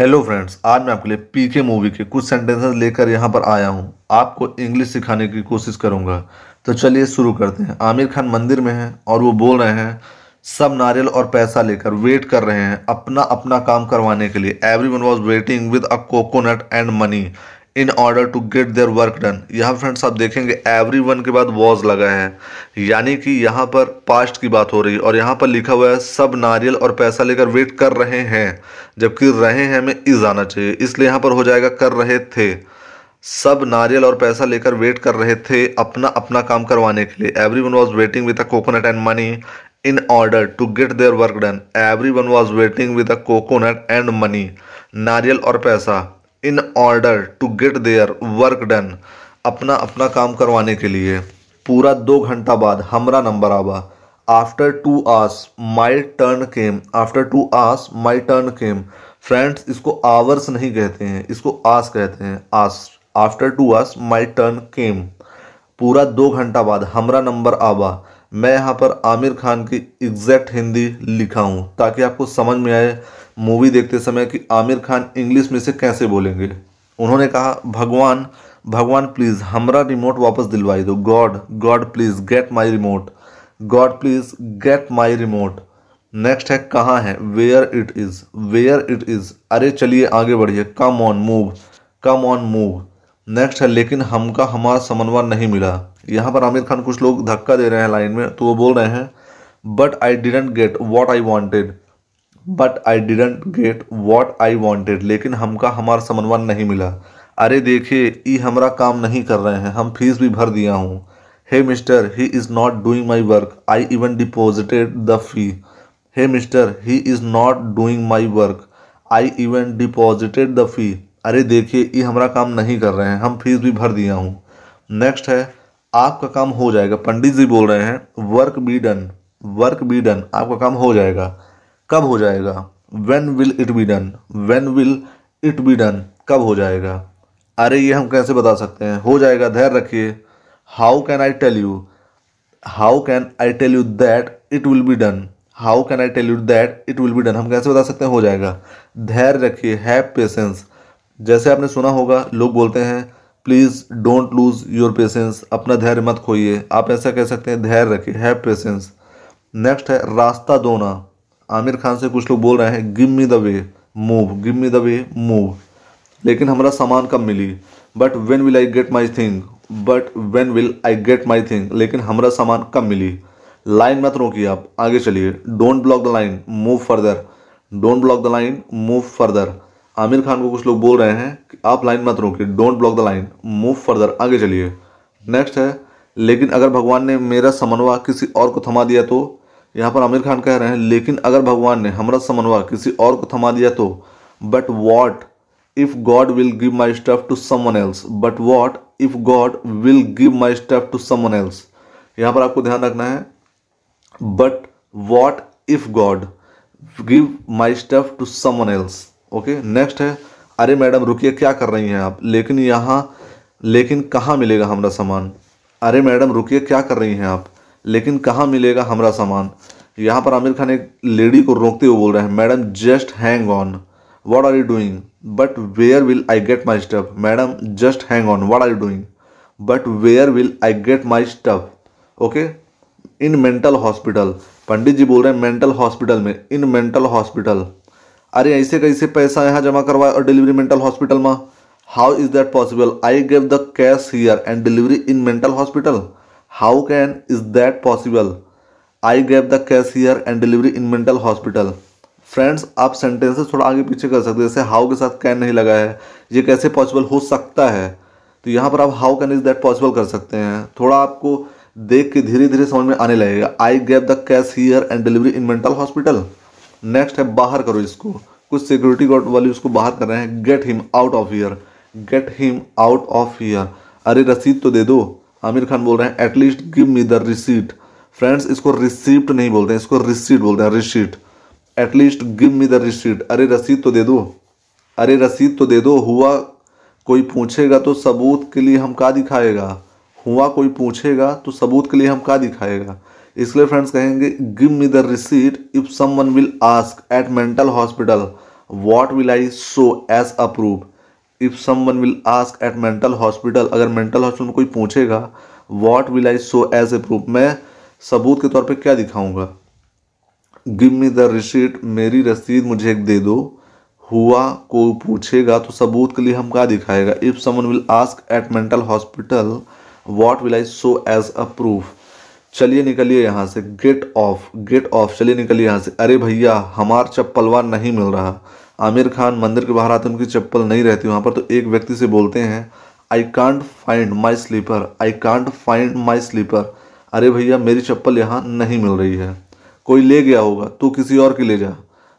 Hello friends आज मैं आपके लिए पीके मूवी के कुछ सेंटेंसेस लेकर यहाँ पर आया हूँ। आपको इंग्लिश सिखाने की कोशिश करूँगा। तो चलिए शुरू करते हैं। आमिर खान मंदिर में हैं और वो बोल रहे हैं, सब नारियल और पैसा लेकर वेट कर रहे हैं अपना अपना काम करवाने के लिए। Everyone was waiting with a coconut and money in order to get their work done यहाँ फ्रेंड्स आप देखेंगे एवरी वन के बाद वॉज़ लगा है। यानी कि यहाँ पर पास्ट की बात हो रही है। और यहाँ पर लिखा हुआ है, सब नारियल और पैसा लेकर वेट कर रहे हैं। जबकि रहे हैं में इज़ आना चाहिए। इसलिए यहाँ पर हो जाएगा, कर रहे थे। सब नारियल और पैसा लेकर वेट कर रहे थे अपना अपना काम करवाने के लिए। Everyone was waiting with a coconut and money in order to get their work done everyone was waiting with a coconut and money नारियल और पैसा। In order to get their work done अपना अपना काम करवाने के लिए। पूरा दो घंटा बाद हमरा नंबर आवा। After two hours my turn came after two hours my turn came friends इसको आवर्स नहीं कहते हैं, इसको आस कहते हैं। Hours after two hours my turn came पूरा दो घंटा बाद हमरा नंबर आवा। मैं यहाँ पर आमिर खान की एग्जैक्ट हिंदी लिखा हूँ, ताकि आपको समझ में आए मूवी देखते समय कि आमिर खान इंग्लिश में से कैसे बोलेंगे? उन्होंने कहा, भगवान भगवान प्लीज़ हमारा रिमोट वापस दिलवाई दो। God god please get my remote god please get my remote next है, कहाँ है? Where it is where it is अरे चलिए, आगे बढ़िए। Come on move come on move next है, लेकिन हमका हमारा समन्वय नहीं मिला। यहाँ पर आमिर खान कुछ लोग धक्का दे रहे हैं लाइन में तो वो बोल रहे हैं but I didn't get what I wanted but I didn't get what I wanted लेकिन हमका हमारा समन्वय नहीं मिला। अरे देखिए, ई हमारा काम नहीं कर रहे हैं। हम फ़ीस भी भर दिया हूँ। Hey mister he is not doing my work I even deposited the fee hey mister he is not doing my work I even deposited the fee अरे देखिए ये हमारा काम नहीं कर रहे हैं। हम फ़ीस भी भर दिया हूँ। नेक्स्ट है, आपका काम हो जाएगा। पंडित जी बोल रहे हैं work be done work be done आपका काम हो जाएगा। कब हो जाएगा? When will it be done when will it be done कब हो जाएगा? अरे, ये हम कैसे बता सकते हैं? हो जाएगा, धैर्य रखिए। How can I tell you how can I tell you that it will be done how can I tell you that it will be done हम कैसे बता सकते हैं? हो जाएगा। धैर्य रखिए हैव पेशेंस जैसे आपने सुना होगा, लोग बोलते हैं please don't lose your patience अपना धैर्य मत खोइए। आप ऐसा कह सकते हैं, धैर्य रखिए हैव पेशेंस नेक्स्ट है, रास्ता दोना। आमिर खान से कुछ लोग बोल रहे हैं give me the way move give me the way move लेकिन हमारा सामान कब मिली? But when will I get my thing but when will I get my thing लेकिन हमारा सामान कब मिली? लाइन मत रोकिए आप, आगे चलिए। Don't block the line move further don't block the line move further Aamir Khan को कुछ लोग बोल रहे हैं कि आप लाइन मत रोकिए। Don't block the line move further आगे चलिए। नेक्स्ट है, लेकिन अगर भगवान ने मेरा समन्वय किसी और को थमा दिया तो? यहाँ पर आमिर खान कह रहे हैं, लेकिन अगर भगवान ने हमारा समन्वय किसी और को थमा दिया तो but what if god will give my stuff to someone else but what if god will give my stuff to someone else यहाँ पर आपको ध्यान रखना है but what if god give my stuff to someone else okay next है, अरे madam, रुकिए, क्या कर रही हैं आप? लेकिन यहाँ, लेकिन कहाँ मिलेगा हमारा सामान? अरे मैडम, रुकिए, क्या कर रही हैं आप? लेकिन कहाँ मिलेगा हमारा सामान? यहाँ पर आमिर खान एक लेडी को रोकते हुए बोल रहे हैं, madam just hang on what are you doing but where will I get my stuff madam just hang on what are you doing but where will I get my stuff okay in mental hospital Pandit ji बोल रहे हैं mental hospital में in mental hospital अरे, ऐसे कैसे पैसा यहाँ जमा करवाए और डिलीवरी मेंटल हॉस्पिटल में? How is that possible I gave the cash here and delivery in mental hospital how can is that possible I gave the cash here and delivery in mental hospital friends आप sentences थोड़ा आगे पीछे कर सकते हैं। जैसे how के साथ कैन नहीं लगा है। ये कैसे पॉसिबल हो सकता है? तो यहाँ पर आप how can is that possible कर सकते हैं। थोड़ा आपको देख के धीरे धीरे समझ में आने लगेगा। I gave the cash here and delivery in mental hospital next है, बाहर करो इसको। कुछ सिक्योरिटी गार्ड वाले उसको बाहर कर रहे हैं। Get him out of here get him out of here अरे रसीद तो दे दो। आमिर खान बोल रहे हैं at least give me the receipt friends इसको रिसीप्ट नहीं बोलते हैं, इसको रिसीट बोलते हैं receipt at least give me the receipt अरे रसीद तो दे दो। अरे रसीद तो दे दो। हुआ कोई पूछेगा तो सबूत के लिए हम का दिखाएगा। हुआ कोई पूछेगा तो सबूत के लिए हम का दिखाएगा। इसलिए फ्रेंड्स कहेंगे give me the receipt if someone will ask at mental hospital what will I show as a proof if someone will ask at mental hospital अगर मेंटल हॉस्पिटल में कोई पूछेगा what will I show as a proof मैं सबूत के तौर पे क्या दिखाऊँगा? गिव मी द रिसीट मेरी रसीद मुझे एक दे दो। हुआ को पूछेगा तो सबूत के लिए हम क्या दिखाएगा? If someone will ask at mental hospital what will I show as a proof चलिए निकलिए यहाँ से गेट ऑफ़ गेट ऑफ़ चलिए निकलिए यहाँ से। अरे भैया, हमार चप्पलवा नहीं मिल रहा। आमिर खान मंदिर के बाहर आते उनकी चप्पल नहीं रहती वहाँ पर तो एक व्यक्ति से बोलते हैं I can't find my slipper I can't find my slipper अरे भैया, मेरी चप्पल यहाँ नहीं मिल रही है। कोई ले गया होगा, तू किसी और की ले जा।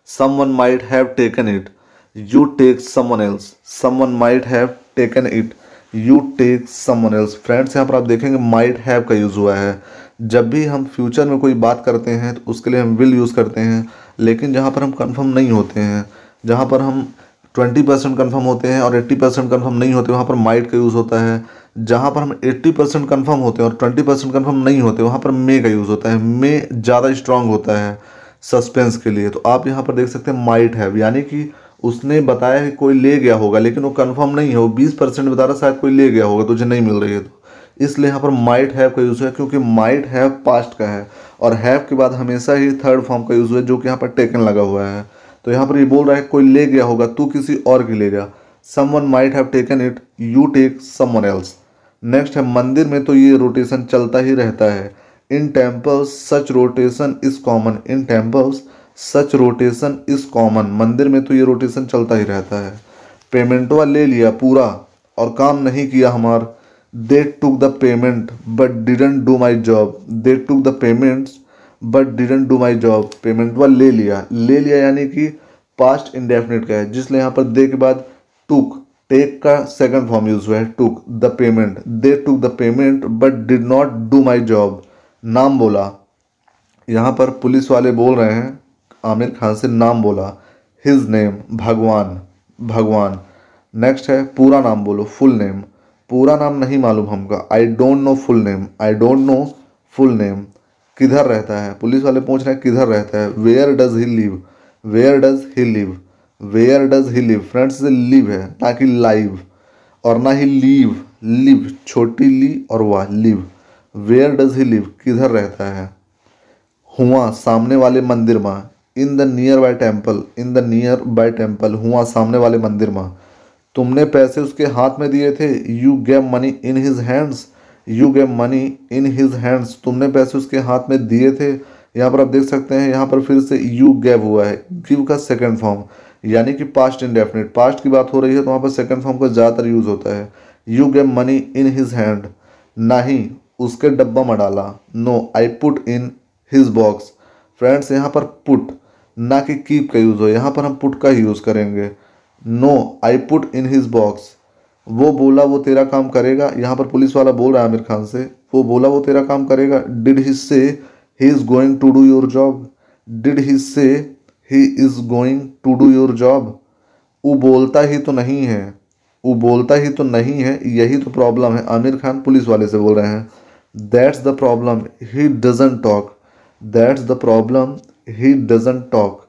Someone might have taken it you take someone else someone might have taken it you take someone else friends यहाँ पर आप देखेंगे माइट हैव का यूज़ हुआ है। जब भी हम फ्यूचर में कोई बात करते हैं तो उसके लिए हम विल यूज़ करते हैं, लेकिन जहाँ पर हम कंफर्म नहीं होते हैं जहाँ पर हम ट्वेंटी परसेंट कन्फर्म होते हैं और एट्टी परसेंट कन्फर्म नहीं होते, वहाँ पर माइट का यूज़ होता है। जहाँ पर हम एट्टी परसेंट कन्फर्म होते हैं और ट्वेंटी परसेंट कन्फर्म नहीं होते, वहाँ पर मे का यूज़ होता है। मे ज़्यादा स्ट्रांग होता है सस्पेंस के लिए। तो आप यहाँ पर देख सकते हैं माइट है यानी कि उसने बताया कि कोई ले गया होगा, लेकिन वो कन्फर्म नहीं है। वो बीस परसेंट बता रहा शायद कोई ले गया होगा, तुझे नहीं मिल रही है तो। इसलिए यहाँ पर माइट हैव का यूज़ है, क्योंकि माइट हैव पास्ट का है। और हैव के बाद हमेशा ही थर्ड फॉर्म का यूज़ है, जो कि यहाँ पर टेकन लगा हुआ है। तो यहाँ पर ये बोल रहा है, कोई ले गया होगा, तू किसी और की ले गया। Someone might have taken it you take someone else next है, मंदिर में तो ये रोटेशन चलता ही रहता है। In temples such rotation is common in temples such rotation is common मंदिर में तो ये रोटेशन चलता ही रहता है। पेमेंटवा ले लिया पूरा, और काम नहीं किया हमार। They took the payment but didn't do my job they took the payments but didn't do my job पेमेंटवा ले लिया। ले लिया यानी कि पास्ट इंडेफिनिट का है जिसलिए यहाँ पर दे के बाद टुक टेक का सेकंड फॉर्म यूज़ हुआ है took the payment they took the payment but did not do my job नाम बोला। यहाँ पर पुलिस वाले बोल रहे हैं, आमिर खान से नाम बोला। His name Bhagwan Bhagwan. Next है, पूरा नाम बोलो फुल नेम पूरा नाम नहीं मालूम हमका। I don't know full name I don't know full name किधर रहता है? पुलिस वाले पूछ रहे हैं, किधर रहता है? Where does he live where does he live where does he live friends live है, ना कि लाइव और ना ही लीव लिव छोटी ली और वाह live where does he live किधर रहता है? हुआ, सामने वाले मंदिर में। In the nearby temple in the nearby temple हुआ, सामने वाले मंदिर में। तुमने पैसे उसके हाथ में दिए थे you gave money in his hands you gave money in his hands तुमने पैसे उसके हाथ में दिए थे। यहाँ पर आप देख सकते हैं, यहाँ पर फिर से यू गेव हुआ है। गिव का सेकेंड फॉर्म यानी कि पास्ट इंडेफिनिट पास्ट की बात हो रही है तो वहाँ पर सेकेंड फॉर्म का ज़्यादातर यूज़ होता है। You gave money in his hand नहीं उसके डब्बा में डाला। No I put in his box friends यहाँ पर पुट ना कि कीप का यूज़ हो। यहाँ पर हम पुट का ही यूज़ करेंगे। No I put in his box वो बोला वो तेरा काम करेगा, यहाँ पर पुलिस वाला बोल रहा है आमिर खान से, वो बोला वो तेरा काम करेगा did he say he is going to do your job did he say he is going to do your job वो बोलता ही तो नहीं है, वो बोलता ही तो नहीं है, यही तो प्रॉब्लम है। आमिर खान पुलिस वाले से बोल रहे हैं that's the problem he doesn't talk that's the problem he doesn't talk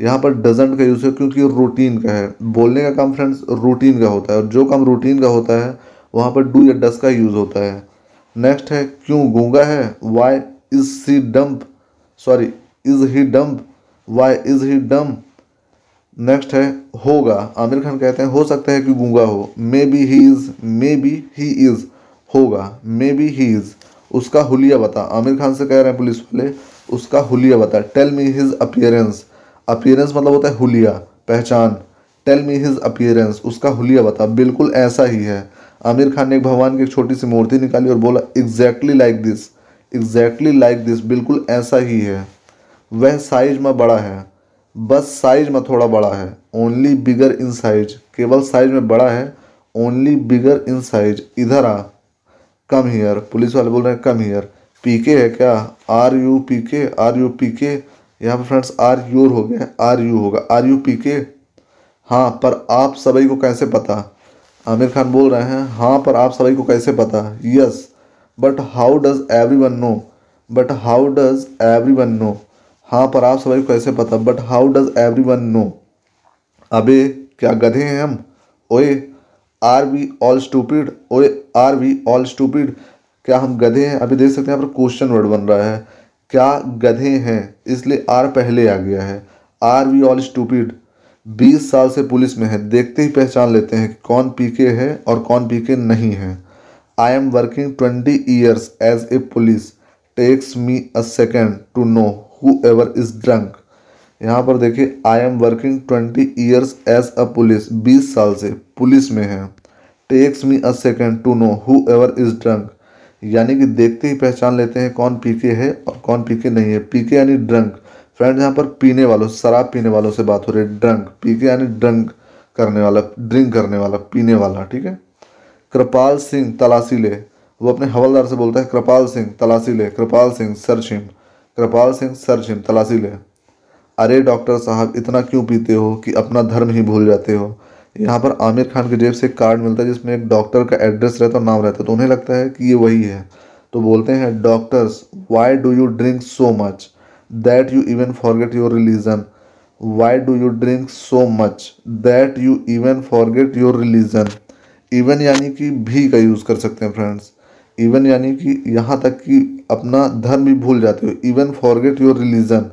यहाँ पर डजेंट का यूज़ है क्योंकि रूटीन का है। बोलने का काम फ्रेंड्स रूटीन का होता है और जो काम रूटीन का होता है, वहाँ पर डू या डस का यूज़ होता है। नेक्स्ट है, क्यों गूँगा है? Why is she dumb sorry is he dumb why is he dumb next है, होगा। आमिर खान कहते हैं, हो सकता है कि गूँगा हो। Maybe he is maybe he is होगा। मे बी ही इज़ उसका हुलिया बता। आमिर खान से कह रहे हैं पुलिस वाले, उसका हुलिया बता। Tell me his appearance appearance मतलब होता है हुलिया, पहचान। टेल मी हिज अपियरेंस उसका हुलिया बता, बिल्कुल ऐसा ही है। आमिर खान ने एक भगवान की एक छोटी सी मूर्ति निकाली और बोला exactly like this exactly like this बिल्कुल ऐसा ही है। वह साइज़ में बड़ा है, बस साइज़ में थोड़ा बड़ा है ओनली बिगर इन साइज़ केवल साइज़ में बड़ा है ओनली बिगर इन साइज़ इधर आ कम हियर पुलिस वाले बोल रहे हैं कम हियर पीके है क्या? Are you P K are you P K यहाँ पर फ्रेंड्स आर यूर हो गया आर यू होगा। आर यू पी के हाँ पर आप सभी को कैसे पता? आमिर खान बोल रहे हैं हाँ पर आप सभी को कैसे पता? Yes but how does everyone know but how does everyone know हाँ पर आप सभी को कैसे पता? But how does everyone know अबे, क्या गधे हैं हम? ओए आर वी ऑल स्टूपिड ओए आर वी ऑल स्टूपिड क्या हम गधे हैं? अभी देख सकते हैं यहाँ पर क्वेश्चन वर्ड बन रहा है। क्या गधे हैं? इसलिए आर पहले आ गया है। Are we all stupid. बीस साल से पुलिस में है। देखते ही पहचान लेते हैं कि कौन पीके है और कौन पीके नहीं है। I am working twenty years as a police takes me a second to know whoever is drunk यहाँ पर देखिए I am working twenty years as a police बीस साल से पुलिस में है। Takes me a second to know whoever is drunk यानी कि देखते ही पहचान लेते हैं कौन पीके है और कौन पीके नहीं है। पीके यानी ड्रंक फ्रेंड यहाँ पर पीने वालों, शराब पीने वालों से बात हो रही है। ड्रंक पीके यानी ड्रंक करने वाला ड्रिंक करने वाला, पीने वाला, ठीक है? कृपाल सिंह तलाशी ले। वो अपने हवलदार से बोलता है, कृपाल सिंह तलाशी ले, कृपाल सिंह सरशिम कृपाल सिंह सरशिम तलाशी ले। अरे डॉक्टर साहब, इतना क्यों पीते हो कि अपना धर्म ही भूल जाते हो? यहाँ पर आमिर खान के जेब से एक कार्ड मिलता है जिसमें एक डॉक्टर का एड्रेस रहता है और नाम रहता है तो उन्हें लगता है कि ये वही है। तो बोलते हैं, doctors why do you drink so much that you even forget your religion why do you drink so much that you even forget your religion even यानी कि भी का यूज़ कर सकते हैं फ्रेंड्स इवन यानी कि यहाँ तक कि अपना धर्म भी भूल जाते हो। Even forget your religion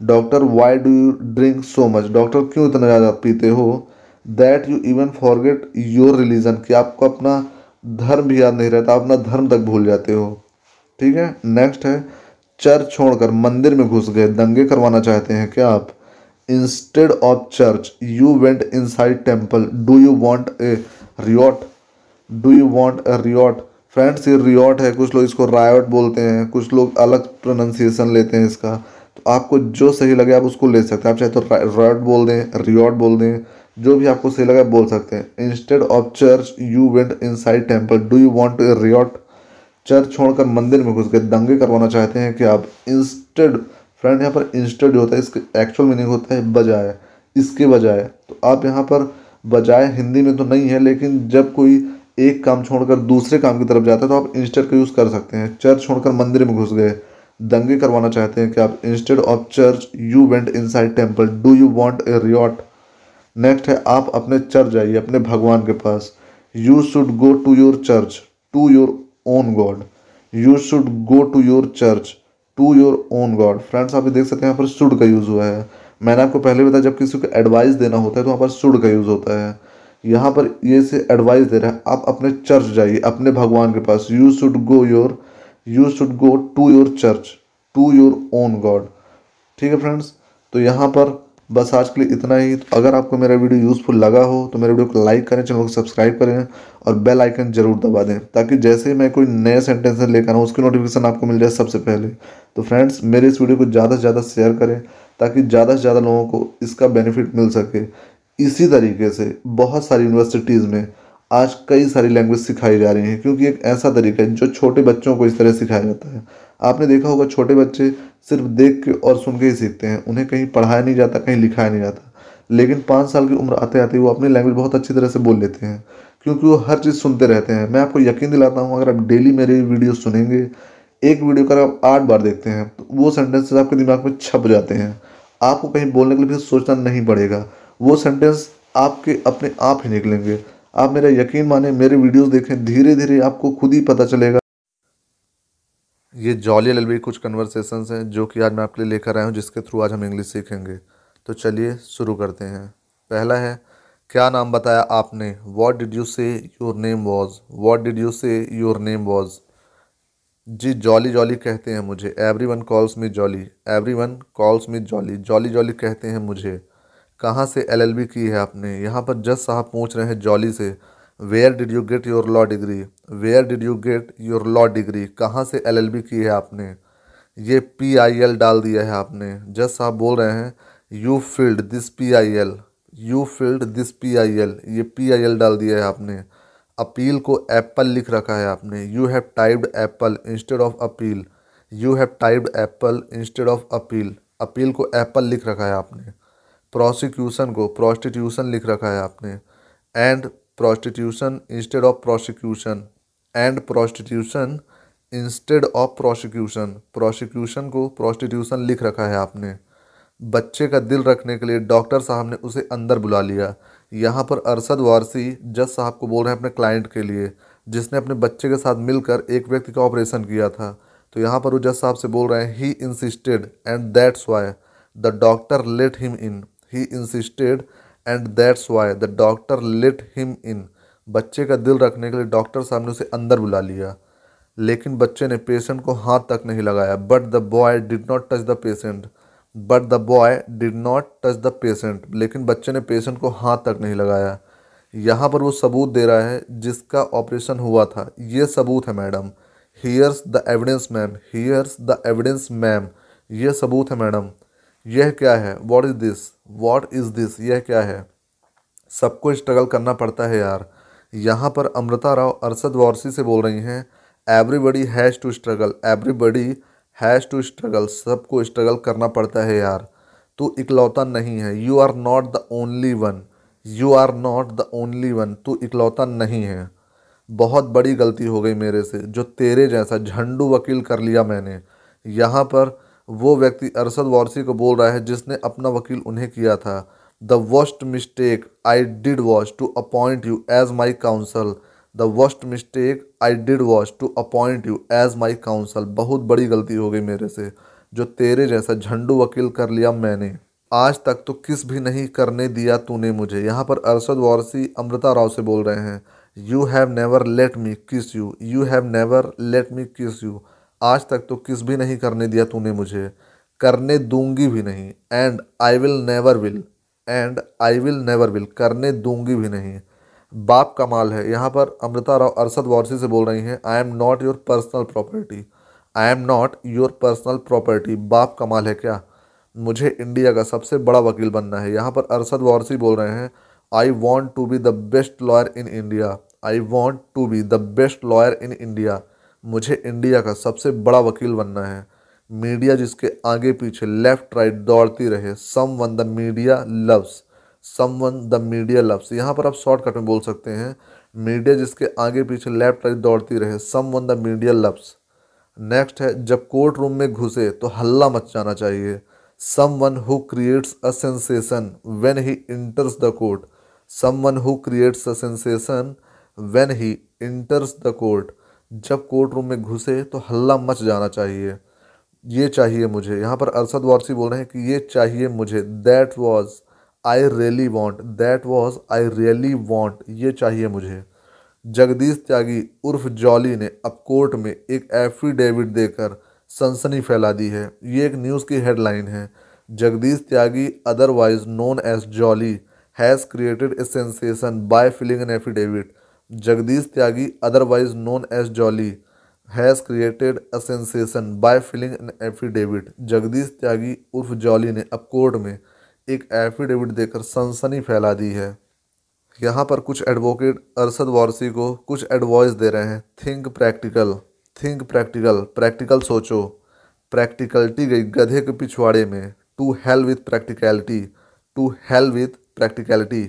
doctor why do you drink so much doctor क्यों इतना ज़्यादा पीते हो? That you even forget your religion कि आपको अपना धर्म भी याद नहीं रहता, अपना धर्म तक भूल जाते हो। ठीक है? नेक्स्ट है चर्च छोड़कर मंदिर में घुस गए, दंगे करवाना चाहते हैं क्या आप? Instead of church you went inside temple do you want a riot do you want a riot friends ये रियोट है, कुछ लोग इसको रायोट बोलते हैं, कुछ लोग अलग प्रोनाउंसिएशन लेते हैं इसका। तो आपको जो सही लगे, आप उसको ले सकते हैं। आप चाहे तो रायोट बोल दें रियोट बोल दें। जो भी आपको सही लगा बोल सकते हैं। Instead of church you went inside temple do you want a riot church छोड़कर मंदिर में घुस गए। दंगे करवाना चाहते हैं कि आप इंस्टेड फ्रेंड यहाँ पर इंस्टेड होता है, इसका एक्चुअल मीनिंग होता है बजाय। इसके बजाय। तो आप यहाँ पर बजाय हिंदी में तो नहीं है, लेकिन जब कोई एक काम छोड़कर दूसरे काम की तरफ़ जाता है तो आप इंस्टेड का यूज़ कर सकते हैं। चर्च छोड़कर मंदिर में घुस गए। दंगे करवाना चाहते हैं कि आप instead of church you went inside temple do you want a riot next है, आप अपने चर्च जाइए, अपने भगवान के पास। You should go to your church to your own god you should go to your church to your own god friends आप देख सकते हैं, यहाँ पर शुड का यूज़ हुआ है। मैंने आपको पहले बताया, जब किसी को एडवाइस देना होता है तो वहाँ पर शुड का यूज़ होता है। यहाँ पर ये से एडवाइस दे रहा है, आप अपने चर्च जाइए, अपने भगवान के पास। You should go your you should go to your church to your own god ठीक है फ्रेंड्स तो यहाँ पर बस आज के लिए इतना ही। तो अगर आपको मेरा वीडियो यूज़फुल लगा हो तो मेरे वीडियो को लाइक करें, चैनल को सब्सक्राइब करें और बेल आइकन ज़रूर दबा दें, ताकि जैसे ही मैं कोई नए सेंटेंस लेकर आऊँ, उसकी नोटिफिकेशन आपको मिल जाए सबसे पहले। तो फ्रेंड्स मेरे इस वीडियो को ज़्यादा से ज़्यादा शेयर करें, ताकि ज़्यादा से ज़्यादा लोगों को इसका बेनिफिट मिल सके। इसी तरीके से बहुत सारी यूनिवर्सिटीज़ में आज कई सारी लैंग्वेज सिखाई जा रही हैं, क्योंकि एक ऐसा तरीका है जो छोटे बच्चों को इस तरह सिखाया जाता है। आपने देखा होगा छोटे बच्चे सिर्फ़ देख के और सुन के ही सीखते हैं। उन्हें कहीं पढ़ाया नहीं जाता, कहीं लिखाया नहीं जाता। लेकिन पाँच साल की उम्र आते आते वो अपनी लैंग्वेज बहुत अच्छी तरह से बोल लेते हैं, क्योंकि वो हर चीज़ सुनते रहते हैं। मैं आपको यकीन दिलाता हूँ, अगर आप डेली मेरे वीडियो सुनेंगे, एक वीडियो का आप आठ बार देखते हैं तो वो सेंटेंसेस आपके दिमाग में छप जाते हैं। आपको कहीं बोलने के लिए फिर सोचना नहीं पड़ेगा। वो सेंटेंस आपके अपने आप ही निकलेंगे। आप मेरा यकीन माने, मेरे वीडियोस देखें धीरे धीरे आपको खुद ही पता चलेगा। ये जॉली एलएलबी कुछ कन्वर्सेशन हैं जो कि आज मैं आपके लिए लेकर आया हूँ, जिसके थ्रू आज हम इंग्लिश सीखेंगे। तो चलिए शुरू करते हैं। पहला है, क्या नाम बताया आपने? What did you say your name was what did you say your name was ji jolly jolly कहते हैं मुझे। Everyone calls me Jolly everyone calls me Jolly Jolly Jolly कहते हैं मुझे। कहाँ से एलएलबी की है आपने? यहाँ पर जज साहब पूछ रहे हैं जॉली से। Where did you get your law degree where did you get your law degree कहाँ से एलएलबी की है आपने? ये पी आई एल डाल दिया है आपने। जज साहब बोल रहे हैं you filed this P I L you filed this P I L ये पी आई एल डाल दिया है आपने। अपील को एप्पल लिख रखा है आपने। You have typed apple instead of appeal you have typed apple instead of appeal appeal को एप्पल लिख रखा है आपने। प्रोसिक्यूशन को प्रोस्टिट्यूशन लिख रखा है आपने। And prostitution instead of prosecution and prostitution instead of prosecution prosecution को प्रोस्टिट्यूशन लिख रखा है आपने। बच्चे का दिल रखने के लिए डॉक्टर साहब ने उसे अंदर बुला लिया। यहाँ पर अरसद वारसी जज साहब को बोल रहे हैं अपने क्लाइंट के लिए, जिसने अपने बच्चे के साथ मिलकर एक व्यक्ति का ऑपरेशन किया था। तो यहाँ पर वो जज साहब से बोल रहे हैं he insisted and that's why the doctor let him in he insisted and that's why the doctor let him in बच्चे का दिल रखने के लिए डॉक्टर साहब ने उसे अंदर बुला लिया। लेकिन बच्चे ने पेशेंट को हाथ तक नहीं लगाया। But the boy did not touch the patient but the boy did not touch the patient लेकिन बच्चे ने पेशेंट को हाथ तक नहीं लगाया। यहाँ पर वो सबूत दे रहा है जिसका ऑपरेशन हुआ था। ये सबूत है madam. Here's the evidence ma'am here's the evidence ma'am ये सबूत है मैडम। यह क्या है? What is this what is this यह क्या है? सबको स्ट्रगल करना पड़ता है यार। यहाँ पर अमृता राव अरसद वारसी से बोल रही हैं everybody has to struggle everybody has to struggle सबको स्ट्रगल करना पड़ता है यार। तू इकलौता नहीं है। You are not the only one you are not the only one तू इकलौता नहीं है। बहुत बड़ी गलती हो गई मेरे से, जो तेरे जैसा झंडू वकील कर लिया मैंने। यहाँ पर वो व्यक्ति अरसद वारसी को बोल रहा है, जिसने अपना वकील उन्हें किया था। The worst mistake I did was to appoint you as my counsel the worst mistake I did was to appoint you as my counsel बहुत बड़ी गलती हो गई मेरे से, जो तेरे जैसा झंडू वकील कर लिया मैंने। आज तक तो किस भी नहीं करने दिया तूने मुझे। यहाँ पर अरशद वारसी अमृता राव से बोल रहे हैं you have never let me kiss you you have never let me kiss you आज तक तो किस भी नहीं करने दिया तूने मुझे, करने दूँगी भी नहीं and I will never will and I will never will करने दूँगी भी नहीं। बाप का माल है। यहाँ पर अमृता राव अरसद वारसी से बोल रही हैं I am not your personal property I am not your personal property बाप का माल है क्या? मुझे इंडिया का सबसे बड़ा वकील बनना है। यहाँ पर अरसद वारसी बोल रहे हैं I want to be the best lawyer in India I want to be the best lawyer in India मुझे इंडिया का सबसे बड़ा वकील बनना है। मीडिया जिसके आगे पीछे लेफ़्ट राइट दौड़ती रहे। Someone the media loves someone the media loves यहाँ पर आप शॉर्टकट में बोल सकते हैं, मीडिया जिसके आगे पीछे लेफ़्ट राइट दौड़ती रहे। Someone the media loves next है, जब कोर्ट रूम में घुसे तो हल्ला मच जाना चाहिए। Someone who creates a sensation when he enters the court someone who creates a sensation when he enters the court जब कोर्ट रूम में घुसे तो हल्ला मच जाना चाहिए। ये चाहिए मुझे। यहाँ पर अरसद वारसी बोल रहे हैं कि ये चाहिए मुझे। That was I really want that was I really want ये चाहिए मुझे। जगदीश त्यागी उर्फ़ जॉली ने अब कोर्ट में एक एफिडेविट देकर सनसनी फैला दी है। ये एक न्यूज़ की हेडलाइन है। Jagdish Tyagi otherwise known as Jolly has created a sensation by filing an affidavit Jagdish Tyagi otherwise known as Jolly has created a sensation by filing an affidavit Jagdish Tyagi उर्फ़ Jolly ने अब court में एक affidavit देकर सनसनी फैला दी है। यहाँ पर कुछ एडवोकेट अरसद वारसी को कुछ एडवाइस दे रहे हैं। Think practical think practical practical सोचो। प्रैक्टिकलिटी गई गधे के पिछवाड़े में। To hell with practicality to hell with practicality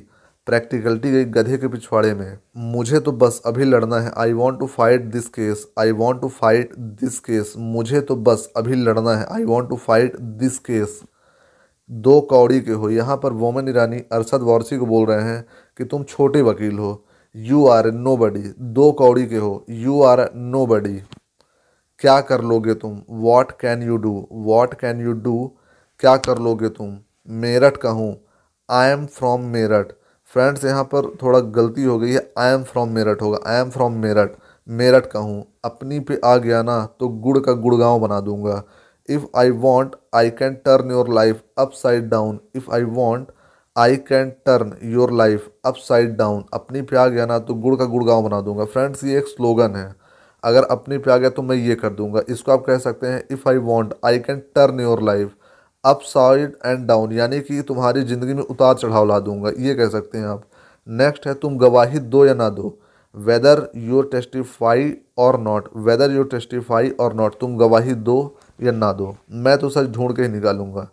practicality गई गधे के पिछवाड़े में, मुझे तो बस अभी लड़ना है। I want to fight this case I want to fight this case मुझे तो बस अभी लड़ना है। I want to fight this case दो कौड़ी के हो। यहाँ पर वोमन ईरानी अरसद वारसी को बोल रहे हैं कि तुम छोटे वकील हो। यू आर नो बडी दो कौड़ी के हो। यू आर नो बडी क्या कर लोगे तुम? What can you do what can you do क्या कर लोगे तुम? मेरठ का हूँ। I am from Meerut friends यहाँ पर थोड़ा गलती हो गई है। आई एम फ्रॉम मेरठ होगा। I am from Meerut. Meerut का हूँ। अपनी पे आ गया ना तो गुड़ का गुड़गांव बना दूँगा। If I want I can turn your life upside down if I want I can turn your life upside down अपनी पे आ गया ना तो गुड़ का गुड़गांव बना दूँगा। फ्रेंड्स ये एक स्लोगन है। अगर अपनी पे आ गया तो मैं ये कर दूँगा। इसको आप कह सकते हैं if I want I can turn your life upside and down यानी कि तुम्हारी ज़िंदगी में उतार चढ़ाव ला दूँगा, ये कह सकते हैं आप। नेक्स्ट है, तुम गवाही दो या ना दो whether your testify or not whether your testify or not तुम गवाही दो या ना दो। मैं तो सच ढूंढ के ही निकालूँगा।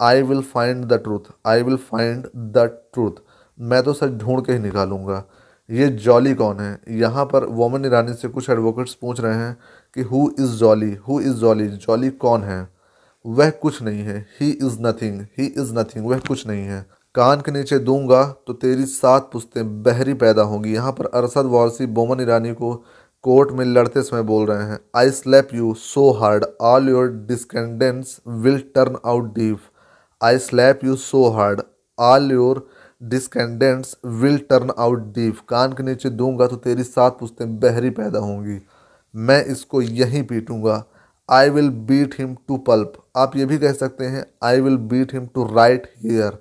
I will find the truth I will find the truth मैं तो सच ढूंढ के ही निकालूँगा। ये जॉली कौन है? यहाँ पर वोमन ईरानी से कुछ एडवोकेट्स पूछ रहे हैं कि who is Jolly who is Jolly Jolly कौन है? वह कुछ नहीं है। He is nothing he is nothing वह कुछ नहीं है। कान के नीचे दूँगा तो तेरी सात पुस्तें बहरी पैदा होंगी। यहाँ पर अरसद वारसी बोमन ईरानी को कोर्ट में लड़ते समय बोल रहे हैं I slap you so hard all your descendants will turn out deep I slap you so hard all your descendants will turn out deep कान के नीचे दूँगा तो तेरी सात पुस्तें बहरी पैदा होंगी। मैं इसको यहीं पीटूँगा। I will beat him to pulp आप ये भी कह सकते हैं I will beat him to right here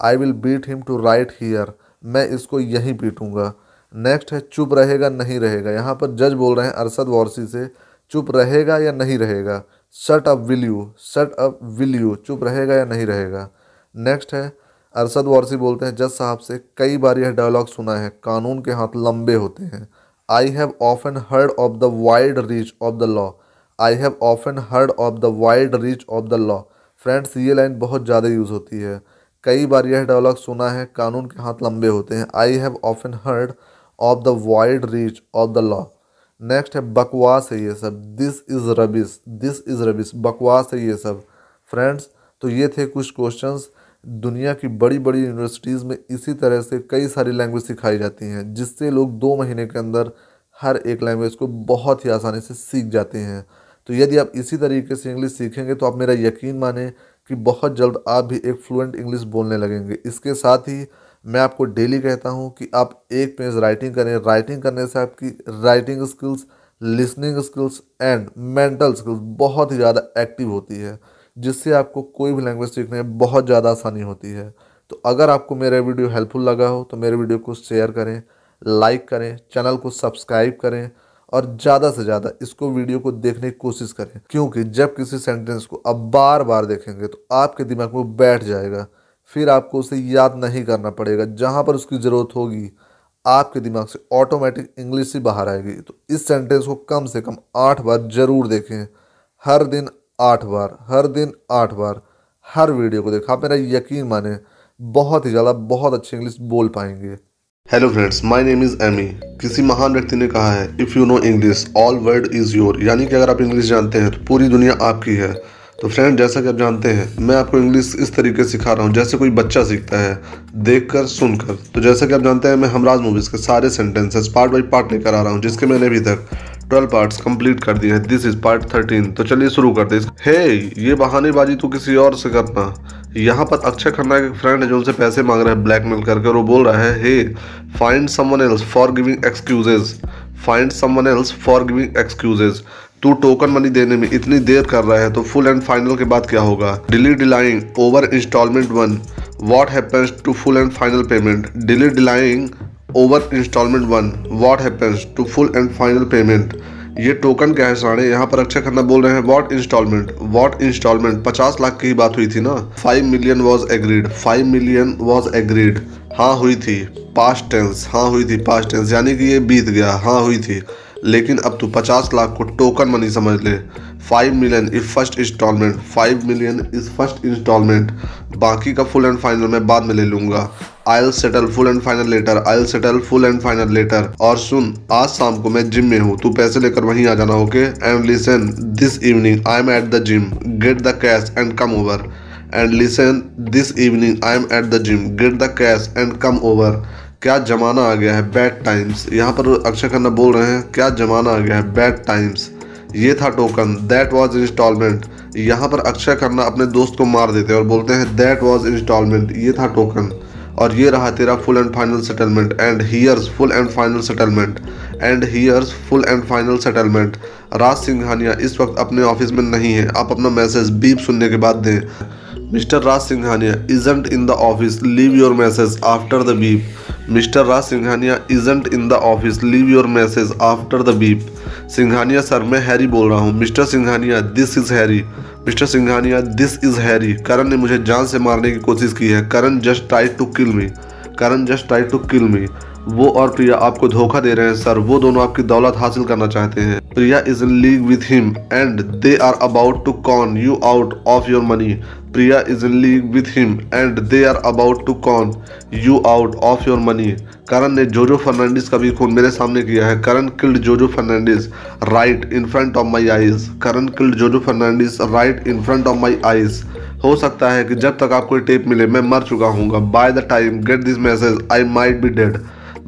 I will beat him to right here मैं इसको यहीं पीटूँगा. नेक्स्ट है, चुप रहेगा, नहीं रहेगा. यहाँ पर जज बोल रहे हैं अरसद वारसी से, चुप रहेगा या नहीं रहेगा? Shut up will you shut up will you चुप रहेगा या नहीं रहेगा? नेक्स्ट है, अरसद वारसी बोलते हैं, जज साहब से कई बार यह डायलॉग सुना है, कानून के हाथ लंबे होते हैं. I have often heard of the wide reach of the law I have often heard of the wide reach of the law friends ये लाइन बहुत ज़्यादा यूज़ होती है। कई बार यह डायलॉग सुना है, कानून के हाथ लंबे होते हैं। I have often heard of the wide reach of the law next है, बकवास है ये सब। This is rubbish this is rubbish बकवास है ये सब। फ्रेंड्स तो ये थे कुछ क्वेश्चंस दुनिया की बड़ी बड़ी यूनिवर्सिटीज़ में इसी तरह से कई सारी लैंग्वेज सिखाई जाती हैं, जिससे लोग दो महीने के अंदर हर एक लैंग्वेज को बहुत ही आसानी से सीख जाते हैं। तो यदि आप इसी तरीके से इंग्लिश सीखेंगे तो आप मेरा यकीन माने कि बहुत जल्द आप भी एक फ्लुएंट इंग्लिश बोलने लगेंगे। इसके साथ ही मैं आपको डेली कहता हूँ कि आप एक पेज राइटिंग करें। राइटिंग करने से आपकी writing skills listening skills and mental skills बहुत ही ज़्यादा एक्टिव होती है, जिससे आपको कोई भी लैंग्वेज सीखने में बहुत ज़्यादा आसानी होती है। तो अगर आपको मेरा वीडियो हेल्पफुल लगा हो तो मेरे वीडियो को शेयर करें लाइक करें चैनल को सब्सक्राइब करें और ज़्यादा से ज़्यादा इसको वीडियो को देखने की कोशिश करें। क्योंकि जब किसी सेंटेंस को आप बार बार देखेंगे तो आपके दिमाग में बैठ जाएगा। फिर आपको उसे याद नहीं करना पड़ेगा। जहाँ पर उसकी ज़रूरत होगी, आपके दिमाग से ऑटोमेटिक इंग्लिश ही बाहर आएगी। तो इस सेंटेंस को कम से कम आठ बार ज़रूर देखें। हर दिन आठ बार, हर दिन आठ बार, हर वीडियो को देखा। आप मेरा यकीन माने, बहुत ही ज़्यादा, बहुत अच्छी इंग्लिश बोल पाएँगे। Hello friends my name is Amy किसी महान व्यक्ति ने कहा है if you know English all world is your यानी कि अगर आप इंग्लिश जानते हैं तो पूरी दुनिया आपकी है। तो फ्रेंड जैसा कि आप जानते हैं, मैं आपको इंग्लिश इस तरीके से सिखा रहा हूँ, जैसे कोई बच्चा सीखता है देख कर सुनकर। तो जैसा कि आप जानते हैं, मैं हमराज मूवीज़ के सारे सेंटेंसेस पार्ट बाई पार्ट लेकर आ रहा हूँ, जिसके मैंने अभी तक ट्वेल्व पार्ट्स कंप्लीट कर दिए हैं। दिस इज़ पार्ट थर्टीन तो चलिए शुरू करते हैं। हे ये बहानेबाजी तो किसी और से करना। यहाँ पर अक्षय खन्ना के फ्रेंड है जो उनसे पैसे मांग रहा है ब्लैकमेल करके और वो बोल रहा है hey find someone else for giving excuses find someone else for giving excuses तू टोकन मनी देने में इतनी देर कर रहा है तो फुल एंड फाइनल के बाद क्या होगा? Dilly delaying over installment one what happens to full and final payment dilly delaying over installment one what happens to full and final payment ये टोकन क्या है साढ़े यहाँ पर अक्षय खन्ना बोल रहे हैं वॉट इंस्टॉलमेंट वॉट इंस्टॉलमेंट पचास लाख की बात हुई थी ना? Five million was agreed five million was agreed हाँ हुई थी. पास्ट टेंस हाँ हुई थी पास्ट टेंस यानी कि ये बीत गया. हाँ हुई थी. लेकिन अब तू पचास लाख को टोकन मनी समझ ले। Five million is first installment five million is first installment बाकी का फुल एंड फाइनल मैं बाद में ले लूँगा। I'll settle full and final letter I'll settle full and final letter और सुन, आज शाम को मैं जिम में हूँ, तू पैसे लेकर वहीं आ जाना okay and listen this evening I am at the gym get the cash and come over and listen this evening I am at the gym get the cash and come over क्या जमाना आ गया है bad times यहाँ पर अक्षय खन्ना बोल रहे हैं, क्या जमाना आ गया है बैड टाइम्स ये था टोकन दैट वाज इंस्टॉलमेंट यहाँ पर अक्षय खन्ना अपने दोस्त को मार देते हैं और बोलते हैं दैट वाज इंस्टॉलमेंट ये था टोकन और ये रहा तेरा full and final settlement and here's full and final settlement and here's full and final settlement Raj Singhania इस वक्त अपने ऑफ़िस में नहीं है। आप अपना मैसेज बीप सुनने के बाद दें। Mr Raj Singhania isn't in the office leave your message after the beep Mr Raj Singhania isn't in the office leave your message after the beep Singhania sir मैं हैरी बोल रहा हूँ। Mr Singhania this is Harry Mr Singhania this is Harry Karan ने मुझे जान से मारने की कोशिश की है। Karan just try to kill me Karan just try to kill me वो और प्रिया आपको धोखा दे रहे हैं सर वो दोनों आपकी दौलत हासिल करना चाहते हैं। Priya is in league with him and they are about to con you out of your money Priya is in league with him and they are about to con you out of your money. Karan ने जोजो फर्नांडिस का भी खून मेरे सामने किया है। Karan killed Jojo Fernandes right in front of my eyes Karan killed Jojo Fernandes right in front of my eyes हो सकता है कि जब तक आपको टेप मिले, मैं मर चुका हूँ by the time get this message I might be dead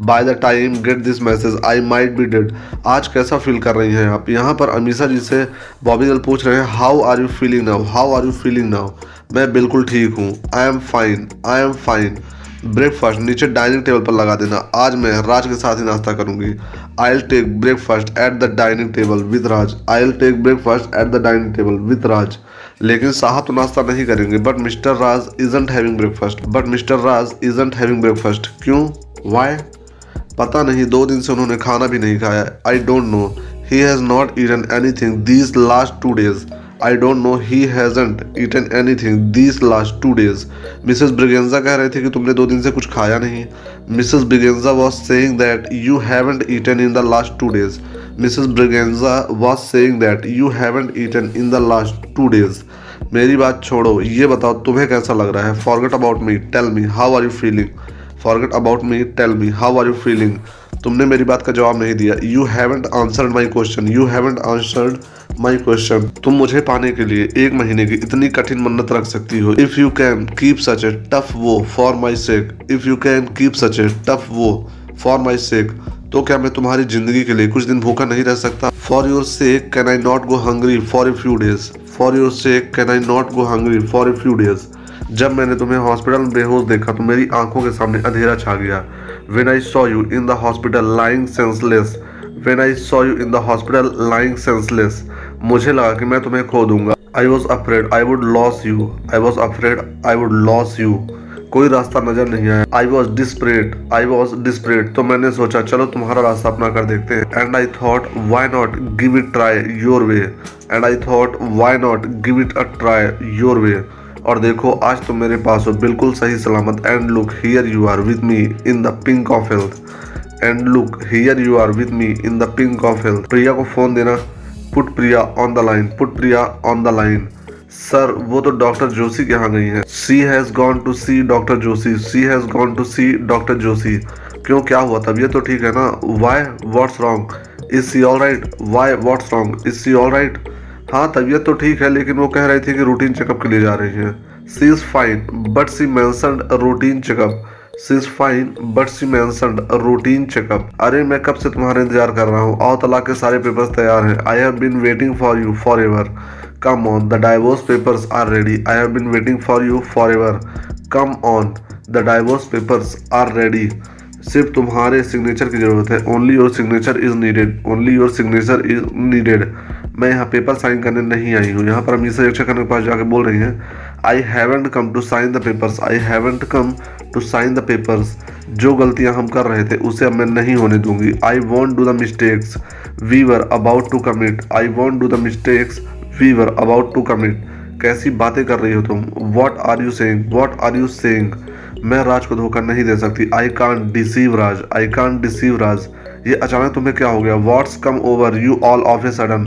by the time get this message I might be dead आज कैसा फील कर रही हैं आप? यहाँ पर अमीशा जी से बॉबी दल पूछ रहे हैं how are you feeling now how are you feeling now मैं बिल्कुल ठीक हूँ। I am fine I am fine breakfast नीचे डाइनिंग टेबल पर लगा देना। आज मैं राज के साथ ही नाश्ता करूँगी। I'll take breakfast at the dining table with Raj I'll take breakfast at the dining table with Raj लेकिन साहब तो नाश्ता नहीं करेंगे but Mr Raj isn't having breakfast but Mr Raj isn't having breakfast क्यों? वाई पता नहीं, दो दिन से उन्होंने खाना भी नहीं खाया। I don't know he has not eaten anything these last two days I don't know he hasn't eaten anything these last two days Mrs Braganza कह रहे थे कि तुमने दो दिन से कुछ खाया नहीं। Mrs Braganza was saying that you haven't eaten in the last two days Mrs Braganza was saying that you haven't eaten in the last two days मेरी बात छोड़ो, ये बताओ, तुम्हें कैसा लग रहा है? Forget about me tell me how are you feeling forget about me tell me how are you feeling तुमने मेरी बात का जवाब नहीं दिया। You haven't answered my question you haven't answered my question तुम मुझे पाने के लिए एक महीने की इतनी कठिन मन्नत रख सकती हो? If you can keep such a tough vow for my sake if you can keep such a tough vow for my sake तो क्या मैं तुम्हारी ज़िंदगी के लिए कुछ दिन भूखा नहीं रह सकता? For your sake can I not go hungry for a few days for your sake can I not go hungry for a few days जब मैंने तुम्हें हॉस्पिटल में बेहोश देखा तो मेरी आँखों के सामने अंधेरा छा गया। When I saw you in the hospital lying senseless when I saw you in the hospital lying senseless मुझे लगा कि मैं तुम्हें खो दूँगा। I was afraid I would lose you I was afraid I would lose you कोई रास्ता नज़र नहीं आया। I was desperate I was desperate तो मैंने सोचा, चलो तुम्हारा रास्ता अपना कर देखते हैं। And I thought why not give it try your way and I thought why not give it a try your way और देखो, आज तुम मेरे पास हो। बिल्कुल सही सलामत। And look here you are with me in the pink of health and look here you are with me in the pink of health Priya को फ़ोन देना। Put Priya on the line put Priya on the line sir वो तो doctor Joshi के यहाँ गई है। She has gone to see doctor Joshi. She has gone to see doctor Joshi. क्यों? क्या हुआ तबीयत तो ठीक है ना? Why what's wrong is she all right why what's wrong is she all right हाँ तबीयत तो ठीक है, लेकिन वो कह रही थी कि रूटीन चेकअप के लिए जा रही है। She is fine but she मैंसन routine checkup she fine but she मैं रूटीन चेकअप अरे, मैं कब से तुम्हारा इंतज़ार कर रहा हूँ? और तलाक के सारे पेपर्स तैयार हैं। I have been waiting for you forever come on the divorce papers are ready I have been waiting for you forever come on the divorce papers are ready सिर्फ़ तुम्हारे सिग्नेचर की ज़रूरत है। Only your signature is needed only your signature is needed मैं यहाँ paper sign करने नहीं आई हूँ। यहाँ पर हम इसे यक्षा करने के पास जाके बोल रही हैं I haven't come to sign the papers I haven't come to sign the papers जो गलतियाँ हम कर रहे थे, उसे अब मैं नहीं होने दूँगी। I won't do the mistakes we were about to commit I won't do the mistakes we were about to commit कैसी बातें कर रही हो तुम? What are you saying what are you saying मैं राज को धोखा नहीं दे सकती। I can't deceive Raj. I can't deceive Raj. ये अचानक तुम्हें क्या हो गया? What's come over you all of a sudden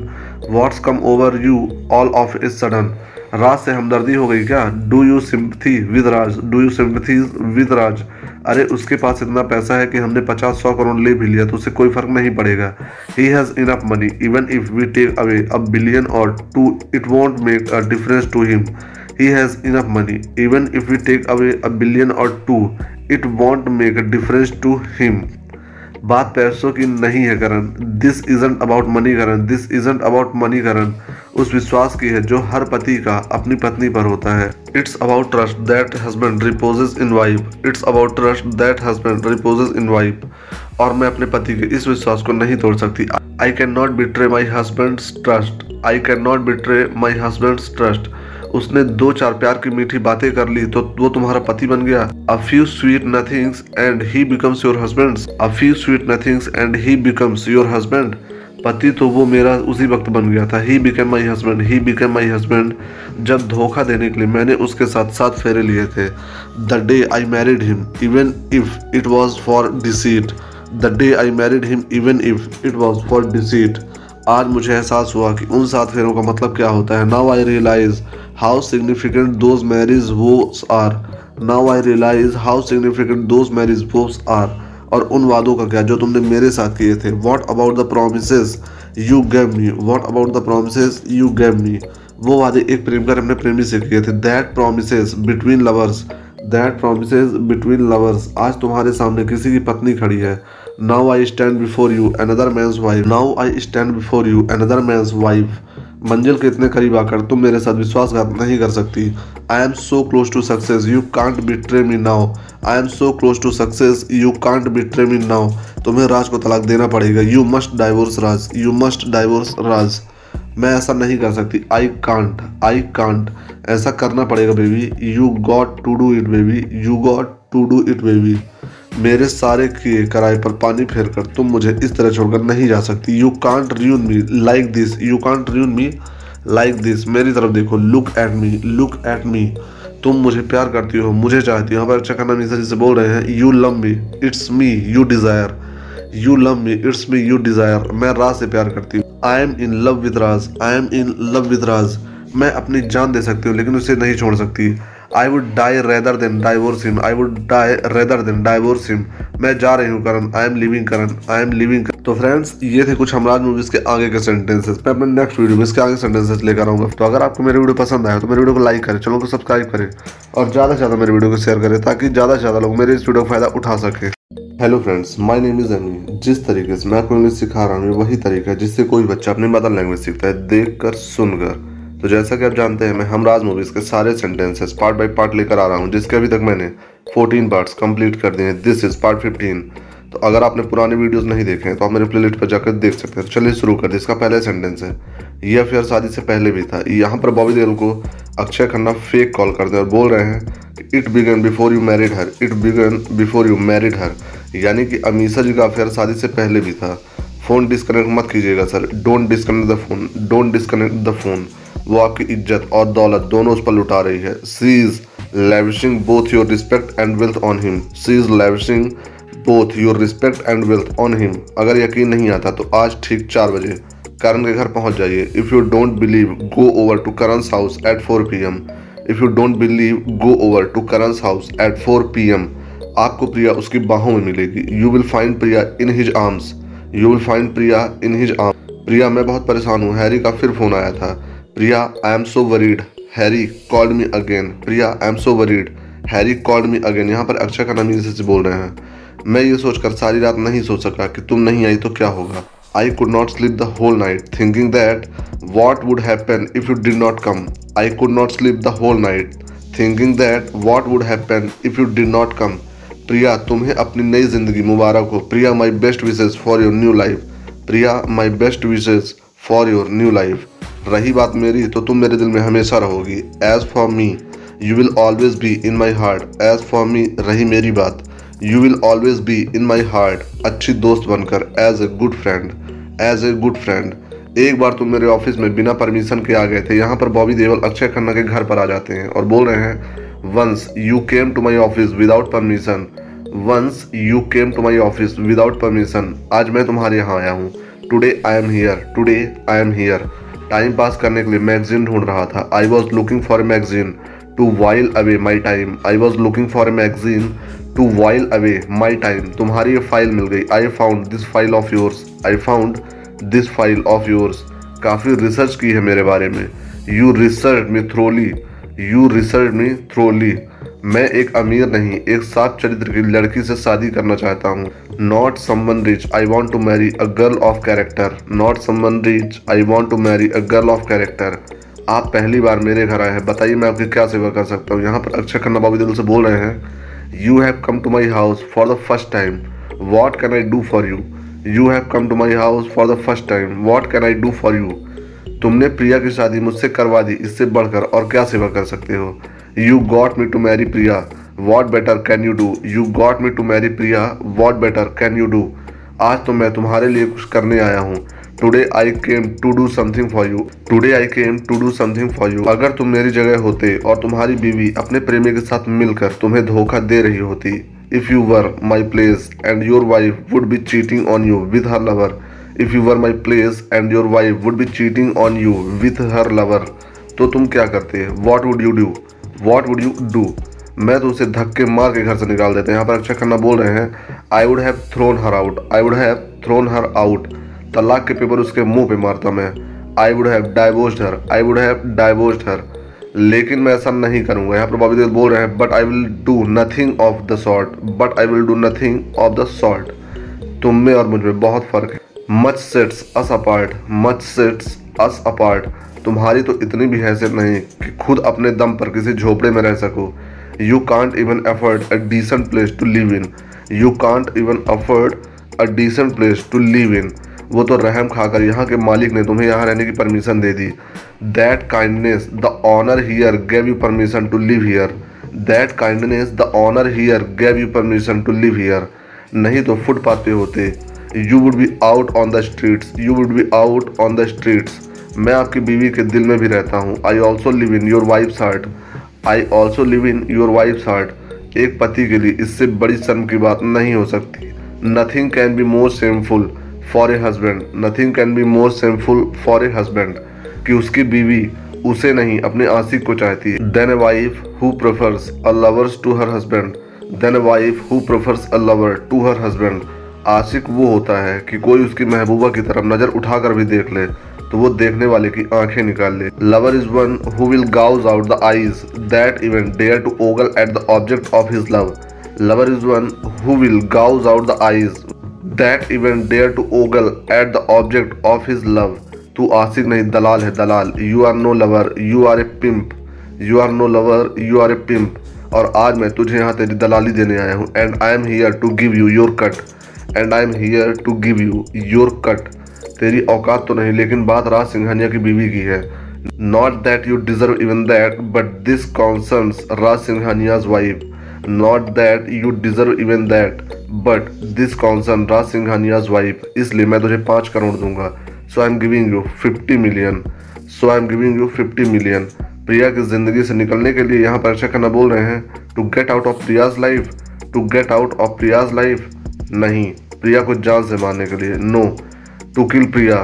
what's come over you all of a sudden Raj से हमदर्दी हो गई क्या? Do you sympathy with Raj? Do you sympathy with Raj? अरे उसके पास इतना पैसा है कि हमने पचास सौ करोड़ ले भी लिया तो उसे कोई फ़र्क नहीं पड़ेगा। He has enough money even if we take away a billion or two it won't make a difference to him he has enough money even if we take away a billion or two it won't make a difference to him. बात पैसों की नहीं है Karan. This isn't about money Karan. This isn't about money Karan. उस विश्वास की है जो हर पति का, अपनी पत्नी पर होता है। It's about trust that husband reposes in wife it's about trust that husband reposes in wife और मैं अपने पति के इस विश्वास को नहीं तोड़ सकती। I can not betray my husband trust I can not betray my husband trust उसने दो चार प्यार की मीठी बातें कर ली तो वो तुम्हारा पति बन गया। A few sweet nothings and he becomes your husband a few sweet nothings and he becomes your husband पति तो वो मेरा उसी वक्त बन गया था। He became my husband he became my husband जब धोखा देने के लिए मैंने उसके साथ सात फेरे लिए थे। The day I married him even if it was for deceit the day I married him even if it was for deceit आज मुझे एहसास हुआ कि उन सात फेरों का मतलब क्या होता है। Now I realise how significant those marriage vows are now I realise how significant those marriage vows are और उन वादों का क्या, जो तुमने मेरे साथ किए थे। What about the promise you gave me what about the promise you gave me वो वादे एक प्रेम कर अपने प्रेमी से किए थे। That promise between lovers that promise between lovers आज तुम्हारे सामने किसी की पत्नी खड़ी है। Now I stand before you another man's wife now I stand before you another man's wife मंजिल के इतने करीब आकर तुम मेरे साथ विश्वासघात नहीं कर सकती। I am so close to success you can't betray me now I am so close to success you can't betray me now तुम्हें राज को तलाक देना पड़ेगा। You must divorce Raj. You must divorce Raj. मैं ऐसा नहीं कर सकती। आई कांट आई कांट ऐसा करना पड़ेगा baby you got to do it baby you got to do it baby मेरे सारे किए कराए पर पानी फेर कर तुम मुझे इस तरह छोड़कर नहीं जा सकती। You can't ruin me like this you can't ruin me like this मेरी तरफ़ देखो look at me look at me तुम मुझे प्यार करती हो, मुझे चाहती हो। यहाँ पर अच्छा करना मीसा जिसे बोल रहे हैं you love me it's me you desire you love me it's me you desire मैं राज से प्यार करती हूँ। I am in love with Raj I am in love with Raj मैं अपनी जान दे सकती हूँ, लेकिन उसे नहीं छोड़ सकती। I would die rather than divorce him I would die rather than divorce him मैं जा रही हूँ Karan. I am leaving Karan. I am leaving तो फ्रेंड्स ये थे कुछ हमराज मूवीज़ के आगे के सेंटेंसेस मैं अपने नेक्स्ट वीडियो में इसके आगे सेंटेंसेस लेकर आऊँगा। तो अगर आपको मेरी वीडियो पसंद आया तो मेरे वीडियो को लाइक करें, चैनल को सब्सक्राइब करें और ज़्यादा से ज़्यादा मेरे वीडियो को शेयर करें ताकि ज़्यादा से ज़्यादा लोग मेरे इस वीडियो का फ़ायदा उठा सके। Hello friends my name is Amy जिस तरीके से मैं आपको इंग्लिश सिखा रहा हूँ वही तरीका है जिससे कोई बच्चा अपनी मदर लैंग्वेज सीखता है देख कर सुनकर। तो जैसा कि आप जानते हैं, मैं हमराज मूवीज़ के सारे सेंटेंसेस पार्ट बाय पार्ट लेकर आ रहा हूँ, जिसके अभी तक मैंने 14 पार्ट्स कंप्लीट कर दिए हैं। दिस इज़ पार्ट 15 तो अगर आपने पुराने वीडियोस नहीं देखे हैं तो आप मेरे प्लेलिस्ट पर जाकर देख सकते हैं। तो चलिए शुरू कर इसका पहला सेंटेंस है, ये अफेयर शादी से पहले भी था। यहाँ पर बॉबी देओल को अक्षय खन्ना फेक कॉल करते हैं और बोल रहे हैं कि it began before you married her it began before you married her यानी कि अमीसा जी का अफेयर शादी से पहले भी था। फ़ोन डिस्कनेक्ट मत कीजिएगा sir don't disconnect the phone don't disconnect the phone वो आपकी इज़्ज़त और दौलत दोनों उस पर लुटा रही है। She is lavishing both your respect and wealth on him she is lavishing both your respect and wealth on him अगर यकीन नहीं आता तो आज ठीक चार बजे करण के घर पहुँच जाइए। If you don't believe go over to Karan house at four p m if you don't believe go over to Karan's house at four p m आपको प्रिया उसकी बाहों में मिलेगी। You will find Priya in his arms you will find Priya in his arm Priya, मैं बहुत परेशान हूँ। Harry का फिर फ़ोन आया था। Priya I am so worried Harry called me again Priya I am so worried Harry called me again यहाँ पर अक्षय का नाम से बोल रहे हैं। मैं ये सोचकर सारी रात नहीं सोच सका कि तुम नहीं आई तो क्या होगा? I could not sleep the whole night thinking that what would happen if you did not come I could not sleep the whole night thinking that what would happen if you did not come Priya, तुम्हें अपनी नई ज़िंदगी मुबारक हो। Priya my best wishes for your new life Priya my best wishes for your new life रही बात मेरी तो तुम मेरे दिल में हमेशा रहोगी। As for me you will always be in my heart as for me रही मेरी बात you will always be in my heart अच्छी दोस्त बनकर as a good friend as a good friend एक बार तुम मेरे ऑफ़िस में बिना परमिशन के आ गए थे, यहाँ पर बॉबी देवल अक्षय खन्ना के घर पर आ जाते हैं और बोल रहे हैं once you came to my office without permission once you came to my office without permission आज मैं तुम्हारे यहाँ आया हूँ। Today I am here today I am here time pass करने के लिए मैगजीन ढूंढ रहा था। I was looking for a magazine to while away my time I was looking for a magazine to while away my time तुम्हारी ये file मिल गई। I found this file of yours I found this file of yours काफ़ी research की है मेरे बारे में। You research me thoroughly you research me thoroughly. मैं एक अमीर नहीं, एक सात चरित्र की लड़की से शादी करना चाहता हूँ। Not someone rich I want to marry a girl of character not someone rich I want to marry a girl of character आप पहली बार मेरे घर आए हैं। बताइए मैं आपकी क्या सेवा कर सकता हूँ? यहाँ पर अक्षय खन्ना बाबू दिल से बोल रहे हैं you have come to my house for the first time what can I do for you you have come to my house for the first time what can I do for you तुमने प्रिया की शादी मुझसे करवा दी, इससे बढ़कर और क्या सेवा कर सकते हो? You got me to marry Priya what better can you do you got me to marry Priya what better can you do आज तो मैं तुम्हारे लिए कुछ करने आया हूँ। Today I came to do something for you today I came to do something for you अगर तुम मेरी जगह होते और तुम्हारी बीवी अपने प्रेमी के साथ मिलकर तुम्हें धोखा दे रही होती if you were my place and your wife would be cheating on you with her lover if you were my place and your wife would be cheating on you with her lover तो तुम क्या करते? What would you do what would you do मैं तो उसे धक्के मार के घर से निकाल देते हैं। यहाँ पर अक्षय खन्ना बोल रहे हैं I would have thrown her out I would have thrown her out तलाक के पेपर उसके मुँह पे मारता मैं। I would have divorced her I would have divorced her लेकिन मैं ऐसा नहीं करूँगा। यहाँ पर बॉबी देव बोल रहे हैं but I will do nothing of the sort but I will do nothing of the sort तुम में और मुझमें बहुत फ़र्क है। Much sets us apart much sets us apart तुम्हारी तो इतनी भी हैसियत नहीं कि खुद अपने दम पर किसी झोपड़े में रह सको। You can't even afford a decent place to live in you can't even afford a decent place to live in वो तो रहम खाकर यहाँ के मालिक ने तुम्हें यहाँ रहने की परमिशन दे दी। That kindness the honour here gave you permission to live here that kindness the honour here gave you permission to live here नहीं तो फुटपाथ पे होते। You would be out on the streets you would be out on the streets मैं आपकी बीवी के दिल में भी रहता हूँ। I also live in your wife's heart I also live in your wife's heart एक पति के लिए इससे बड़ी शर्म की बात नहीं हो सकती। Nothing can be more shameful for a husband nothing can be more shameful for a husband कि उसकी बीवी उसे नहीं, अपने आशिक को चाहती है। Than a wife who prefers a lovers to her husband than a wife who prefers a lover to her husband आशिक वो होता है कि कोई उसकी महबूबा की तरफ़ नज़र उठाकर भी देख ले तो वो देखने वाले की आँखें निकाल ले। Lover is one who will gouge out the eyes that even dare to ogle at the object of his love lover is one who will gouge out the eyes that even dare to ogle at the object of his love तू आशिक नहीं, दलाल है दलाल। You are no lover you are a pimp you are no lover you are a pimp और आज मैं तुझे यहाँ तेरी दलाली देने आया हूँ and I am here to give you your cut and I am here to give you your cut तेरी औकात तो नहीं, लेकिन बात राज सिंघानिया की बीवी की है। Not that you deserve even that but this concerns Raj Singhania's wife not that you deserve even that but this concern Raj Singhania's wife इसलिए मैं तुझे पाँच करोड़ दूँगा। So I am giving you fifty million so I am giving you fifty million Priya की ज़िंदगी से निकलने के लिए यहाँ पर अक्षय खन्ना बोल रहे हैं। To get out of Priya's life to get out of Priya's life नहीं। प्रिया को जान से मारने के लिए। No to kill Priya.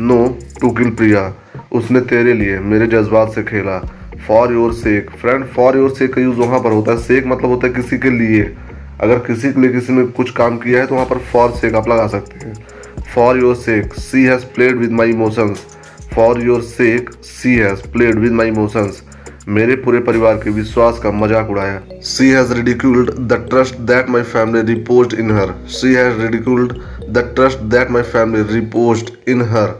No to kill Priya. उसने तेरे लिए मेरे जज्बात से खेला। For your sake friend for your sake का यूज़ वहाँ पर होता है। सेक मतलब होता है किसी के लिए। अगर किसी के लिए किसी ने कुछ काम किया है तो वहाँ पर फॉर सेक आप लगा सकते हैं। For your sake she has played with my emotions for your sake she has played with my emotions मेरे पूरे परिवार के विश्वास का मज़ाक उड़ाया। She has ridiculed the trust that my family repose in her she has ridiculed the trust that my family repose in her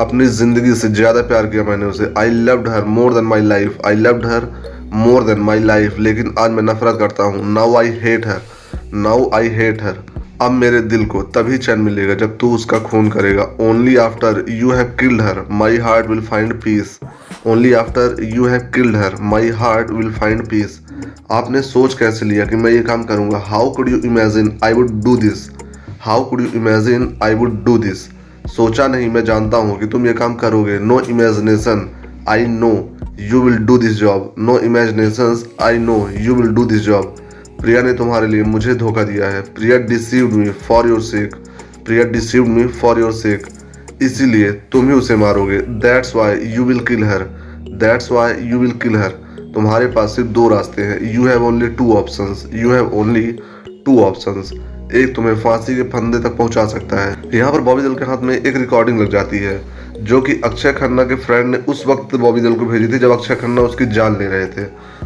अपनी ज़िंदगी से ज़्यादा प्यार किया मैंने उसे। I loved her more than my life I loved her more than my life लेकिन आज मैं नफरत करता हूँ। Now I hate her now I hate her अब मेरे दिल को तभी चैन मिलेगा जब तू उसका खून करेगा। Only after you have killed her my heart will find peace only after you have killed her my heart will find peace आपने सोच कैसे लिया कि मैं ये काम करूँगा? How could you imagine I would do this how could you imagine I would do this सोचा नहीं, मैं जानता हूँ कि तुम ये काम करोगे। No imagination I know you will do this job no imagination I know you will do this job Priya ने तुम्हारे लिए मुझे धोखा दिया है। Priya deceived me for your sake Priya deceived me for your sake इसीलिए तुम ही उसे मारोगे। That's why you will kill her that's why you will kill her तुम्हारे पास सिर्फ़ दो रास्ते हैं। You have only two option you have only two option एक तुम्हें फांसी के फंदे तक पहुँचा सकता है। यहाँ पर बॉबी दल के हाथ में एक रिकॉर्डिंग लग जाती है। जो कि अक्षय खन्ना के फ्रेंड ने उस वक्त बॉबी दल को भेजी थी, जब अक्षय खन्ना उसकी जान ले रहे थे।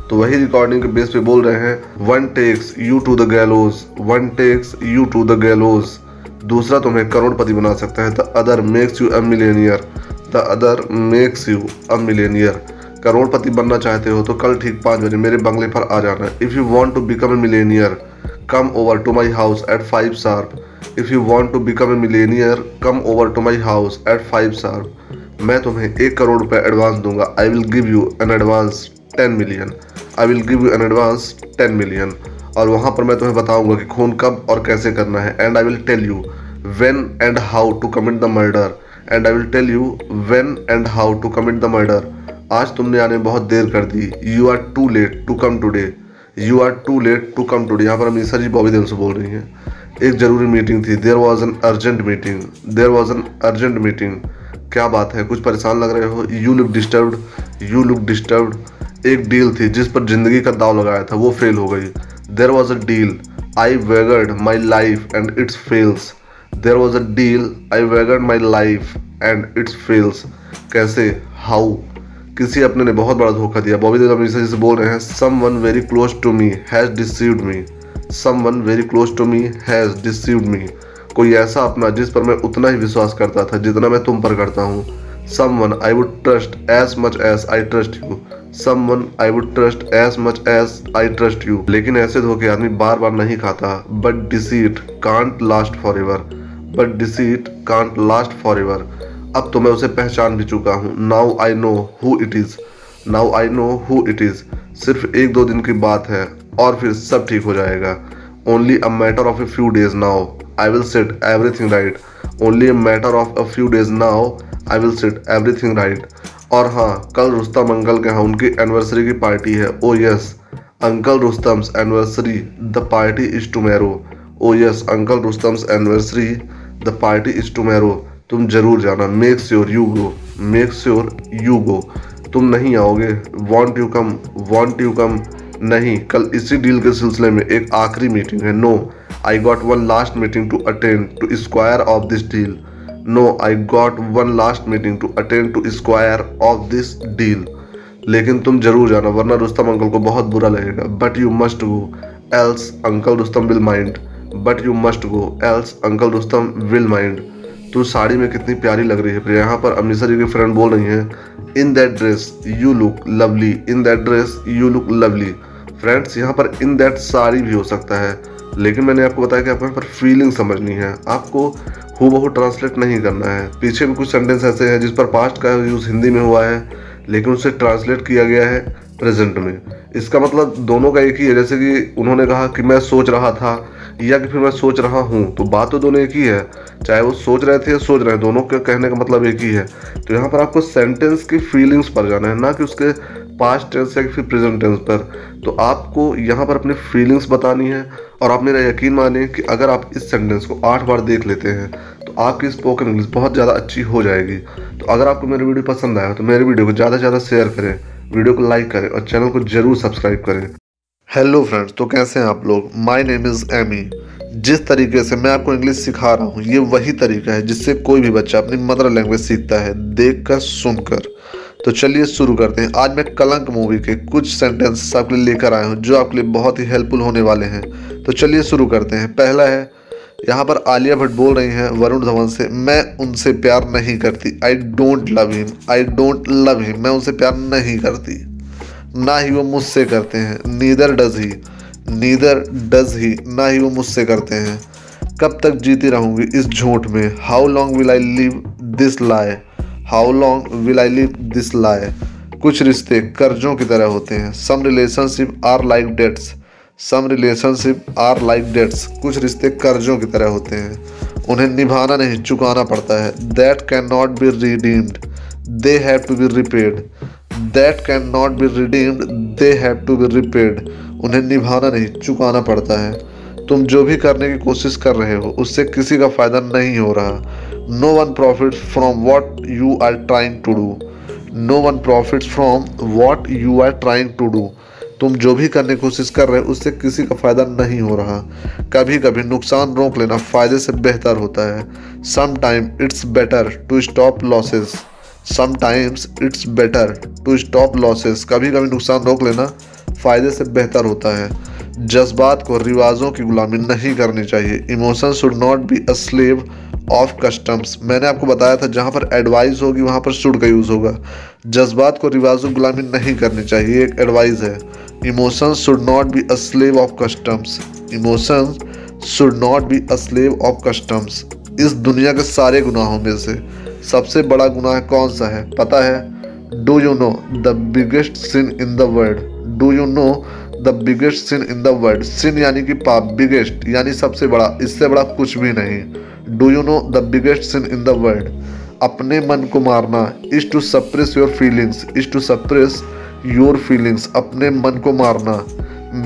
तो वही रिकॉर्डिंग के बेस पे बोल रहे हैं one takes you to the gallows one takes you to the gallows दूसरा तुम्हें करोड़पति बना सकता है। The other makes you a millionaire the other makes you a millionaire करोड़पति बनना चाहते हो तो कल ठीक पाँच बजे मेरे बंगले पर आ जाना। If you want to become a millionaire come over to my house at 5 sharp. If you want to become a millionaire come over to my house at 5 sharp मैं तुम्हें एक करोड़ रुपए एडवांस दूँगा. I will give you an advance ten million I will give you an advance ten million और वहाँ पर मैं तुम्हें बताऊँगा कि खून कब और कैसे करना है. And I will tell you when and how to commit the murder and I will tell you when and how to commit the murder आज तुमने आने बहुत देर कर दी. You are too late to come today you are too late to come today यहाँ पर अमीसर जी बॉबी देव से बोल रही हैं। एक ज़रूरी मीटिंग थी। There was an urgent meeting there was an urgent meeting क्या बात है? कुछ परेशान लग रहे हो? You look disturbed you look disturbed एक डील थी जिस पर ज़िंदगी का दाव लगाया था, वो फेल हो गई। There was a deal I wagered my life and it's fails there was a deal I wagered my life and it's fails कैसे? हाउ किसी अपने ने बहुत बड़ा धोखा दिया। बॉबी देव से बोल रहे हैं someone very close to me has deceived me someone very close to me has deceived me कोई ऐसा अपना जिस पर मैं उतना ही विश्वास करता था जितना मैं तुम पर करता हूँ। Someone I would trust as much as I trust you someone I would trust as much as I trust you लेकिन ऐसे धोखे आदमी बार बार नहीं खाता। But deceit can't last forever but deceit can't last forever अब तो मैं उसे पहचान भी चुका हूँ। Now I know who it is now I know who it is सिर्फ़ एक दो दिन की बात है। और फिर सब ठीक हो जाएगा। Only a matter of a few days now I will set everything right. Only a matter of a few days now, I will set everything right. और हाँ कल रुस्तम अंकल के यहाँ उनकी एनिवर्सरी की पार्टी है। ओ yes uncle Rustam's anniversary the party is tomorrow oh yes uncle Rustam's anniversary the party is tomorrow तुम ज़रूर जाना। Make sure you go make sure you go तुम नहीं आओगे। Won't you come won't you come नहीं कल इसी deal के सिलसिले में एक आखिरी मीटिंग है no I got one last meeting to attend to square off this deal. No, I got one last meeting to attend to square of this deal. लेकिन तुम ज़रूर जाना वरना रुस्तम अंकल को बहुत बुरा लगेगा but you must go else uncle Rustam will mind but you must go else uncle Rustam will mind तू साड़ी में कितनी प्यारी लग रही है फिर यहाँ पर अमृतसर जी की फ्रेंड बोल रही हैं in that dress you look lovely in that dress you look lovely friends यहाँ पर इन दैट साड़ी भी हो सकता है, लेकिन मैंने आपको बताया कि आपको यहाँ पर फीलिंग समझनी है। आपको हु बहु ट्रांसलेट नहीं करना है। पीछे भी कुछ सेंटेंस ऐसे हैं जिस पर पास्ट का यूज़ हिंदी में हुआ है, लेकिन उसे ट्रांसलेट किया गया है प्रेजेंट में। इसका मतलब दोनों का एक ही है। जैसे कि उन्होंने कहा कि मैं सोच रहा था या कि फिर मैं सोच रहा हूँ तो बात तो दोनों एक ही है। चाहे वो सोच रहे थे या सोच रहे हैं, दोनों के कहने का मतलब एक ही है। तो यहाँ पर आपको सेंटेंस की फीलिंग्स पर जाना है, ना कि उसके पास्ट टेंस या फिर प्रेजेंट टेंस पर। तो आपको यहाँ पर अपनी फीलिंग्स बतानी है, और आप मेरा यकीन माने कि अगर आप इस सेंटेंस को आठ बार देख लेते हैं तो आपकी स्पोकन इंग्लिश बहुत ज़्यादा अच्छी हो जाएगी। तो अगर आपको मेरी वीडियो पसंद आया तो मेरे वीडियो को ज़्यादा से ज़्यादा शेयर करें वीडियो को लाइक करें, और चैनल को ज़रूर सब्सक्राइब करें। हेलो फ्रेंड्स तो कैसे हैं आप लोग? माय नेम इज़ एमी जिस तरीके से मैं आपको इंग्लिश सिखा रहा हूँ, ये वही तरीका है जिससे कोई भी बच्चा अपनी मदर लैंग्वेज सीखता है देख कर सुनकर। तो चलिए शुरू करते हैं। आज मैं कलंक मूवी के कुछ सेंटेंस आपके लिए लेकर आया हूँ, जो आपके लिए बहुत ही हेल्पफुल होने वाले हैं। तो चलिए शुरू करते हैं। पहला है, यहाँ पर आलिया भट्ट बोल रही हैं वरुण धवन से, मैं उनसे प्यार नहीं करती। I don't love him I don't love him मैं उनसे प्यार नहीं करती। ना ही वो मुझसे करते हैं। Neither does he neither does he, ना ही वो मुझसे करते हैं। कब तक जीती रहूँगी इस झूठ में? How long will I live this lie how long will I live this lie कुछ रिश्ते कर्जों की तरह होते हैं। Some relationship are like debts some relationship are like debts कुछ रिश्ते कर्जों की तरह होते हैं। उन्हें निभाना नहीं, चुकाना पड़ता है। That can not be redeemed they have to be repaid that can not be redeemed they have to be repaid उन्हें निभाना नहीं, चुकाना पड़ता है। तुम जो भी करने की कोशिश कर रहे हो, उससे किसी का फ़ायदा नहीं हो रहा। No one profit from what you are trying to do no one profit from what you are trying to do तुम जो भी करने की कोशिश कर रहे हो, उससे किसी का फ़ायदा नहीं हो रहा। कभी कभी नुकसान रोक लेना फ़ायदे से बेहतर होता है। Some time it's better to stop losses sometimes it's better to stop losses कभी कभी नुकसान रोक लेना फ़ायदे से बेहतर होता है। जज्बात को रिवाजों की गुलामी नहीं करनी चाहिए। Emotion should not be a slave of customs मैंने आपको बताया था, जहाँ पर एडवाइस होगी, वहाँ पर शुड का यूज़ होगा। जज्बात को रिवाजों गुलामी नहीं करनी चाहिए, एक एडवाइस है। Emotions should not be a slave of customs emotions should not be a slave of customs इस दुनिया के सारे गुनाहों में से सबसे बड़ा गुनाह कौन सा है? पता है? Do you know the biggest sin in the world do you know the biggest sin in the world sin यानी कि पाप बिगेस्ट यानी सबसे बड़ा, इससे बड़ा कुछ भी नहीं। Do you know the biggest sin in the world अपने मन को मारना is to suppress your feelings is to suppress your feelings अपने मन को मारना,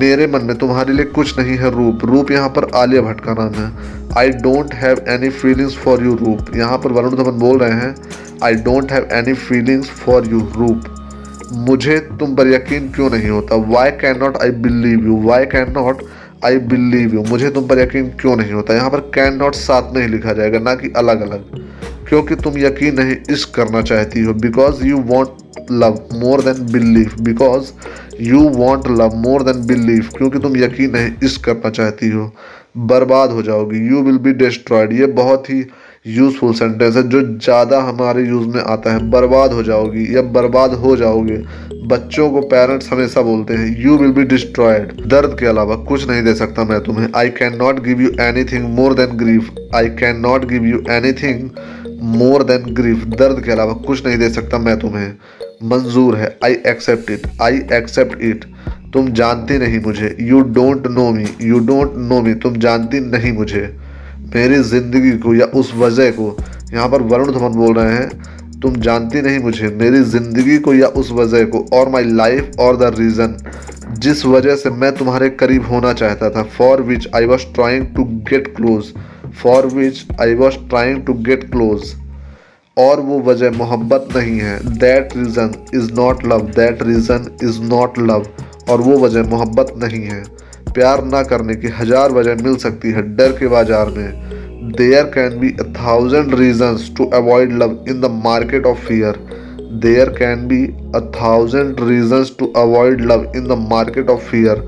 मेरे मन में तुम्हारे लिए कुछ नहीं है रूप। रूप यहाँ पर आलिया भट्ट का नाम है। I don't have any feelings for you Roop. यहाँ पर वरुण धवन बोल रहे हैं I don't have any feelings for you Roop. मुझे तुम पर यकीन क्यों नहीं होता? Why can not I believe you why can not I believe you मुझे तुम पर यकीन क्यों नहीं होता? यहाँ पर कैन नॉट साथ में ही लिखा जाएगा, ना कि अलग अलग क्योंकि तुम यकीन नहीं इश्क करना चाहती हो। Because you want love more than believe because you want love more than believe क्योंकि तुम यकीन नहीं इश्क करना चाहती हो। बर्बाद हो जाओगी। यू विल बी डिस्ट्रॉयड ये बहुत ही यूजफुल सेंटेंस है, जो ज़्यादा हमारे यूज़ में आता है, बर्बाद हो जाओगी या बर्बाद हो जाओगे। बच्चों को पेरेंट्स हमेशा बोलते हैं यू विल बी डिस्ट्रॉयड दर्द के अलावा कुछ नहीं दे सकता मैं तुम्हें। I can not give you anything more than grief I can not give you anything more than grief दर्द के अलावा कुछ नहीं दे सकता मैं तुम्हें। मंजूर है। I accept it I accept it तुम जानती नहीं मुझे। You don't know me you don't know me तुम जानती नहीं मुझे। मेरी ज़िंदगी को या उस वजह को, यहाँ पर वरुण धवन बोल रहे हैं, तुम जानती नहीं मुझे, मेरी ज़िंदगी को या उस वजह को, और माई लाइफ और द रीज़न जिस वजह से मैं तुम्हारे करीब होना चाहता था for which I was trying to get close for which I was trying to get close और वो वजह मोहब्बत नहीं है that reason is not love that reason is not love और वो वजह मोहब्बत नहीं है। प्यार ना करने की हज़ार वजह मिल सकती है डर के बाज़ार में। There can be a thousand reasons to avoid love in the market of fear there can be a thousand reasons to avoid love in the market of fear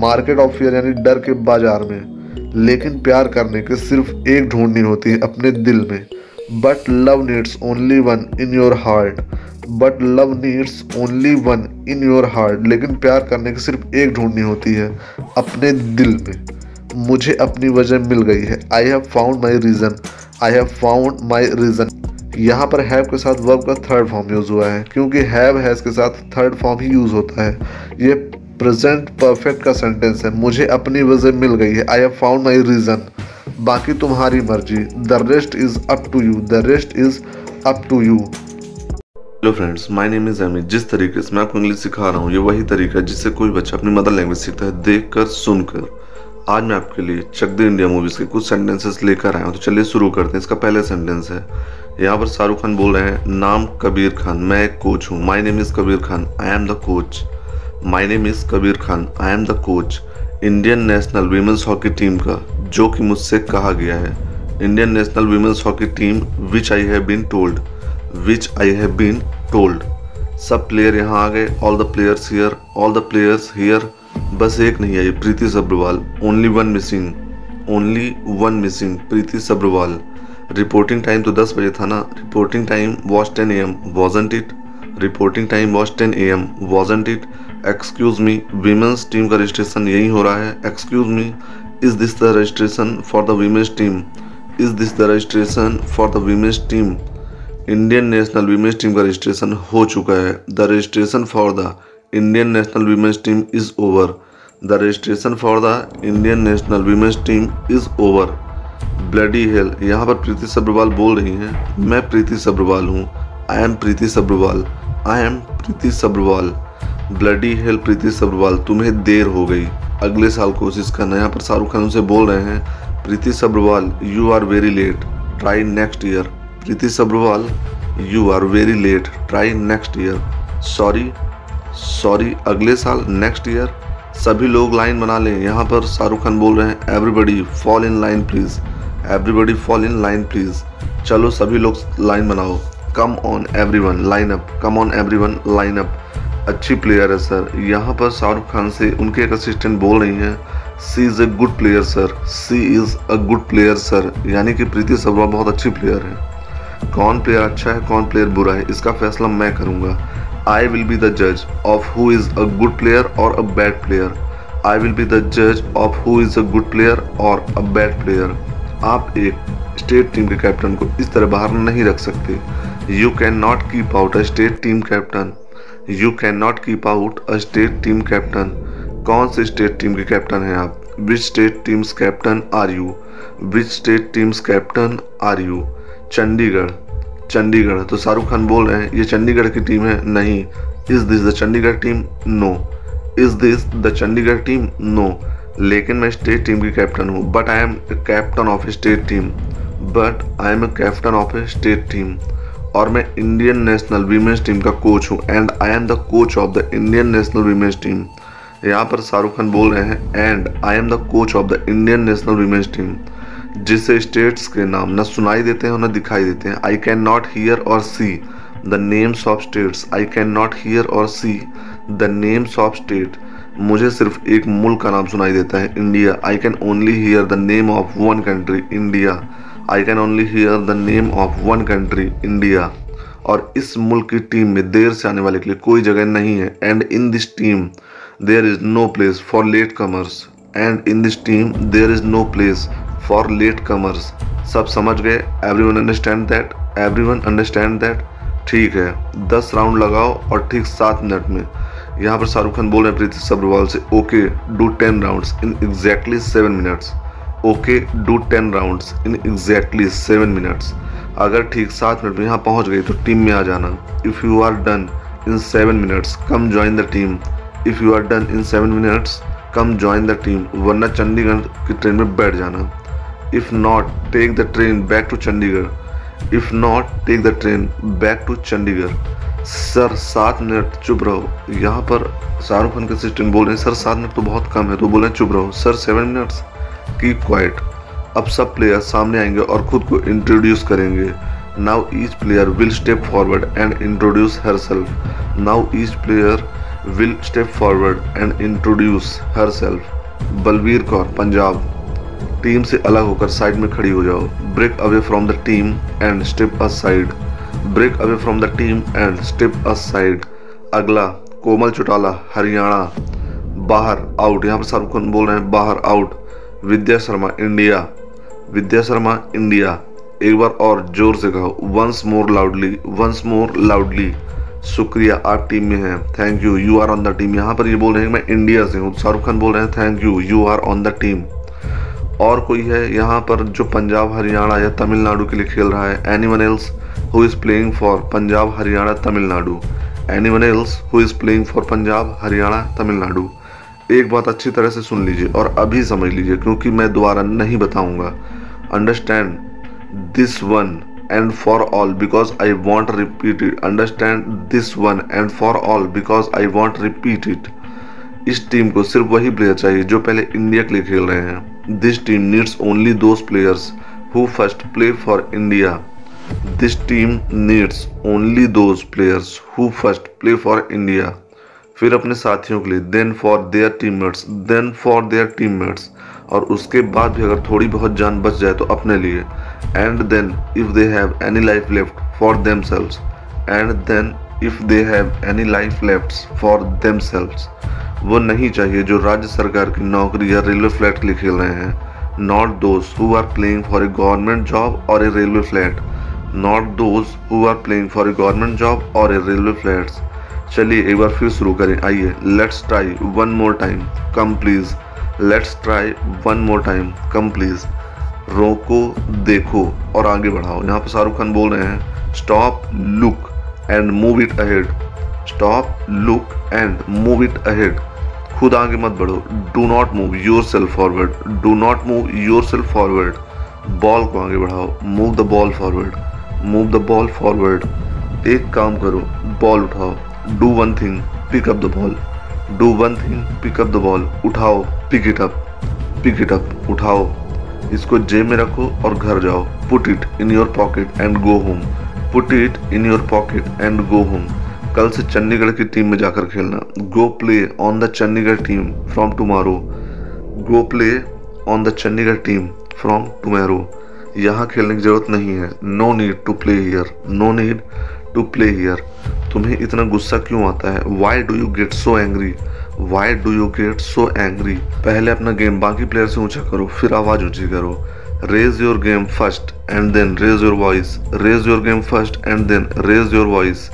market of fear यानी डर के बाज़ार में। लेकिन प्यार करने के सिर्फ़ एक ढूंढनी होती है अपने दिल में। But love needs only one in your heart but love needs only one in your heart लेकिन प्यार करने की सिर्फ़ एक ढूंढनी होती है, अपने दिल में। मुझे अपनी वजह मिल गई है। I have found my reason I have found my reason यहाँ पर हैव के साथ वर्ब का थर्ड फॉर्म यूज़ हुआ है, क्योंकि हैव हैज़ के साथ थर्ड फॉर्म ही यूज़ होता है। ये प्रेजेंट परफेक्ट का सेंटेंस है। मुझे अपनी वजह मिल गई है। I have found my reason बाकी तुम्हारी मर्ज़ी। The rest is up to you the rest is up to you hello friends my name is Amit जिस तरीके से मैं आपको इंग्लिश सिखा रहा हूँ, ये वही तरीका है जिससे कोई बच्चा अपनी मदर लैंग्वेज सीखता है देख कर सुनकर। आज मैं आपके लिए चक द इंडिया मूवीज़ के कुछ सेंटेंसेस लेकर आया हूँ। तो चलिए शुरू करते हैं। इसका पहला सेंटेंस है। यहाँ पर शाहरुख खान बोल रहे हैं, नाम कबीर खान। मैं एक कोच हूँ। My name is Kabir Khan. I am the coach my name is Kabir Khan. I am the coach Indian national women's hockey team का। जो कि मुझसे कहा गया है। Indian national women's hockey team which I have been told which I have been told सब player यहाँ आ गए। All the players here all the players here बस एक नहीं आई Preeti Sabharwal. Only one missing only one missing Preeti Sabharwal. Reporting time तो 10 बजे था ना। Reporting time was 10 a m wasn't it reporting time was 10 a m wasn't it excuse me women's team का registration यही हो रहा है। Excuse me is this the registration for the women's team is this the registration for the women's team Indian national women's team का registration हो चुका है। The registration for the Indian national women's team is over the registration for the Indian national women's team is over bloody hell यहाँ पर प्रीति सब्रवाल बोल रही हैं। मैं प्रीति सब्रवाल हूँ। I am Preeti Sabharwal. I am Preeti Sabharwal. Bloody hell Preeti Sabharwal तुम्हें देर हो गई। अगले साल कोशिश करना, यहाँ पर शाहरुख खान उनसे बोल रहे हैं Preeti Sabharwal you are very late try next year Preeti Sabharwal you are very late try next year sorry sorry अगले साल नेक्स्ट ईयर सभी लोग लाइन बना लें। यहाँ पर शाहरुख खान बोल रहे हैं everybody fall in line please everybody fall in line please चलो सभी लोग लाइन बनाओ। Come on everyone line up come on everyone line up अच्छी प्लेयर है सर यहाँ पर शाहरुख खान से उनके एक असिस्टेंट बोल रही हैं she is a good player sir she is a good player sir यानी कि प्रीति सब्रवाल बहुत अच्छी प्लेयर है। कौन प्लेयर अच्छा है, कौन प्लेयर बुरा है, इसका फैसला मैं करूँगा। आई विल बी द जज of who is a good player और a bad player I will be the जज of who is a good player और अ बैड प्लेयर आप एक स्टेट टीम के कैप्टन को इस तरह बाहर नहीं रख सकते। You can not keep out a state team captain you can not keep out a state team captain कौन से स्टेट टीम के कैप्टन हैं आप? Which state team's captain are you which state team's captain are you Chandigarh. Chandigarh. तो शाहरुख खान बोल रहे हैं, ये चंडीगढ़ की टीम है? नहीं। Is this the Chandigarh team no is this the Chandigarh team no लेकिन मैं स्टेट टीम की कैप्टन हूँ but I am captain of state team but I am a captain of a state team और मैं Indian national women's team का coach हूँ and I am the coach of the Indian national women's team यहाँ पर शाहरुख खान बोल रहे हैं and I am the coach of the Indian national women's team जिससे स्टेट्स के नाम न सुनाई देते हैं और न दिखाई देते हैं। आई can not hear or see the names of states I can not hear or see the names of state मुझे सिर्फ़ एक मुल्क का नाम सुनाई देता है India I can only hear the name of one country India I can only hear the name of one country India और इस मुल्क की टीम में देर से आने वाले के लिए कोई जगह नहीं है। And in this team there is no place for latecomers and in this team there is no place for latecomers सब समझ गए? Everyone understand that everyone understand that ठीक है। दस राउंड लगाओ और ठीक सात मिनट में। यहाँ पर शाहरुख खान बोल रहे हैं, प्रीति सब्रवाल से okay do ten rounds in exactly seven minutes okay do ten rounds in exactly seven minutes अगर ठीक सात मिनट में यहाँ पहुँच गई तो टीम में आ जाना। If you are done in seven minutes come join the team if you are done in seven minutes come join the team वरना चंडीगढ़ की ट्रेन में बैठ जाना। If not take the train back to Chandigarh. If not take the train back to Chandigarh. Sir, सात minute चुप रहो। यहाँ पर शाहरुख खान के असिस्टेंट बोल रहे हैं, सर, सात मिनट तो बहुत कम है। तो बोल रहे हैं, चुप रहो। Sir seven minutes keep quiet अब सब प्लेयर सामने आएँगे और खुद को इंट्रोड्यूस करेंगे। Now each player will step forward and introduce herself now each player will step forward and introduce herself Balbir Kaur, Punjab. Team से अलग होकर साइड में खड़ी हो जाओ। Break away from the team and step aside break away from the team and step aside अगला, कोमल चौटाला, हरियाणा। बाहर out यहाँ पर शाहरुख खान बोल रहे हैं, बाहर out Vidya Sharma India. Vidya Sharma India. एक बार और ज़ोर से कहो once more loudly once more loudly शुक्रिया, आप टीम में हैं। Thank you you are on the team यहाँ पर ये बोल रहे हैं मैं इंडिया से हूँ। शाहरुख खान बोल रहे हैं thank you you are on the team और कोई है यहाँ पर जो पंजाब, हरियाणा या तमिलनाडु के लिए खेल रहा है। Anyone else who is playing for Punjab, Haryana, Tamil Nadu. Anyone else who is playing for Punjab, Haryana, Tamil Nadu. एक बात अच्छी तरह से सुन लीजिए और अभी समझ लीजिए, क्योंकि मैं दोबारा नहीं बताऊँगा। Understand this one and for all because I won't repeat it understand this one and for all because I won't repeat it इस टीम को सिर्फ़ वही प्लेयर चाहिए जो पहले इंडिया के लिए खेल रहे हैं। This team needs only those players who first play for India this team needs only those players who first play for India फिर अपने साथियों के लिए then for their teammates then for their teammates और उसके बाद भी अगर थोड़ी बहुत जान बच जाए तो अपने लिए। And then if they have any life left for themselves and then if they have any life left for themselves वो नहीं चाहिए जो राज्य सरकार की नौकरी या रेलवे फ्लैट के लिए खेल रहे हैं। Not those who are playing for a government job or a railway flat not those who are playing for a government job or a railway flats चलिए एक बार फिर शुरू करें। आइए let's try one more time come please let's try one more time come please रोको, देखो और आगे बढ़ाओ। यहाँ पर शाहरुख खान बोल रहे हैं stop look and move it ahead stop look and move it ahead खुद आगे मत बढ़ो। Do not move yourself forward do not move yourself forward ball को आगे बढ़ाओ। Move the ball forward move the ball forward एक काम करो। बॉल उठाओ। Do one thing pick up the ball do one thing pick up the ball उठाओ pick it up pick it up उठाओ. इसको जेब में रखो और घर जाओ. Put it in your pocket and go home put it in your pocket and go home कल से चंडीगढ़ की टीम में जाकर खेलना. Go play on the Chandigarh team from tomorrow go play on the Chandigarh team from tomorrow यहाँ खेलने की ज़रूरत नहीं है. No need to play here no need to play here तुम्हें इतना गुस्सा क्यों आता है? Why do you get so angry why do you get so angry पहले अपना गेम बाकी प्लेयर से ऊँचा करो, फिर आवाज़ ऊँची करो। Raise your game first and then raise your voice raise your game first and then raise your voice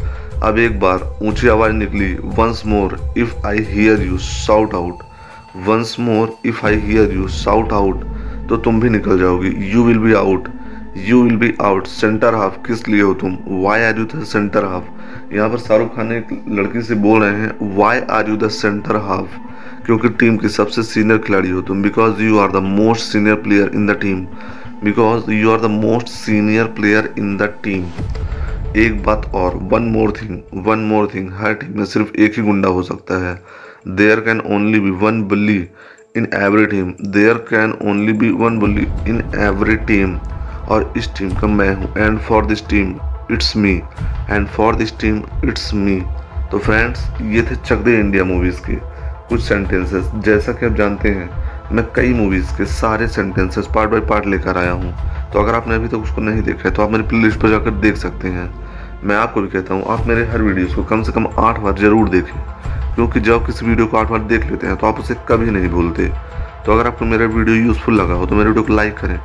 अब एक बार ऊँची आवाज़ निकली once more if I hear you shout out once more if I hear you shout out तो तुम भी निकल जाओगी you will be out you will be out centre half किस लिए हो तुम? Why are you the centre half यहाँ पर शाहरुख खान एक लड़की से बोल रहे हैं why are you the centre half क्योंकि टीम की सबसे सीनियर खिलाड़ी हो तुम. Because you are the most senior player in the team because you are the most senior player in the team एक बात और one more thing one more thing हर team में सिर्फ़ एक ही गुंडा हो सकता है. There can only be one bully in every team there can only be one bully in every team और इस टीम का मैं हूँ। And for this team it's me and for this team it's me तो friends ये थे Chak De India movies के कुछ सेंटेंसेस जैसा कि आप जानते हैं, मैं कई मूवीज़ के सारे सेंटेंसेस पार्ट बाय पार्ट लेकर आया हूँ। तो अगर आपने अभी तक तो उसको नहीं देखा है तो आप मेरी प्ले लिस्ट पर जाकर देख सकते हैं। मैं आपको भी कहता हूँ, आप मेरे हर वीडियोज़ को कम से कम आठ बार ज़रूर देखें। क्योंकि जब किसी वीडियो को आठ बार देख लेते हैं तो आप उसे कभी नहीं भूलते। तो अगर आपको मेरा वीडियो यूज़फुल लगा हो तो मेरे वीडियो को लाइक करें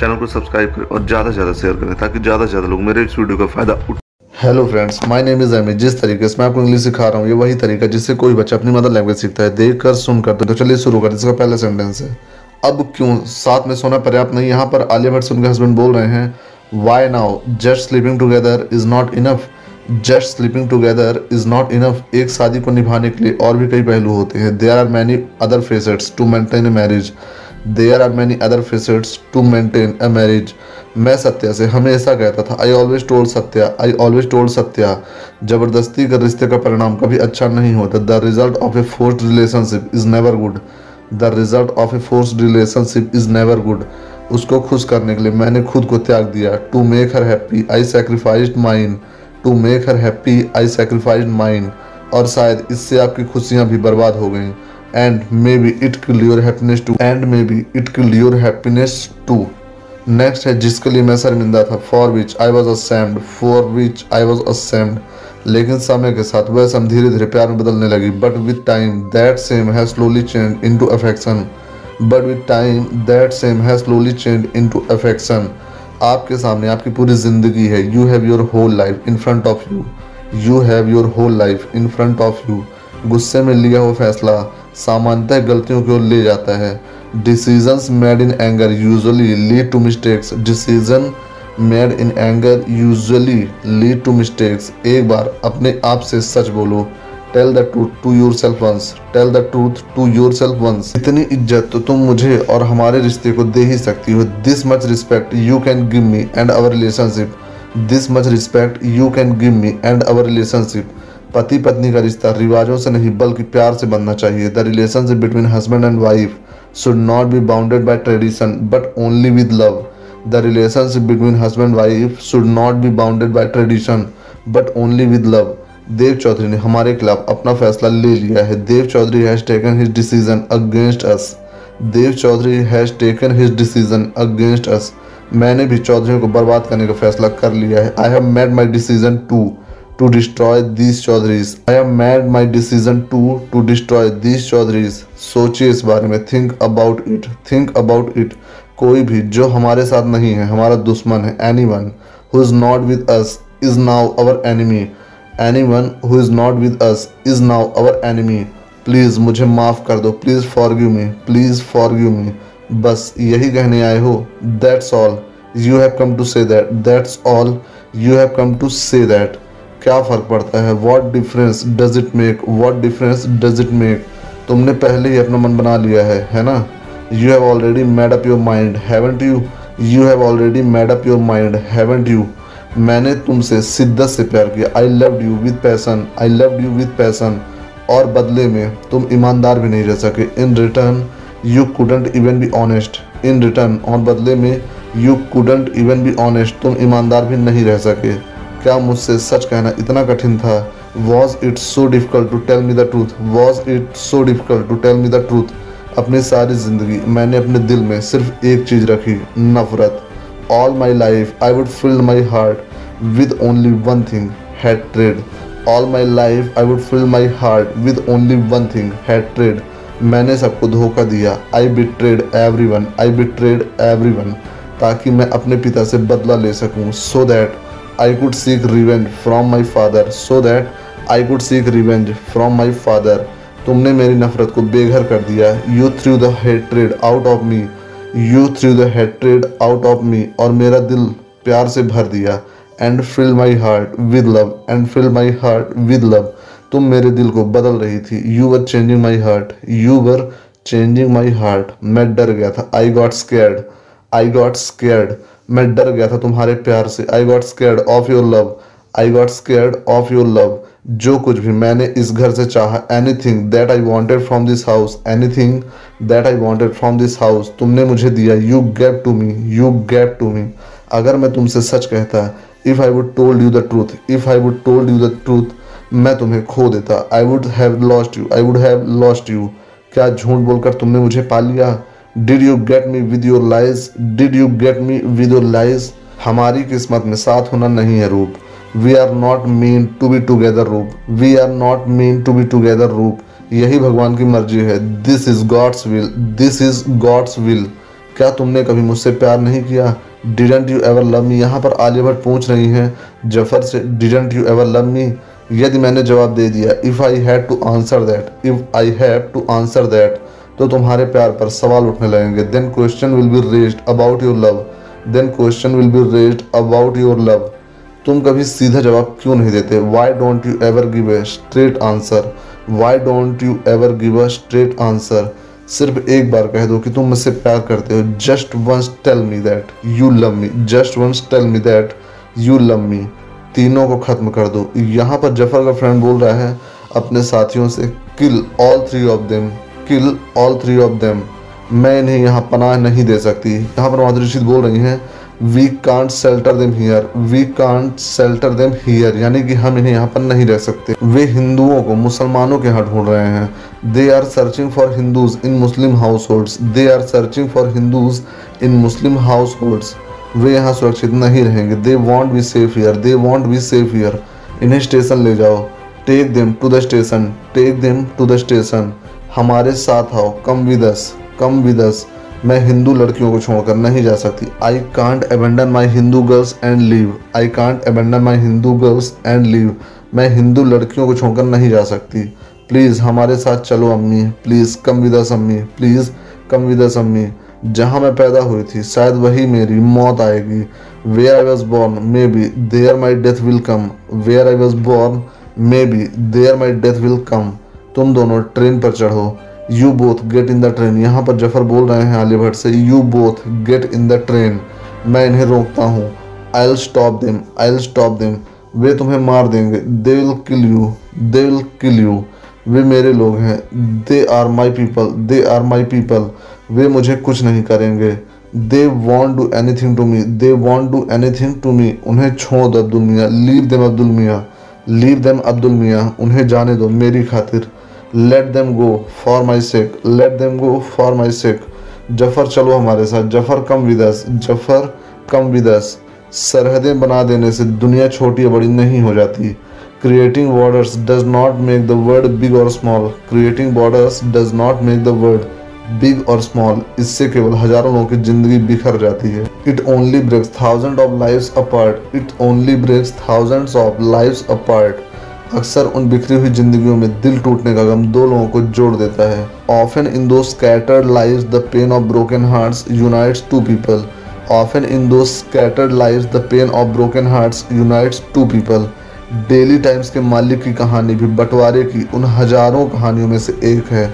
चैनल को सब्सक्राइब करें और ज़्यादा से ज़्यादा शेयर करें, ताकि ज़्यादा से ज़्यादा लोग मेरे इस वीडियो का फ़ायदा उठ hello friends my name is Amy जिस तरीके से मैं आपको इंग्लिश सिखा रहा हूँ, ये वही तरीका जिससे कोई बच्चा अपनी मदर लैंग्वेज सीखता है देख कर सुन कर तो चलिए शुरू करते इसका पहला सेंटेंस है। अब क्यों? साथ में सोना पर्याप्त नहीं, यहाँ पर आलिया भट्ट उनके हस्बैंड बोल रहे हैं why now just sleeping together is not enough just sleeping together is not enough एक शादी को निभाने के लिए और भी कई पहलू होते हैं। There are many other facets to maintain a marriage there are many other facets to maintain a marriage मैं सत्या से हमेशा कहता था I always told Satya I always told Satya, ज़बरदस्ती का रिश्ते का परिणाम कभी अच्छा नहीं होता the result of a forced relationship is never good the result of a forced relationship is never good उसको खुश करने के लिए मैंने खुद को त्याग दिया to make her happy I sacrifice mind to make her happy I sacrifice mind और शायद इससे आपकी खुशियाँ भी बर्बाद हो गई। And maybe it kill your happiness too and maybe it kill your happiness too next है, जिसके लिए मैं शर्मिंदा था। For which I was ashamed for which I was ashamed लेकिन समय के साथ वह सम धीरे धीरे प्यार में बदलने लगी। But with time that same has slowly change into affection but with time that same has slowly change into affection आपके सामने आपकी पूरी ज़िंदगी है। You have your whole life in front of you you have your whole life in front of you गुस्से में लिया हुआ फैसला सामान्यतः गलतियों की ओर ले जाता है। Decisions made in anger usually lead to mistakes decision made in anger usually lead to mistakes एक बार अपने आप से सच बोलो। Tell the truth to yourself once tell the truth to yourself once इतनी इज़्ज़त तो तुम मुझे और हमारे रिश्ते को दे ही सकती हो। This much respect you can give me and our relationship this much respect you can give me and our relationship पति पत्नी का रिश्ता रिवाजों से नहीं बल्कि प्यार से बनना चाहिए। The relationship between husband and wife should not be bounded by tradition but only with love the relationship between husband wife should not be bounded by tradition but only with love Dev Chaudhary ने हमारे खिलाफ अपना फैसला ले लिया है। Dev Chaudhary has taken his decision against us Dev Chaudhary has taken his decision against us मैंने भी चौधरी को बर्बाद करने का फैसला कर लिया है। I have made my decision to to destroy these Chaudharys I have made my decision to to destroy these Chaudharys सोचिए इस बारे में। Think about it think about it कोई भी, जो हमारे साथ नहीं है, हमारा दुश्मन है, anyone who is not with us is now our enemy anyone who is not with us is now our enemy. Please मुझे माफ़ कर दो. Please forgive me please forgive me बस यही कहने आए हो. That's all you have come to say that that's all you have come to say that क्या फ़र्क पड़ता है? What difference does it make what difference does it make तुमने पहले ही अपना मन बना लिया है है ना? You have already made up your mind haven't you you have already made up your mind haven't you मैंने तुमसे शिद्दत से प्यार किया। I love you with passion I love you with passion और बदले में तुम ईमानदार भी नहीं रह सके। In return you couldn't even be honest in return और बदले में you couldn't even be honest तुम ईमानदार भी नहीं रह सके। क्या मुझसे सच कहना इतना कठिन था? Was it so difficult to tell me the truth was it so difficult to tell me the truth अपनी सारी ज़िंदगी मैंने अपने दिल में सिर्फ़ एक चीज़ रखी, नफ़रत। All my life I would fill my heart one thing hatred all my life I would fill my heart with only one thing hatred मैंने सबको धोखा दिया। I betrayed everyone I betrayed everyone ताकि मैं अपने पिता से बदला ले सकूँ। So that I could seek revenge from my father so that I could seek revenge from my father तुमने मेरी नफरत को बेघर कर दिया। You threw the hatred out of me you threw the hatred out of me और मेरा दिल प्यार से भर दिया। And fill my heart with love and fill my heart with love तुम मेरे दिल को बदल रही थी। You were changing my heart you were changing my heart मैं डर गया था। I got scared I got scared मैं डर गया था तुम्हारे प्यार से। I got scared of your love I got scared of your love जो कुछ भी मैंने इस घर से चाहा anything that I wanted from this house anything that I wanted from this house तुमने मुझे दिया। You gave to me you gave to me अगर मैं तुमसे सच कहता if I would told you the truth if I would told you the truth मैं तुम्हें खो देता। I would have lost you I would have lost you क्या झूठ बोलकर तुमने मुझे पा लिया? Did you get me with your lies did you get me with your lies हमारी किस्मत में साथ होना नहीं है Roop. We are not mean to be together Roop. We are not mean to be together Roop. यही भगवान की मर्ज़ी है। This is God's will this is God's will क्या तुमने कभी मुझसे प्यार नहीं किया? Didn't you ever love me यहाँ पर आलिया भट्ट पूछ रही हैं, ज़फ़र से didn't you ever love me यदि मैंने जवाब दे दिया if I had to answer that if I have to answer that तो तुम्हारे प्यार पर सवाल उठने लगेंगे। Then question will be raised about your love then question will be raised about your love तुम कभी सीधा जवाब क्यों नहीं देते? Why don't you ever give a straight answer why don't you ever give a straight answer सिर्फ़ एक बार कह दो कि तुम मुझसे प्यार करते हो। Just once tell me that you love me just once tell me that you love me तीनों को खत्म कर दो। यहाँ पर ज़फ़र का फ्रेंड बोल रहा है, अपने साथियों से kill all three of them kill all three of them मैं इन्हें यहाँ पनाह नहीं दे सकती। यहाँ पर माधुरी बोल रही हैं we can't shelter them here we can't shelter them here यानी कि हम इन्हें यहाँ पर नहीं रह सकते। वे हिंदुओं को, मुसलमानों के यहाँ ढूंढ रहे हैं। They are searching for Hindus in Muslim households they are searching for Hindus in Muslim households वे यहाँ सुरक्षित नहीं रहेंगे। They won't be safe here they won't be safe here इन्हें स्टेशन ले जाओ। Take them to the station take them to the station हमारे साथ आओ। Come with us come with us मैं हिंदू लड़कियों को छोड़कर नहीं जा सकती। I can't abandon my Hindu girls and leave I can't abandon my Hindu girls and leave मैं हिंदू लड़कियों को छोड़कर नहीं जा सकती। प्लीज़ हमारे साथ चलो अम्मी। प्लीज़ कम विद अस अम्मी। प्लीज़ कम विद अस अम्मी। जहाँ मैं पैदा हुई थी, शायद वही मेरी मौत आएगी। Where I was born maybe there my death will come where I was born maybe there my death will come तुम दोनों ट्रेन पर चढ़ो। You both get in the train यहाँ पर ज़फ़र बोल रहे हैं आलिया भट्ट से you both get in the train मैं इन्हें रोकता हूँ. I will stop them I will stop them वे तुम्हें मार देंगे. They will kill you they will kill you वे मेरे लोग हैं. They are my people they are my people वे मुझे कुछ नहीं करेंगे. They won't do anything to me they won't do anything to me उन्हें छोड़ दो Abdul Miyan. Leave them Abdul Miyan. Leave them Abdul Miyan. उन्हें जाने दो मेरी खातिर. Let them go for my sake let them go for my sake Zafar चलो हमारे साथ। ज़फ़र कम विदस ज़फ़र कम विदस सरहदें बना देने से दुनिया छोटी या बड़ी नहीं हो जाती। Creating borders does not make the world big or small creating borders does not make the world big or small इससे केवल हज़ारों लोगों की ज़िंदगी बिखर जाती है। It only breaks thousand of life apart it only breaks thousands of life apart अक्सर उन बिखरी हुई जिंदगियों में दिल टूटने का गम दो लोगों को जोड़ देता है ऑफन इन दो scattered lives the pain of broken hearts unites two people often in दो scattered lives the pain of broken hearts unites two people Daily Times के मालिक की कहानी भी बंटवारे की उन हज़ारों कहानियों में से एक है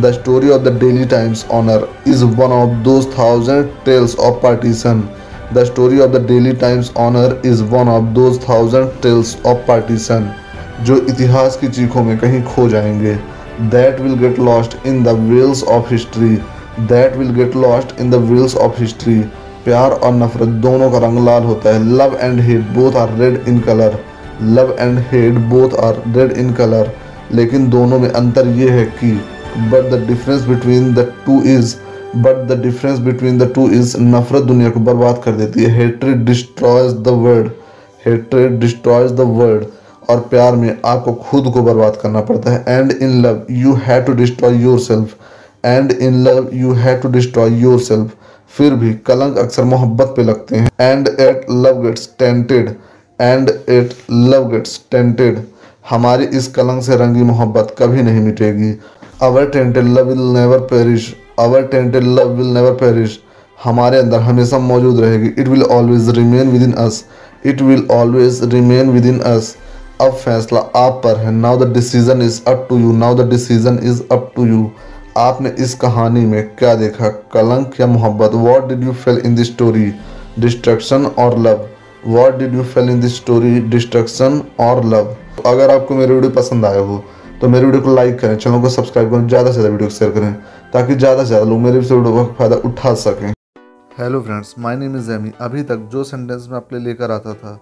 the story of the Daily Times owner is one of those thousand tales of partition. The story of the Daily Times honor is one of those thousand tales of partition. जो इतिहास की चीखों में कहीं खो जाएँगे। That will get lost in the wheels of history. That will get lost in the wheels of history. प्यार और नफरत दोनों का रंग लाल होता है। Love and hate both are red in colour love and hate both are red in colour लेकिन दोनों में अंतर ये है कि but the difference between the two is but the difference between the two is नफरत दुनिया को बर्बाद कर देती है। Hatred destroys the world hatred destroys the world और प्यार में आपको खुद को बर्बाद करना पड़ता है। And in love you have to destroy yourself and in love you have to destroy yourself फिर भी कलंक अक्सर मोहब्बत पे लगते हैं। And yet love gets tainted and yet love gets tainted हमारी इस कलंक से रंगी मोहब्बत कभी नहीं मिटेगी। Our tainted love will never perish our tainted love will never perish हमारे अंदर हमेशा मौजूद रहेगी। It will always remain within us it will always remain within us अब फैसला आप पर है। Now the decision is up to you now the decision is up to you आपने इस कहानी में क्या देखा? कलंक या मोहब्बत? What did you feel in this story destruction और love what did you feel in this story destruction और लव अगर आपको मेरी वीडियो पसंद आया हो तो मेरी वीडियो को लाइक करें, चैनल को सब्सक्राइब करें, ज़्यादा से ज़्यादा वीडियो शेयर करें, ताकि ज़्यादा से ज़्यादा लोग मेरी वीडियो का फ़ायदा उठा सकें। Hello friends my name is Amy अभी तक जो सेंटेंस मैं आपके लेकर आता था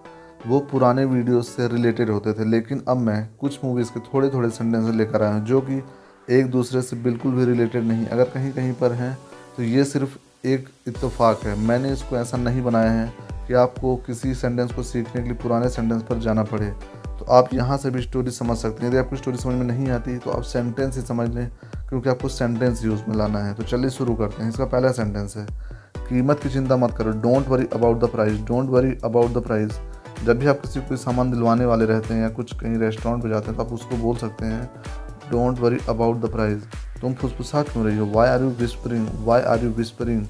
वो पुराने वीडियोस से रिलेटेड होते थे, लेकिन अब मैं कुछ मूवीज़ के थोड़े थोड़े सेंटेंस लेकर आया हूँ, जो कि एक दूसरे से बिल्कुल भी रिलेटेड नहीं। अगर कहीं कहीं पर हैं तो ये सिर्फ़ एक इत्तेफाक है। मैंने इसको ऐसा नहीं बनाया है कि आपको किसी सेंटेंस को सीखने के लिए पुराने सेंटेंस पर जाना पड़े। तो आप यहाँ से भी स्टोरी समझ सकते हैं। यदि आपको स्टोरी समझ में नहीं आती तो आप सेंटेंस ही समझ लें, क्योंकि आपको सेंटेंस यूज़ में लाना है। तो चलिए शुरू करते हैं। इसका पहला सेंटेंस है, कीमत की चिंता मत करो। Don't worry about the price don't worry about the price जब भी आप किसी को सामान दिलवाने वाले रहते हैं या कुछ कहीं रेस्टोरेंट पर जाते हैं तो आप उसको बोल सकते हैं don't worry about the price तुम फुसफुसा क्यों रही हो? Why are you whispering why are you whispering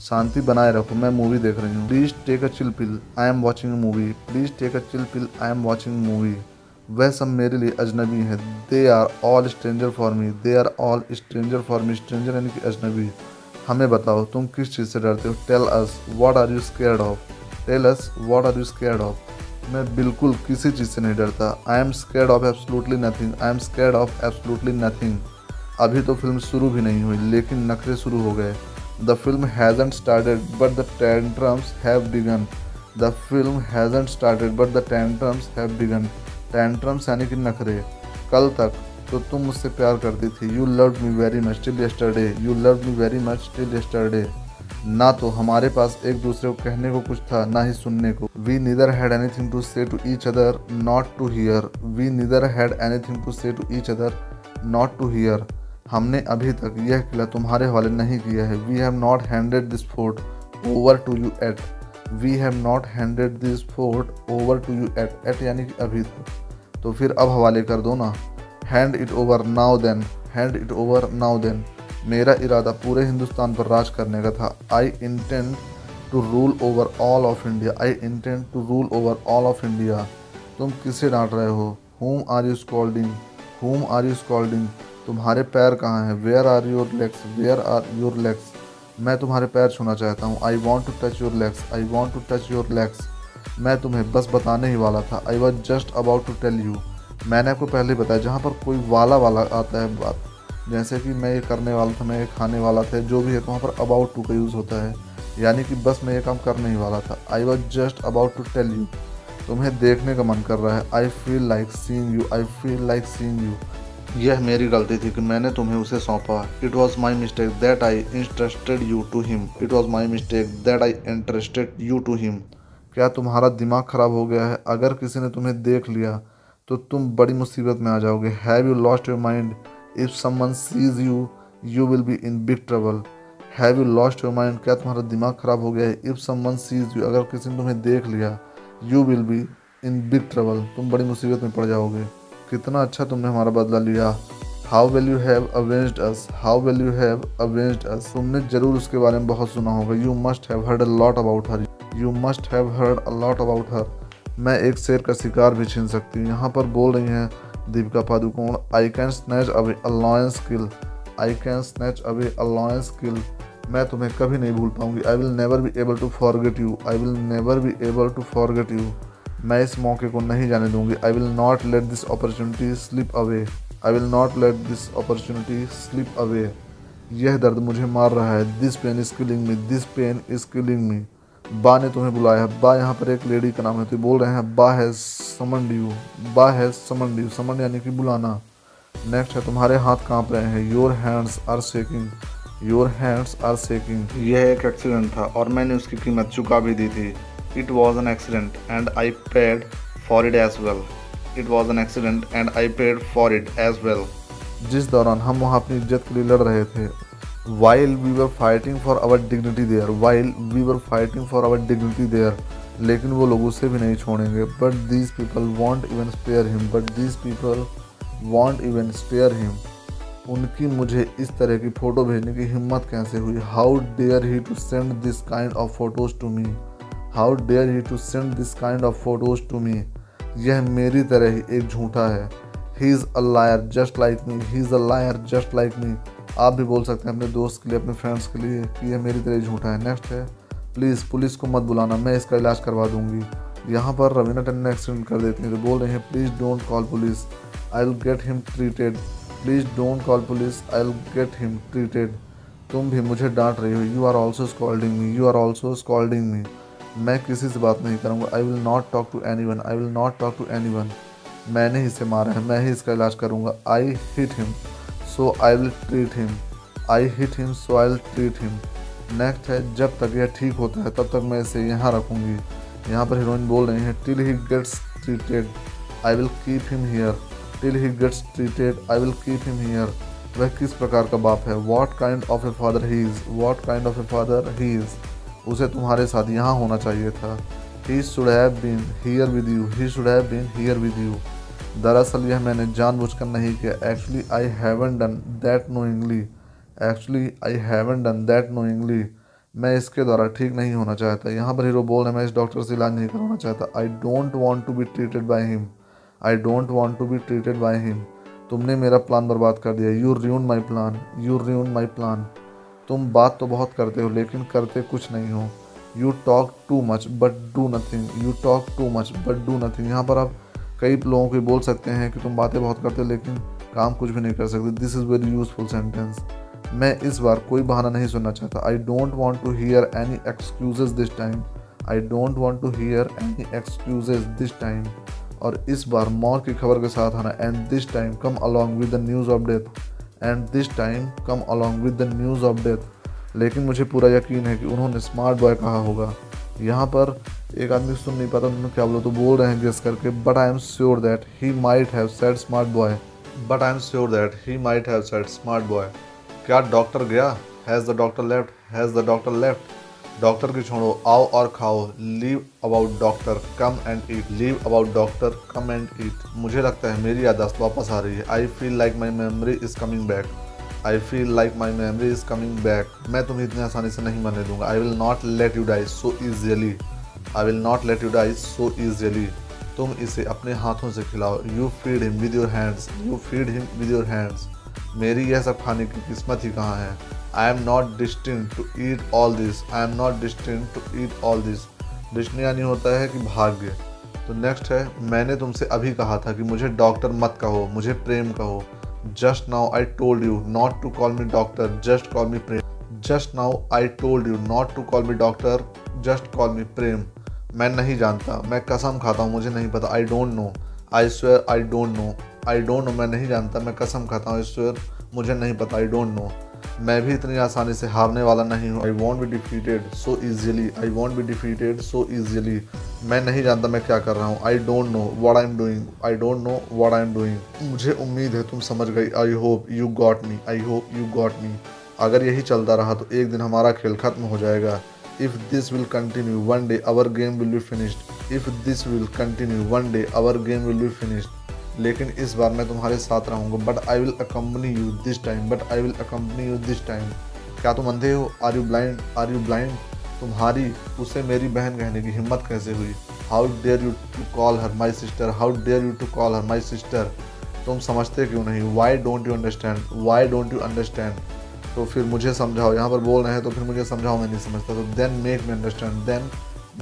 शांति बनाए रखो, मैं मूवी देख रही हूँ। Please take a chill pill I am watching movie please take a chill pill I am watching movie वह सब मेरे लिए अजनबी हैं। They are all stranger for me they are all stranger for me stranger यानी कि अजनबी। हमें बताओ, तुम किस चीज़ से डरते हो? Tell us what are you scared of tell us what are you scared of मैं बिल्कुल किसी चीज़ से नहीं डरता। I am scared of absolutely nothing I am scared of absolutely nothing अभी तो फ़िल्म शुरू भी नहीं हुई, लेकिन नखरे शुरू हो गए। The film hasn't started but the tantrums have begun the film hasn't started but the tantrums have begun tantrums यानी कि नखरे। कल तक तो तुम मुझसे प्यार करती थी। You love me very much till yesterday you love me very much till yesterday ना तो हमारे पास एक दूसरे को कहने को कुछ था, ना ही सुनने को। We neither had anything to say to each other not to hear we neither had anything to say to each other not to hear हमने अभी तक यह किला तुम्हारे हवाले नहीं किया है। We have not handed this fort over to you yet we have not handed this fort over to you yet yet यानी कि अभी तक। तो फिर अब हवाले कर दो ना। Hand it over now then hand it over now then मेरा इरादा पूरे हिंदुस्तान पर राज करने का था। I intend to rule over all of India I intend to rule over all of India तुम किसे डांट रहे हो? Whom are you scolding whom are you scolding तुम्हारे पैर कहाँ हैं? Where are your legs where are your legs मैं तुम्हारे पैर छूना चाहता हूँ। I want to touch your legs I want to touch your legs मैं तुम्हें बस बताने ही वाला था। I was just about to tell you मैंने आपको पहले बताया, जहाँ पर कोई वाला वाला आता है बात। जैसे कि मैं ये करने वाला था, मैं ये खाने वाला था, जो भी है तो वहाँ पर अबाउट टू का यूज़ होता है। यानी कि बस मैं ये काम करने ही वाला था। I was just about to tell you तुम्हें देखने का मन कर रहा है। I feel like seeing you I feel like seeing you यह मेरी गलती थी कि मैंने तुम्हें उसे सौंपा। It was my mistake that I entrusted you to him it was my mistake that I entrusted you to him क्या तुम्हारा दिमाग ख़राब हो गया है? अगर किसी ने तुम्हें देख लिया तो तुम बड़ी मुसीबत में आ जाओगे। Have you lost your mind if someone sees you you will be in big trouble have you lost your mind क्या तुम्हारा दिमाग ख़राब हो गया है? इफ़ समन सीज यू अगर किसी ने तुम्हें देख लिया you will be in big trouble तुम बड़ी मुसीबत में पड़ जाओगे। कितना अच्छा तुमने हमारा बदला लिया। How well you have avenged us how well you have avenged us तुमने ज़रूर उसके बारे में बहुत सुना होगा। You must have heard a lot about her you must have heard a lot about her मैं एक शेर का शिकार भी छीन सकती हूँ। यहाँ पर बोल रही हैं Deepika Padukone I can snatch away a lion's kill I can snatch away a lion's kill मैं तुम्हें कभी नहीं भूल पाऊँगी। I will never be able to forget you I will never be able to forget you मैं इस मौके को नहीं जाने दूँगी। I will not let this opportunity slip away I will not let this opportunity slip away यह दर्द मुझे मार रहा है। This pain is killing me this pain is killing me बा ने तुम्हें बुलाया है। बा यहाँ पर एक लेडी का नाम है। तो बोल रहे हैं बा है समन यू बा है समन यू समन यानी कि बुलाना। नेक्स्ट है तुम्हारे हाथ काँप रहे हैं। Your hands are shaking your hands are shaking यह एक एक्सीडेंट था और मैंने उसकी कीमत चुका भी दी थी। It was an accident and I paid for it as well it was an accident and I paid for it as well जिस दौरान हम वहाँ अपनी इज़्ज़त के लिए लड़ रहे थे while we were fighting for our dignity there while we were fighting for our dignity there लेकिन वो लोग उसे भी नहीं छोड़ेंगे। But these people won't even spare him but these people won't even spare him उनकी मुझे इस तरह की फ़ोटो भेजने की हिम्मत कैसे हुई? How dare he to send this kind of photos to me how dare he to send this kind of photos to me यह मेरी तरह ही एक झूठा है। He is a liar just like me he is a liar just like me आप भी बोल सकते हैं अपने दोस्त के लिए, अपने फ्रेंड्स के लिए कि यह मेरी तरह झूठा है नेक्स्ट है। प्लीज़ पुलिस को मत बुलाना, मैं इसका इलाज करवा दूँगी। यहाँ पर रवीना टंडन एक्सीडेंट कर देती हैं तो बोल रहे हैं please don't call police I will get him treated please don't call police I will get him treated तुम भी मुझे डांट रही हो you are also scolding me you are also scolding me मैं किसी से बात नहीं करूँगा I will not talk to anyone I will not talk to anyone मैंने ही इसे मारा है, मैं ही इसका इलाज करूँगा। I hit him so I will treat him. I hit him, so I will treat him. Next है, जब तक यह ठीक होता है, तब तक मैं इसे यहाँ रखूँगी। यहाँ पर हीरोइन बोल रही हैं till he gets treated I will keep him here till he gets treated I will keep him here वह किस प्रकार का बाप है? What kind of a father he is what kind of a father he is उसे तुम्हारे साथ यहाँ होना चाहिए था। He should have been here with you he should have been here with you दरअसल यह मैंने जानबूझकर नहीं किया। Actually I haven't done that knowingly actually I haven't done that knowingly मैं इसके द्वारा ठीक नहीं होना चाहता। यहाँ पर हीरो बोल रहे मैं इस डॉक्टर से इलाज नहीं करवाना चाहता। I don't want to be treated by him I don't want to be treated by him तुमने मेरा प्लान बर्बाद कर दिया। You ruin my plan you ruin my plan तुम बात तो बहुत करते हो, लेकिन करते कुछ नहीं हो। You talk too much but do nothing you talk too much but do nothing यहाँ पर आप कई लोगों को बोल सकते हैं कि तुम बातें बहुत करते हो, लेकिन काम कुछ भी नहीं कर सकते। This is very useful sentence मैं इस बार कोई बहाना नहीं सुनना चाहता। I don't want to hear any excuses this time I don't want to hear any excuses this time और इस बार मौत की खबर के साथ आना। And this time come along with the news of death and this time come along with the news of death लेकिन मुझे पूरा यकीन है कि उन्होंने स्मार्ट बॉय कहा होगा। यहाँ पर एक आदमी सुन नहीं पाता, उन्होंने क्या बोला तो बोल रहे हैं गेस करके but I am sure that he might have said smart boy but I am sure that he might have said smart boy क्या डॉक्टर गया? Has the doctor left has the doctor left doctor की छोड़ो, आओ और खाओ। Leave about doctor come and eat leave about doctor come and eat मुझे लगता है मेरी यादाश्त वापस आ रही है। I feel like my memory is coming back I feel like my memory is coming back मैं तुम्हें इतनी आसानी से नहीं मरने दूँगा। I will not let you die so easily I will not let you die so easily तुम इसे अपने हाथों से खिलाओ। You feed him with your hands you feed him with your hands मेरी यह सब खाने की किस्मत ही कहाँ है? I am not destined to eat all this I am not destined to eat all this destined यानी होता है कि भाग्य। तो नेक्स्ट है, मैंने तुमसे अभी कहा था कि मुझे डॉक्टर मत कहो, मुझे प्रेम कहो। Just now I told you not to call me doctor, just call me Prem. Just now I told you not to call me doctor, just call me Prem. मैं नहीं जानता मैं कसम खाता हूँ मुझे नहीं पता I don't know I swear I don't know I don't know मैं नहीं जानता मैं कसम खाता हूँ आई स्वेयर मुझे नहीं पता आई डोंट नो मैं भी इतनी आसानी से हारने वाला नहीं हूँ। I won't be defeated so easily I won't be defeated so easily मैं नहीं जानता मैं क्या कर रहा हूँ। I don't know what I am doing I don't know what I am doing मुझे उम्मीद है तुम समझ गई। I hope you got me I hope you got me अगर यही चलता रहा तो एक दिन हमारा खेल खत्म हो जाएगा। If this will continue one day our game will be finished if this will continue one day our game will be finished लेकिन इस बार मैं तुम्हारे साथ रहूँगा but I will accompany you this time but I will accompany you this time क्या तुम अंधे हो? Are you blind are you blind तुम्हारी, उसे मेरी बहन कहने की हिम्मत कैसे हुई? How dare you to call her my sister how dare you to call her my sister तुम समझते क्यों नहीं? Why don't you understand why don't you understand तो फिर मुझे समझाओ। यहाँ पर बोल रहे हैं तो फिर मुझे समझाओ, मैं नहीं समझता। तो then make me understand then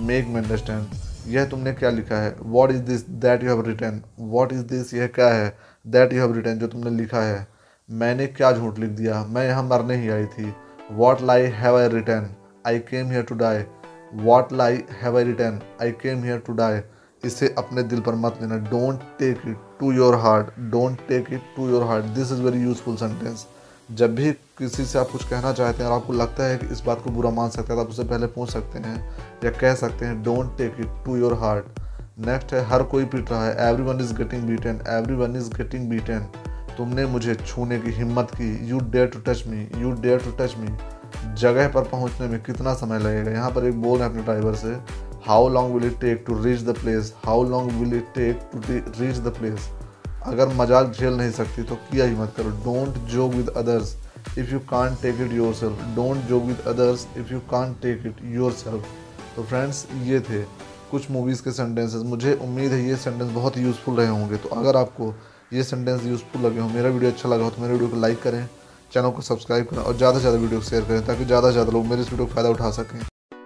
make me understand यह तुमने क्या लिखा है? What is this that you have written what is this यह क्या है? दैट यू हैव रिटर्न जो तुमने लिखा है। मैंने क्या झूठ लिख दिया? मैं यहाँ मरने ही आई थी। What lie have I written I came here to die what lie have I written I came here to die इसे अपने दिल पर मत लेना। Don't take it to your heart don't take it to your heart this is very useful sentence जब भी किसी से आप कुछ कहना चाहते हैं और आपको लगता है कि इस बात को बुरा मान सकते हैं तो आप उससे पहले पूछ सकते हैं या कह सकते हैं don't take it to your heart next है, हर कोई पीट रहा है। Everyone is getting beaten everyone is getting beaten तुमने मुझे छूने की हिम्मत की। You dare to touch me you dare to touch me जगह पर पहुँचने में कितना समय लगेगा? यहाँ पर एक बोल है अपने ड्राइवर से। How long will it take to reach the place how long will it take to reach the place अगर मज़ाक झेल नहीं सकती तो किया ही मत करो। Don't joke with others if you can take it yourself don't joke with others if you can take it yourself तो फ्रेंड्स ये थे कुछ मूवीज़ के सेंटेंसेस मुझे उम्मीद है ये सेंटेंस बहुत यूज़फुल रहे होंगे। तो अगर आपको ये सेंटेंस यूज़फुल लगे हो, मेरा वीडियो अच्छा लगा हो तो मेरे वीडियो को लाइक करें चैनल को सब्सक्राइब करें और ज़्यादा से ज़्यादा वीडियो शेयर करें, ताकि ज़्यादा से ज़्यादा लोग मेरे इस वीडियो का फ़ायदा उठा सकें।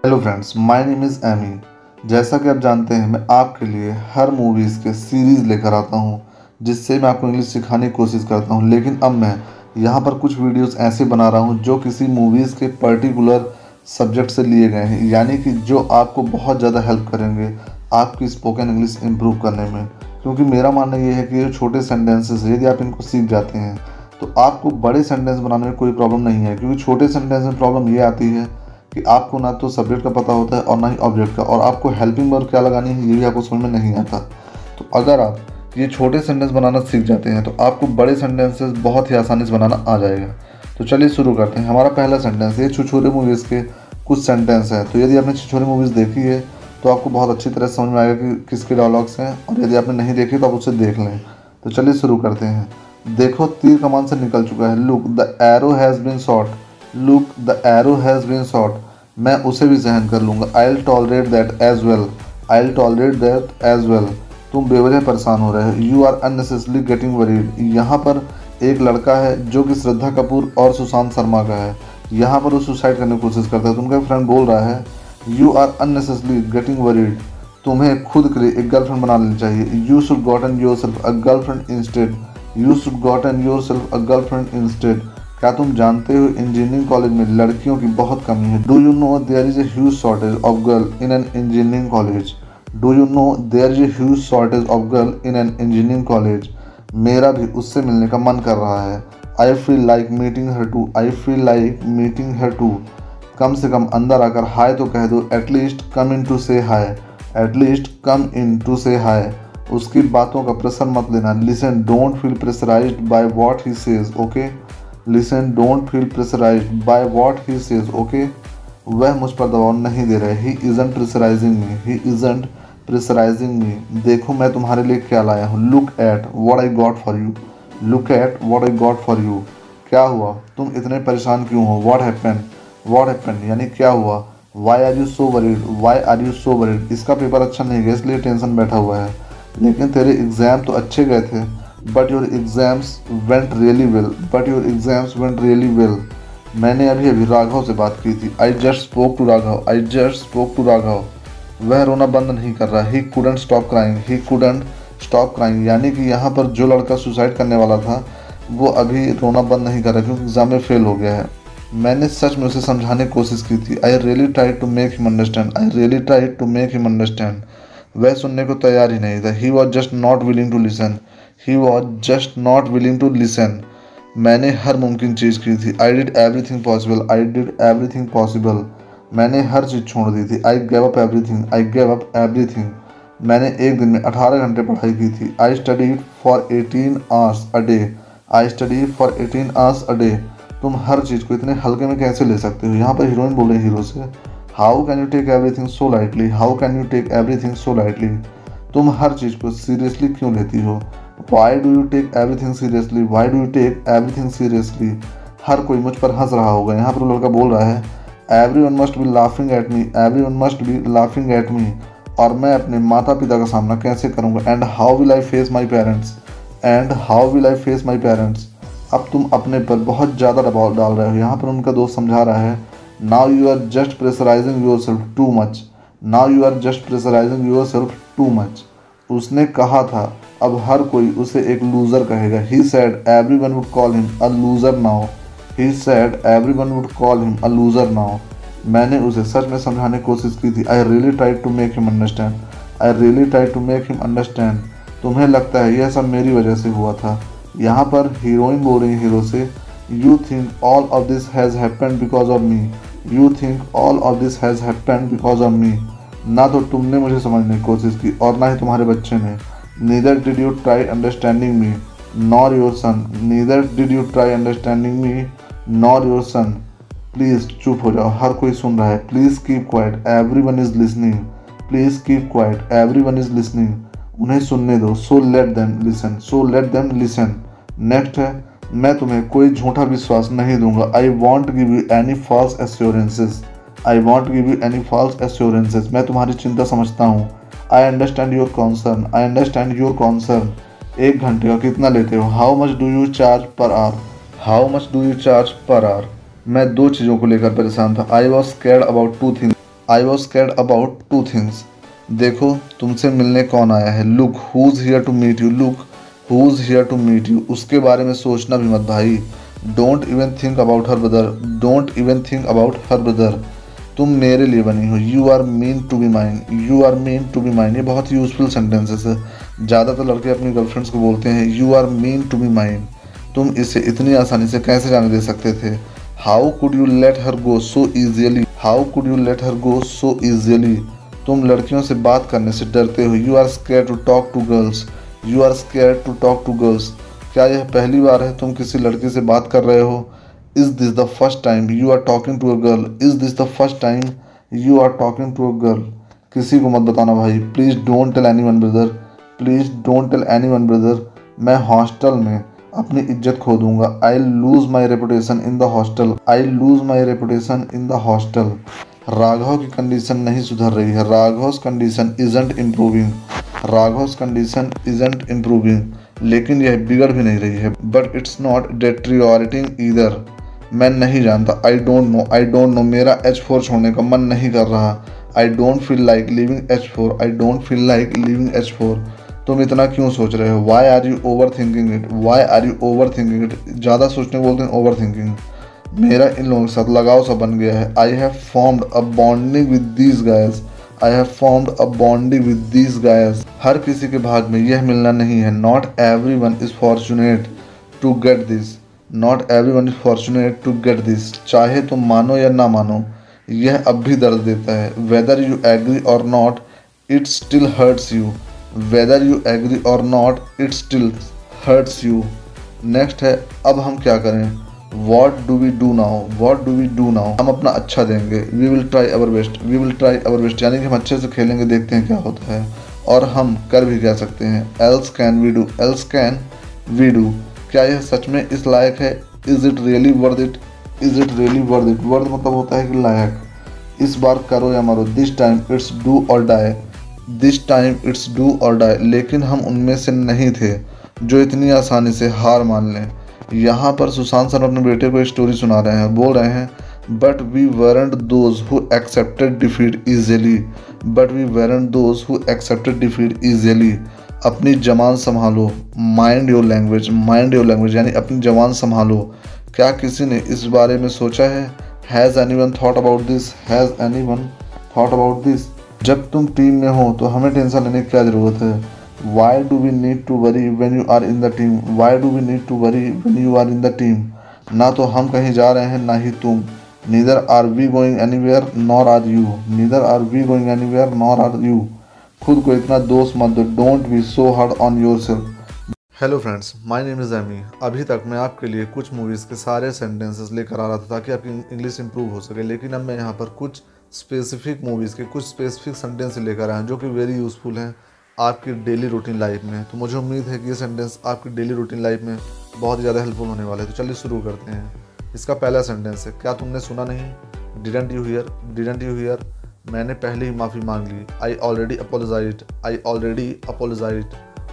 Hello friends my name is Amy जैसा कि आप जानते हैं, मैं आपके लिए हर मूवीज़ के सीरीज़ लेकर आता हूँ। जिससे मैं आपको इंग्लिश सिखाने की कोशिश करता हूँ। लेकिन अब मैं यहाँ पर कुछ वीडियोस ऐसे बना रहा हूँ जो किसी मूवीज़ के पर्टिकुलर सब्जेक्ट से लिए गए हैं। यानी कि जो आपको बहुत ज़्यादा हेल्प करेंगे आपकी स्पोकन इंग्लिश इम्प्रूव करने में। क्योंकि मेरा मानना ये है कि ये छोटे सेंटेंसेस यदि आप इनको सीख जाते हैं तो आपको बड़े सेंटेंस बनाने में कोई प्रॉब्लम नहीं है। क्योंकि छोटे सेंटेंस में प्रॉब्लम ये आती है कि आपको ना तो सब्जेक्ट का पता होता है और ना ही ऑब्जेक्ट का। और आपको हेल्पिंग वर्ब क्या लगानी है, ये भी आपको समझ में नहीं आता। तो अगर आप ये छोटे सेंटेंस बनाना सीख जाते हैं तो आपको बड़े सेंटेंसेस बहुत ही आसानी से बनाना आ जाएगा। तो चलिए शुरू करते हैं। हमारा पहला सेंटेंस ये छुछोरे मूवीज़ के कुछ सेंटेंस हैं। तो यदि आपने छुछोरे मूवीज़ देखी है तो आपको बहुत अच्छी तरह समझ में आएगा कि किसके डायलॉग्स हैं, और यदि आपने नहीं देखी तो आप उसे देख लें। तो चलिए शुरू करते हैं। देखो, तीर कमान से निकल चुका है। Look the arrow has been shot look the arrow has been shot मैं उसे भी जहन कर लूँगा। I'll tolerate that as well I'll tolerate that as well तुम बेवजह परेशान हो रहे हो। You are unnecessarily getting worried यहाँ पर एक लड़का है जो कि श्रद्धा कपूर और सुशांत शर्मा का है। यहाँ पर वो सुसाइड करने की कोशिश करता है। तो उनका फ्रेंड बोल रहा है you are unnecessarily getting worried तुम्हें खुद के लिए एक गर्लफ्रेंड बना लेनी चाहिए। You should gotten yourself a girlfriend instead you should gotten yourself a girlfriend instead क्या तुम जानते हो इंजीनियरिंग कॉलेज में लड़कियों की बहुत कमी है? Do you know there is huge shortage of girl in an engineering college do you know there is huge shortage of girl in an engineering college मेरा भी उससे मिलने का मन कर रहा है। I feel like meeting her too I feel like meeting her too कम से कम अंदर आकर हाय तो कह दो at least come in to say hi at least come in to say hi उसकी बातों का प्रेशर मत लेना। Listen don't feel pressurise by what he says okay listen don't feel pressurise by what he says okay वह मुझ पर दबाव नहीं दे रहे ही। Isn't pressurising me he isn't pressurising me देखो मैं तुम्हारे लिए क्या लाया हूँ। Look at what I got for you look at what I got for you क्या हुआ? तुम इतने परेशान क्यों हो? वॉट हैपन वॉट हैपन यानी क्या हुआ? Why are you so worried why are you so worried इसका पेपर अच्छा नहीं गया इसलिए टेंशन बैठा हुआ है। लेकिन तेरे एग्ज़ाम तो अच्छे गए थे but your exams went really well but your exams went really well मैंने अभी अभी राघव से बात की थी। I just spoke to Raghav I just spoke to Raghav वह रोना बंद नहीं कर रहा he couldn't stop crying he couldn't stop crying यानी कि यहाँ पर जो लड़का सुसाइड करने वाला था, वो अभी रोना बंद नहीं कर रहा क्योंकि एग्ज़ाम में फेल हो गया है। मैंने सच में उसे समझाने की कोशिश की थी। I really try to make him understand I really try to make him understand वह सुनने को तैयार ही नहीं था। He was just not willing to listen he was just not willing to listen मैंने हर मुमकिन चीज़ की थी। I did everything possible I did everything possible मैंने हर चीज़ छोड़ दी थी। I gave up everything I gave up every thing मैंने एक दिन में अठारह घंटे पढ़ाई की थी। I study for eighteen hours a day I study for eighteen hours a day तुम हर चीज़ को इतने हल्के में कैसे ले सकते हो? यहाँ पर हीरोइन बोल रहे हीरो से how can you take everything so lightly how can you take everything so lightly तुम हर चीज़ को सीरियसली क्यों लेती हो? Why do you take everything seriously why do you take everything seriously हर कोई मुझ पर हंस रहा होगा। यहाँ पर लड़का बोल रहा है everyone must be laughing at me everyone must be laughing at me और मैं अपने माता पिता का सामना कैसे करूँगा? And how will I face my parents and how will I face my parents अब तुम अपने पर बहुत ज़्यादा दबाव डाल रहे हो। यहाँ पर उनका दोस्त समझा रहा है now you are just pressurising yourself too much now you are just pressurising yourself too much उसने कहा था, अब हर कोई उसे एक लूज़र कहेगा. He said everyone would call him a loser now he said everyone would call him a loser now मैंने उसे सच में समझाने की कोशिश की थी। I really try to make him understand I really try to make him understand तुम्हें लगता है यह सब मेरी वजह से हुआ था? यहाँ पर हीरोइन बोल रही हीरो से you think all of this has happened because of me you think all of this has happened because of me ना तो तुमने मुझे समझने की कोशिश की और ना ही तुम्हारे बच्चे ने। Neither did you try understanding me nor your son neither did you try understanding me nor your son please चुप हो जाओ। हर कोई सुन रहा है। Please keep quiet everyone is listening please keep quiet everyone is listening उन्हें सुनने दो। So let them listen so let them listen next है, मैं तुम्हें कोई झूठा विश्वास नहीं दूँगा। I won't give you any false assurances I won't give you any false assurances मैं तुम्हारी चिंता समझता हूँ। I understand your concern I understand your concern एक घंटे का कितना लेते हो? How much do you charge per hour how much do you charge per hour मैं दो चीज़ों को लेकर परेशान था। I was scared about two things I was scared about two things देखो, तुमसे मिलने कौन आया है? Look who is here to meet you look who is here to meet you उसके बारे में सोचना भी मत भाई। Don't even think about her brother don't even think about her brother तुम मेरे लिए बनी हो। You are mean to be mine you are mean to be mine ये बहुत यूजफुल सेंटेंसेस है। ज़्यादातर लड़के अपनी गर्लफ्रेंड्स को बोलते हैं you are mean to be mine तुम इसे इतनी आसानी से कैसे जाने दे सकते थे? How could you let her go so easily how could you let her go so easily तुम लड़कियों से बात करने से डरते हो। You are scare to talk to girls you are scare to talk to girls क्या यह पहली बार है तुम किसी लड़की से बात कर रहे हो? Is this the first time you are talking to a girl is this the first time you are talking to a girl किसी को मत बताना भाई। Please don't tell anyone brother please don't tell anyone brother मैं hostel में अपनी इज़्ज़त खो दूँगा। I lose my reputation in the hostel I lose my reputation in the hostel Raghav की कंडीशन नहीं सुधर रही है। Raghav condition isn't improving Raghav condition isn't improving लेकिन यह बिगड़ भी नहीं रही है। But it's not deteriorating either मैं नहीं जानता। I don't know I don't know मेरा एच फोर छोड़ने का मन नहीं कर रहा। I don't feel like living H four I don't feel like living H four तुम इतना क्यों सोच रहे हो? Why are you overthinking it why are you overthinking it ज़्यादा सोचने बोलते हैं ओवर थिंकिंग मेरा इन लोगों के साथ लगाव सा बन गया है। I have formed a bonding with these guys I have formed a bonding with these guys हर किसी के भाग में यह मिलना नहीं है। Not everyone is fortunate to get this not everyone is fortunate to get this चाहे तुम मानो या ना मानो, यह अब भी दर्द देता है। Whether you agree or not it still hurts you whether you agree or not it still hurts you next है, अब हम क्या करें? What do we do now what do we do now हम अपना अच्छा देंगे। We will try our best we will try our best यानी कि हम अच्छे से खेलेंगे, देखते हैं क्या होता है। और हम कर भी कह सकते हैं? Else can we do else can we do क्या यह सच में इस लायक है? Is it really worth it is it really worth it worth मतलब होता है कि लायक। इस बार करो या मारो। This time it's do or die this time it's do or die लेकिन हम उनमें से नहीं थे, जो इतनी आसानी से हार मान लें। यहाँ पर सुशांत सर अपने बेटे को स्टोरी सुना रहे हैं, बोल रहे हैं but we weren't those who accepted defeat easily but we weren't those who accepted defeat easily अपनी जबान संभालो। Mind your language mind your language यानी अपनी जबान संभालो। क्या किसी ने इस बारे में सोचा है? Has anyone thought about this has anyone thought about this जब तुम टीम में हो तो हमें टेंशन लेने की क्या ज़रूरत है? Why do we need to worry when you are in the team why do we need to worry when you are in the team ना तो हम कहीं जा रहे हैं, ना ही तुम। Neither are we going anywhere nor are you neither are we going anywhere nor are you खुद को इतना दोस्त मत दो। Don't be so hard on yourself hello friends my name is Amy अभी तक मैं आपके लिए कुछ मूवीज़ के सारे सेंटेंसेस लेकर आ रहा था ताकि आपकी इंग्लिश इंप्रूव हो सके, लेकिन अब मैं यहाँ पर कुछ स्पेसिफिक मूवीज़ के कुछ स्पेसिफिक सेंटेंस लेकर आए हैं जो कि वेरी यूज़फुल हैं आपकी डेली रूटीन लाइफ में। तो मुझे उम्मीद है कि ये सेंटेंस आपकी डेली रूटीन लाइफ में बहुत ही ज़्यादा हेल्पफुल होने वाले हैं। तो चलिए शुरू करते हैं। इसका पहला सेंटेंस है, क्या तुमने सुना नहीं? Didn't you hear didn't you hear मैंने पहले ही माफ़ी मांग ली। I already apologize I already apologize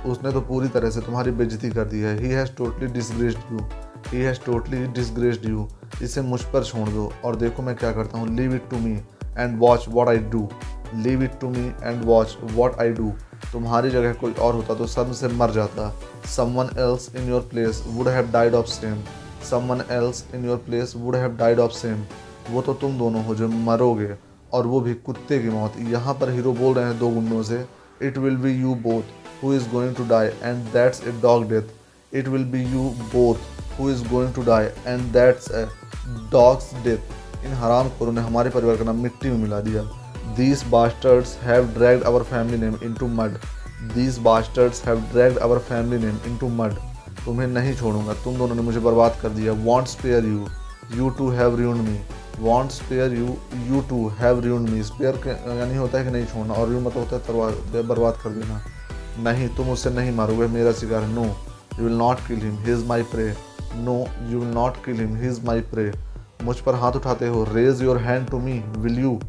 उसने तो पूरी तरह से तुम्हारी बेजती कर दी है। He has totally disgraced you he has totally disgraced you इसे मुझ पर छोड़ दो। और देखो मैं क्या करता हूँ। Leave it to me and watch what I do leave it to me and watch what I do तुम्हारी जगह कोई और होता तो सबसे मर जाता। Someone else in your place would have died of same someone else in your place would have died of same वो तो तुम दोनों हो जो मरोगे, और वो भी कुत्ते की मौत। यहाँ पर हीरो बोल रहे हैं दो गुंडों से it will be you both who is going to die and that's a dog death it will be you both who is going to die and that's a dog's death इन हराम खोरों ने हमारे परिवार का नाम मिट्टी में मिला दिया। These bastards have dragged our family name into mud these bastards have dragged our family name into mud तुम्हें नहीं छोड़ूँगा। तुम दोनों ने मुझे बर्बाद कर दिया। Won't spare you you two have ruin me won't spare you you two have ruin me spare यानी होता है कि नहीं छोड़ना। और र्यून मतलब होता है तरवा बर्बाद कर देना। नहीं, तुम उससे नहीं मारोगे। मेरा शिकार no you will not kill him he is my prey no you will not kill him he is my prey मुझ पर हाथ उठाते हो। Raise your hand to me will you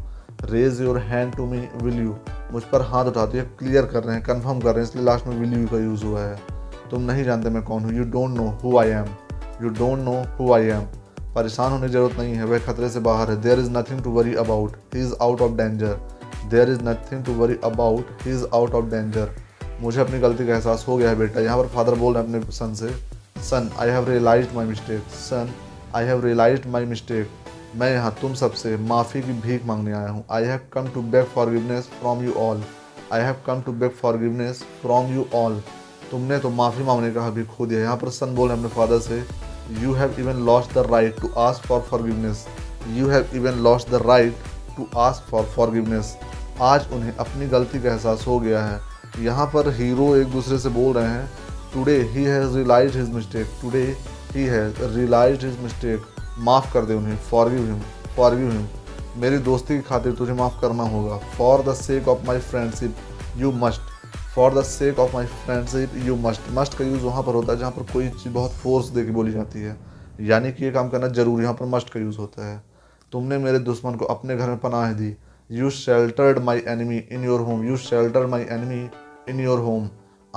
raise your hand to me will you मुझ पर हाथ उठाते हो क्लियर कर रहे हैं कन्फर्म कर रहे हैं, इसलिए लास्ट में विल यू का यूज़ हुआ है। तुम नहीं जानते मैं कौन हूँ। You don't know who I am you don't know who I am परेशान होने की ज़रूरत नहीं है। वह खतरे से बाहर है। There is nothing to worry about he is out of danger there is nothing to worry about he is out of danger मुझे अपनी गलती का एहसास हो गया है बेटा। यहाँ पर फादर बोल रहे हैं अपने सन से son I have realize my mistake son I have realize my mistake मैं यहाँ तुम सबसे माफ़ी की भीख मांगने आया हूँ। I have come to beg forgiveness from you all I have come to beg forgiveness from you all तुमने तो माफ़ी मांगने का हक खो दिया। यहाँ पर सन बोल अपने फादर से you have even lost the right to ask for forgiveness you have even lost the right to ask for forgiveness आज उन्हें अपनी गलती का एहसास हो गया है। यहाँ पर हीरो एक दूसरे से बोल रहे हैं today he has realize his mistake today he has realize his mistake माफ़ कर दे उन्हें फॉरगिव हिम फॉरगिव हिम मेरी दोस्ती की खातिर तुझे माफ़ करना होगा। For the sake of my friendship you must for the sake of my friendship you must must का यूज़ वहाँ पर होता है जहाँ पर कोई चीज़ बहुत फोर्स दे के बोली जाती है। यानी कि ये काम करना ज़रूरी यहाँ पर मस्ट का यूज़ होता है। तुमने मेरे दुश्मन को अपने घर में पनाह दी। You sheltered my enemy in your home you sheltered my enemy in your home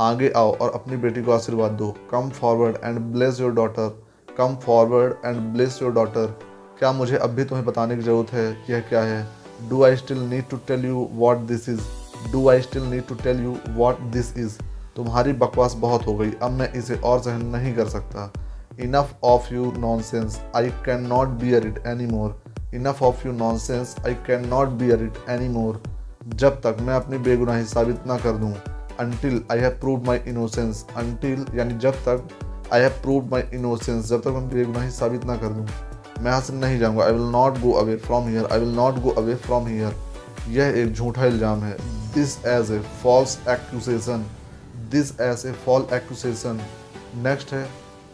आगे आओ और अपनी बेटी को आशीर्वाद दो। Come forward and bless your daughter come forward and bless your daughter क्या मुझे अब भी तुम्हें बताने की ज़रूरत है यह क्या है? Do I still need to tell you what this is do I still need to tell you what this is तुम्हारी बकवास बहुत हो गई। अब मैं इसे और सहन नहीं कर सकता। Enough of you nonsense I can not bear it any more enough of you nonsense I can not bear it any more जब तक मैं अपनी बेगुनाही साबित ना कर दूँ। Until I have prove my innocence until यानी जब तक I have prove my innocence जब तक मैं बेगुनाही साबित ना कर दूँ, मैं यहाँ से नहीं जाऊँगा। I will not go away from here I will not go away from here यह एक झूठा इल्ज़ाम है। This is a false accusation this is a fall accusation next है,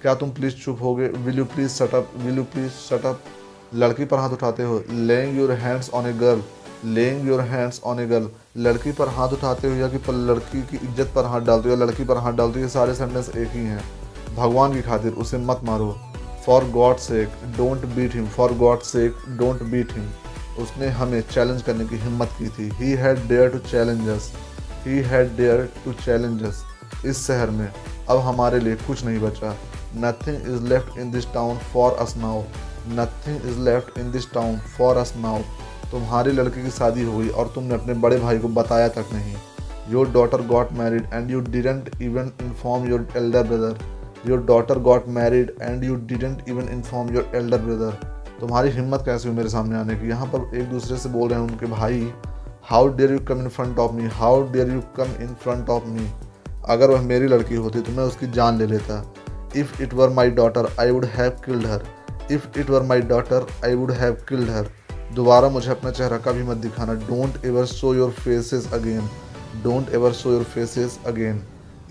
क्या तुम प्लीज़ चुप हो गए will you please shut up will you please shut up लड़की पर हाथ उठाते हो। Laying your hands on a girl laying your hands on a girl लड़की पर हाथ उठाते हो या कि लड़की की इज़्ज़त पर हाथ डालते हो या लड़की पर हाथ डालते हो ये सारे सेंटेंस एक ही हैं। भगवान की खातिर उसे मत मारो। For God sake don't beat him for God sake don't beat him उसने हमें चैलेंज करने की हिम्मत की थी। He had dare to challenges he had dare to challenges इस शहर में। अब हमारे लिए कुछ नहीं बचा। Nothing is left in this town for us now nothing is left in this town for us now तुम्हारी लड़के की शादी हो गई और तुमने अपने बड़े भाई को बताया तक नहीं। Your daughter got married and you didn't even inform your elder brother your daughter got married and you didn't even inform your elder brother तुम्हारी हिम्मत कैसे हुई मेरे सामने आने की? यहाँ पर एक दूसरे से बोल रहे हैं उनके भाई how dare you come in front of me how dare you come in front of me अगर वह मेरी लड़की होती तो मैं उसकी जान ले लेता। If it were my daughter I would have killed her if it were my daughter I would have killed her दोबारा मुझे अपना चेहरा कभी मत दिखाना। Don't ever show your faces again don't ever show your faces again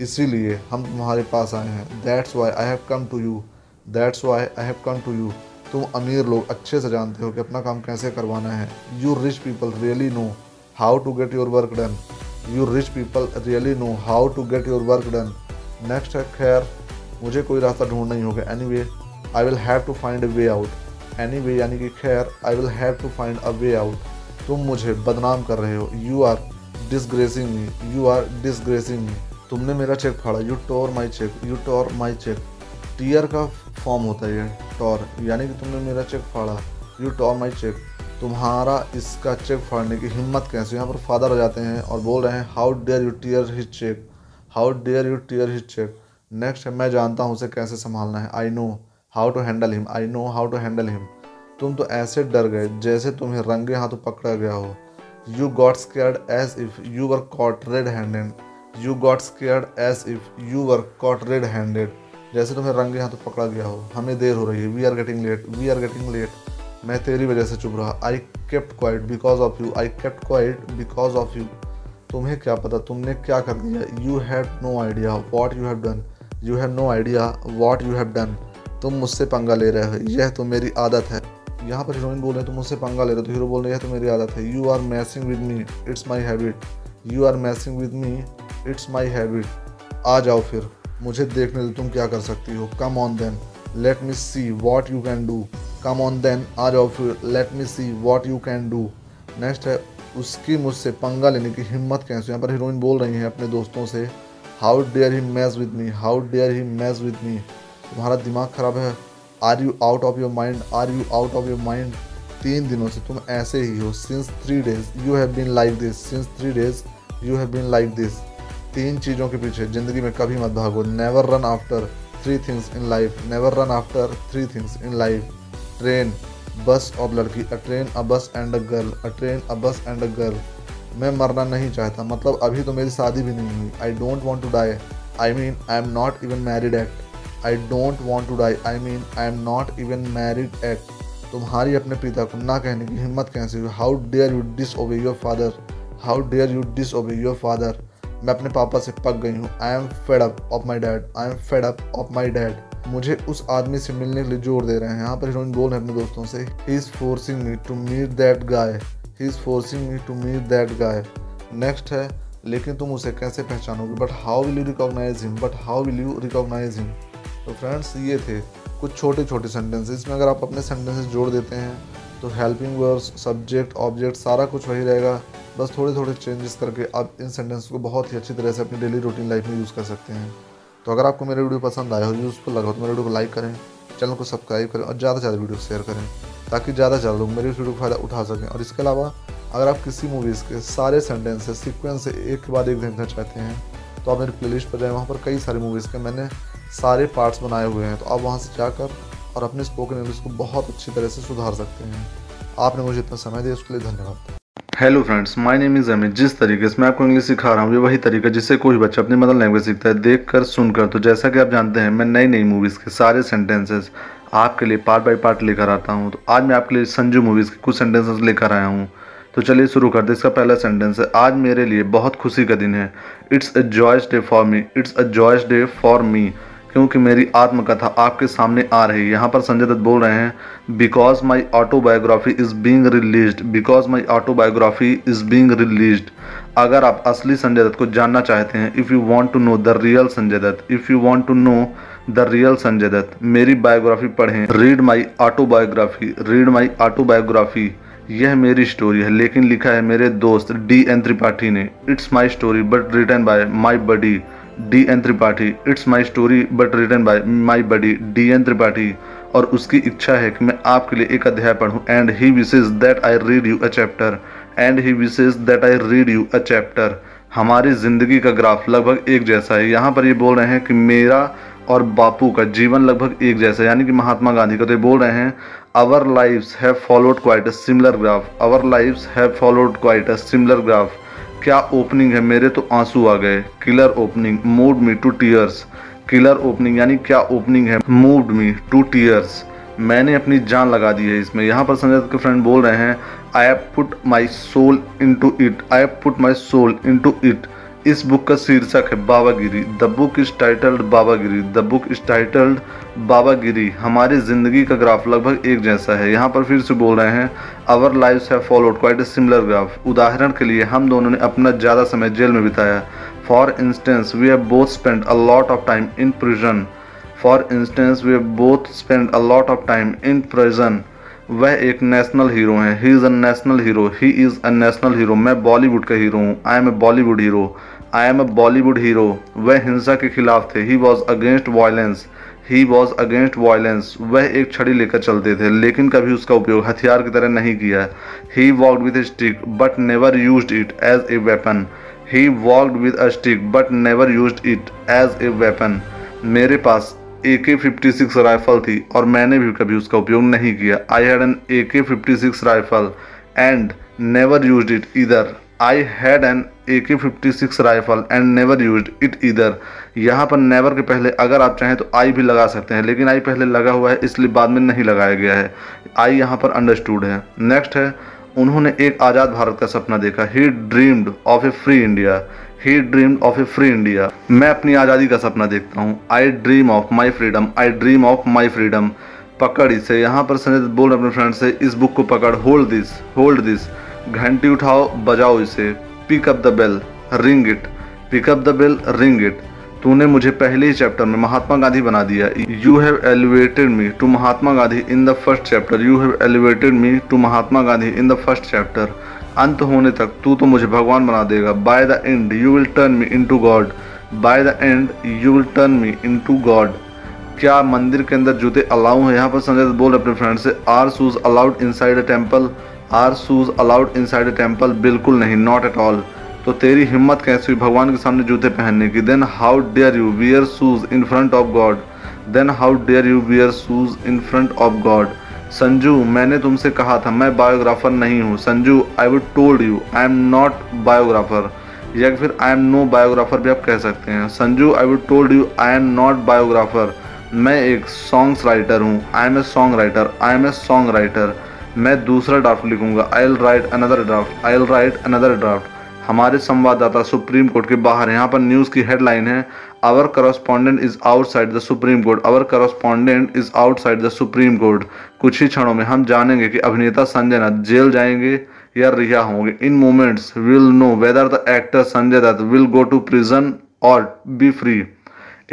इसीलिए हम तुम्हारे पास आए हैं। That's why I have come to you that's why I have come to you तुम अमीर लोग, अच्छे से जानते हो कि अपना काम कैसे करवाना है। You rich people really know how to get your work done you rich people really know how to get your work done next है, खैर, मुझे कोई रास्ता ढूंढना ही होगा। Anyway I will have to find a way out anyway यानी कि खैर I will have to find a way out तुम मुझे बदनाम कर रहे हो। You are disgracing me you are disgracing me तुमने मेरा चेक फाड़ा। You tore my cheque you tore my cheque tear का फॉर्म होता है टॉर यानी कि तुमने मेरा चेक फाड़ा। यू टॉर माई चेक तुम्हारा इसका चेक फाड़ने की हिम्मत कैसे? यहाँ पर फादर हो जाते हैं और बोल रहे हैं how dare you tear his cheque how dare you tear his cheque next है मैं जानता हूँ उसे कैसे संभालना है। I know how to handle him, I know how to handle him. तुम तो ऐसे डर गए जैसे तुम्हें रंगे हाथों पकड़ा गया हो। You got scared as if you were caught red handed you got scared as if you were caught red handed जैसे तुम्हें रंगे हाथों पकड़ा गया हो। हमें देर हो रही है। We are getting late we are getting late मैं तेरी वजह से चुप रहा। I kept quiet because of you I kept quiet because of you तुम्हें क्या पता? तुमने क्या कर दिया? You have no idea what you have done you have no idea what you have done तुम मुझसे पंगा ले रहे हो, यह तो मेरी आदत है। यहाँ पर हीरोइन बोल रहे तुम मुझसे पंगा ले रहे हो। तो हीरो बोल रहे हैं तो मेरी आदत है। You are messing with me it's my habit you are messing with me it's my habit आ जाओ फिर। मुझे देखने दो, तुम क्या कर सकती हो। Come on then let me see what you can do come on then आ जाओ फिर। Let me see what you can do next है, उसकी मुझसे पंगा लेने की हिम्मत कैसे यहाँ पर हीरोइन बोल रही है अपने दोस्तों से how dare he mess with me how dare he mess with me तुम्हारा दिमाग खराब है। Are you out of your mind are you out of your mind तीन दिनों से तुम ऐसे ही हो। Since three days you have been like this since three days you have been like this तीन चीज़ों के पीछे ज़िंदगी में कभी मत भागो। Never run after three things in life never run after three things in life train bus और लड़की. A train a bus and a girl a train a bus and a girl मैं मरना नहीं चाहता। मतलब अभी तो मेरी शादी भी नहीं हुई। I don't want to die I mean I am not even married act I don't want to die I mean I am not even married act तुम्हारी अपने पिता को ना कहने की हिम्मत कैसे हुई? How dare you disobey your father how dare you disobey your father मैं अपने पापा से पक गई हूँ। I am fed up of my dad I am fed up of my dad मुझे उस आदमी से मिलने के लिए ज़ोर दे रहे हैं। यहाँ पर हीरोइन बोल हैं अपने दोस्तों से he is forcing me to meet that guy he is forcing me to meet that guy next है, लेकिन तुम उसे कैसे पहचानोगे? But how will you recognise him but how will you recognise him तो फ्रेंड्स ये थे कुछ छोटे छोटे सेंटेंसेस इसमें अगर आप अपने सेंटेंसेस जोड़ देते हैं तो हेल्पिंग वर्ड्स सब्जेक्ट ऑब्जेक्ट सारा कुछ वही रहेगा। बस थोड़े थोड़े चेंजेस करके आप इन सेंटेंस को बहुत ही अच्छी तरह से अपनी डेली रूटीन लाइफ में यूज़ कर सकते हैं। तो अगर आपको मेरा वीडियो पसंद आया हो यूज़फुल लगा हो तो मेरे वीडियो को लाइक करें चैनल को सब्सक्राइब करें और ज़्यादा से ज़्यादा वीडियो शेयर करें, ताकि ज़्यादा से ज़्यादा लोग मेरे इस वीडियो का फ़ायदा उठा सकें। और इसके अलावा, अगर आप किसी मूवीज़ के सारे सेंटेंसेस सीक्वेंस एक के बाद एक देखना चाहते हैं तो आप मेरी प्लेलिस्ट पर जाएँ। वहाँ पर कई सारी मूवीज़ के मैंने सारे पार्ट्स बनाए हुए हैं तो आप वहाँ से जाकर और अपने स्पोकन इंग्लिश को बहुत अच्छी तरह से सुधार सकते हैं। आपने मुझे इतना समय दिया, उसके लिए धन्यवाद। Hello friends my name is Amit जिस तरीके से मैं आपको इंग्लिश सिखा रहा हूँ, ये वही तरीका जिससे कोई बच्चा अपनी मदर लैंग्वेज सीखता है देख कर सुनकर। तो जैसा कि आप जानते हैं, मैं नई नई मूवीज़ के सारे सेंटेंसेस आपके लिए पार्ट बाय पार्ट लेकर आता हूँ। तो आज मैं आपके लिए संजू मूवीज़ के कुछ सेंटेंसेस लेकर आया हूँ। तो चलिए शुरू कर दे इसका पहला सेंटेंस है, आज मेरे लिए बहुत खुशी का दिन है। It's a joyous day for me it's a joyous day for me क्योंकि मेरी आत्मकथा आपके सामने आ रही है। यहाँ पर संजय दत्त बोल रहे हैं because my autobiography is being release because my autobiography is being release अगर आप असली संजय दत्त को जानना चाहते हैं if you want to know the real Sanjay Dutt if you want to know the real Sanjay Dutt, मेरी बायोग्राफी पढ़ें। Read my autobiography read my autobiography यह मेरी स्टोरी है, लेकिन लिखा है मेरे दोस्त डी एन त्रिपाठी ने। It's my story but return by my buddy D N Tripathi. It's my story but written by my buddy D N Tripathi. और उसकी इच्छा है कि मैं आपके लिए एक अध्याय पढ़ूं। And he wishes that I read you a chapter and he wishes that I read you a chapter हमारी ज़िंदगी का ग्राफ लगभग एक जैसा है। यहाँ पर ये बोल रहे हैं कि मेरा और बापू का जीवन लगभग एक जैसा है। यानी कि महात्मा गांधी का। तो ये बोल रहे हैं our lives have followed quite a similar graph our lives have followed quite a similar graph क्या ओपनिंग है? मेरे तो आँसू आ गए। Killer opening moved me to tears killer opening यानी क्या ओपनिंग है? मूड मी टू टीयर्स मैंने अपनी जान लगा दी है इसमें। यहाँ पर संजय के फ्रेंड बोल रहे हैं I have put my soul into it I have put my soul into it इस बुक का शीर्षक है Babagiri. The book is titled Babagiri. The book is titled Babagiri. हमारी ज़िंदगी का ग्राफ लगभग एक जैसा है। यहाँ पर फिर से बोल रहे हैं our life have followed quite a similar graph उदाहरण के लिए, हम दोनों ने अपना ज़्यादा समय जेल में बिताया। For instance we have both spend a lot of time in prison for instance we have both spend a lot of time in prison वह एक नेशनल हीरो हैं। He is a national hero he is a national hero मैं बॉलीवुड का hero हूँ। I am a Bollywood hero I am a Bollywood hero वह हिंसा के खिलाफ थे. He was against violence he was against violence वह एक छड़ी लेकर चलते थे, लेकिन कभी उसका उपयोग हथियार की तरह नहीं किया. He walked with stick but never use it as a weapon he walked with a stick but never use it as a weapon मेरे पास A K fifty six rifle थी और मैंने भी कभी उसका उपयोग नहीं किया. आई had an A K fifty six rifle and never use it इधर I had an A K fifty six rifle and never use it इधर यहाँ पर नेवर के पहले अगर आप चाहें तो आई भी लगा सकते हैं, लेकिन आई पहले लगा हुआ है, इसलिए बाद में नहीं लगाया गया है। आई यहाँ पर अंडरस्टूड है। नेक्स्ट है, उन्होंने एक आज़ाद भारत का सपना देखा। He dreamed of a free India he dreamed of a free India मैं अपनी आज़ादी का सपना देखता हूँ। I dream of my freedom I dream of my freedom पकड़ इसे। यहाँ पर संजय बोल अपने फ्रेंड से, इस बुक को पकड़। होल्ड दिस होल्ड दिस घंटी उठाओ, बजाओ इसे। Pick up the bell ring it pick up the bell ring it तूने मुझे पहले ही चैप्टर में महात्मा गांधी बना दिया। You have elevated me to Mahatma Gandhi in the first chapter you have elevated me to Mahatma Gandhi in the first chapter अंत होने तक तू तो मुझे भगवान बना देगा। By the end you will turn me into God by the end you will turn me into God क्या मंदिर के अंदर जूते अलाउ हैं? यहाँ पर संजय बोल अपने फ्रेंड से। Are shoes allowed inside a temple are shoes allowed inside a temple बिल्कुल नहीं नॉट एट ऑल तो तेरी हिम्मत कैसी हुई भगवान के सामने जूते पहनने की? Then how dare you wear shoes in front of God then how dare you wear shoes in front of God Sanju, मैंने तुमसे कहा था, मैं बायोग्राफर नहीं हूँ। Sanju I would told you I am not biographer या फिर I am no biographer भी आप कह सकते हैं। Sanju I would told you I am not biographer मैं एक सॉन्ग्स राइटर हूँ। I am a song writer I am a song writer मैं दूसरा ड्राफ्ट लिखूँगा। I'll write another draft I'll write another draft हमारे संवाददाता सुप्रीम कोर्ट के बाहर यहाँ पर न्यूज़ की हेडलाइन है our correspondent is outside the supreme court our correspondent is outside the supreme court कुछ ही क्षणों में हम जानेंगे कि अभिनेता संजय दत्त जेल जाएँगे या रिहा होंगे। In moments will know whether the actor Sanjay Dutt will go to prison or be free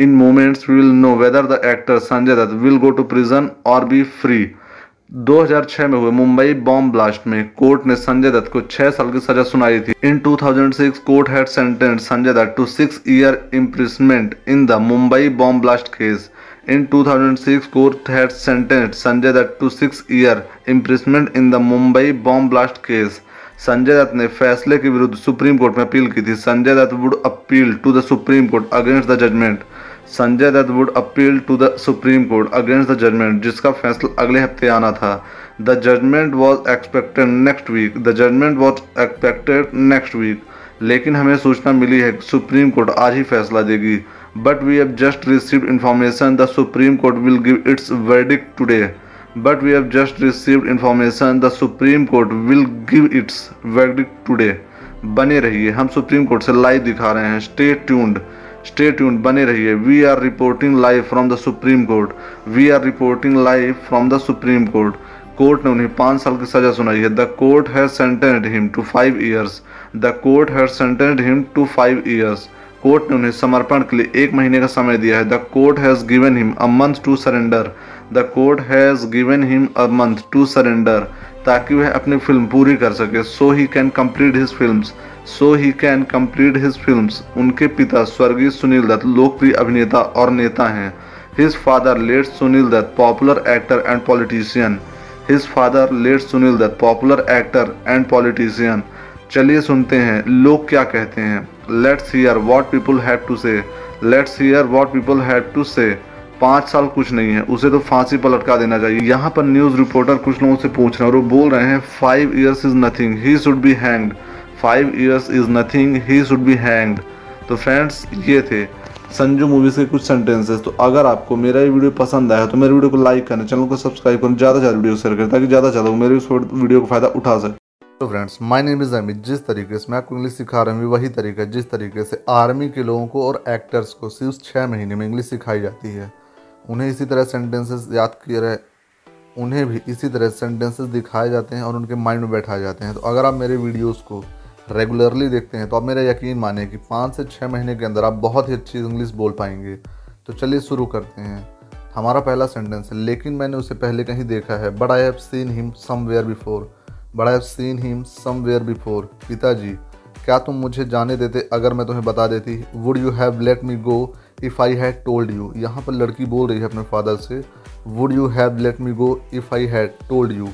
in moments will know whether the actor Sanjay Dutt will go to prison or be free 2006 में हुए Mumbai bomb blast में court ने संजय दत्त को छह साल की सजा सुनाई थी। In 2006 court had sentence Sanjay Dutt to six year imprisonment in the Mumbai bomb blast case in 2006 court had sentence Sanjay Dutt to six year imprisonment in the Mumbai bomb blast case Sanjay Dutt ने फैसले के विरुद्ध Supreme Court में appeal की थी। Sanjay Dutt would appeal to the supreme court against the judgement Sanjay Dutt would appeal to the supreme court against the judgement, जिसका फैसला अगले हफ़्ते आना था। The judgement was expected next week. The judgement was expected next week. लेकिन हमें सूचना मिली है कि सुप्रीम कोर्ट आज ही फैसला देगी। But we have just received information the supreme court will give its verdict today but we have just received information the supreme court will give its verdict today बने रहिए। हम सुप्रीम कोर्ट से live दिखा रहे हैं। Stay tuned stay tune बने रहिए। We are reporting live from the supreme court we are reporting live from the supreme court court ने उन्हें पाँच साल की सजा सुनाई है। The court has sentenced him to five years the court has sentenced him to five years court ने उन्हें समर्पण के लिए एक महीने का समय दिया है। The court has given him a month to surrender the court has given him a month to surrender ताकि वह अपनी फ़िल्म पूरी कर सके। So he can complete his film so he can complete his film उनके पिता स्वर्गीय सुनील दत्त लोकप्रिय अभिनेता और नेता हैं। His father late Sunil Dutt popular actor and politician his father late Sunil Dutt popular actor and politician चलिए सुनते हैं। लोग क्या कहते हैं? Let's hear what people had to say let's hear what people had to say पाँच साल कुछ नहीं है, उसे तो फांसी पर लटका देना चाहिए। यहाँ पर न्यूज़ रिपोर्टर कुछ लोगों से पूछ रहे हैं और वो बोल रहे हैं five years is nothing he should be hanged five years is nothing he should be hanged तो फ्रेंड्स ये थे संजू मूवीज़ के कुछ सेंटेंसेस तो अगर आपको मेरा ये वीडियो पसंद आया तो मेरे वीडियो को लाइक करें चैनल को सब्सक्राइब करें ज़्यादा ज़्यादा वीडियो शेयर करें ताकि ज़्यादा ज़्यादा मेरे इस वीडियो को फ़ायदा उठा सके। तो friends my name is Amit जिस तरीके से मैं आपको इंग्लिश सिखा रहा हूँ वही तरीका जिस तरीके से आर्मी के लोगों को और एक्टर्स को सिर्फ़ छः महीने में इंग्लिश सिखाई जाती है। उन्हें इसी तरह सेंटेंसेस याद किए रहे, उन्हें भी इसी तरह सेंटेंसेस दिखाए जाते हैं और उनके माइंड में बैठाए जाते हैं। तो अगर आप मेरे वीडियोस को रेगुलरली देखते हैं तो आप मेरा यकीन माने कि पाँच से छः महीने के अंदर आप बहुत ही अच्छी इंग्लिश बोल पाएँगे। तो चलिए शुरू करते हैं। हमारा पहला सेंटेंस है, लेकिन मैंने उसे पहले कहीं देखा है but I have seen him somewhere before but I have seen him somewhere before पिताजी, क्या तुम मुझे जाने देते अगर मैं तुम्हें बता देती? Would you have let me go if I had told you यहाँ पर लड़की बोल रही है अपने फादर से would you have let me go if I had told you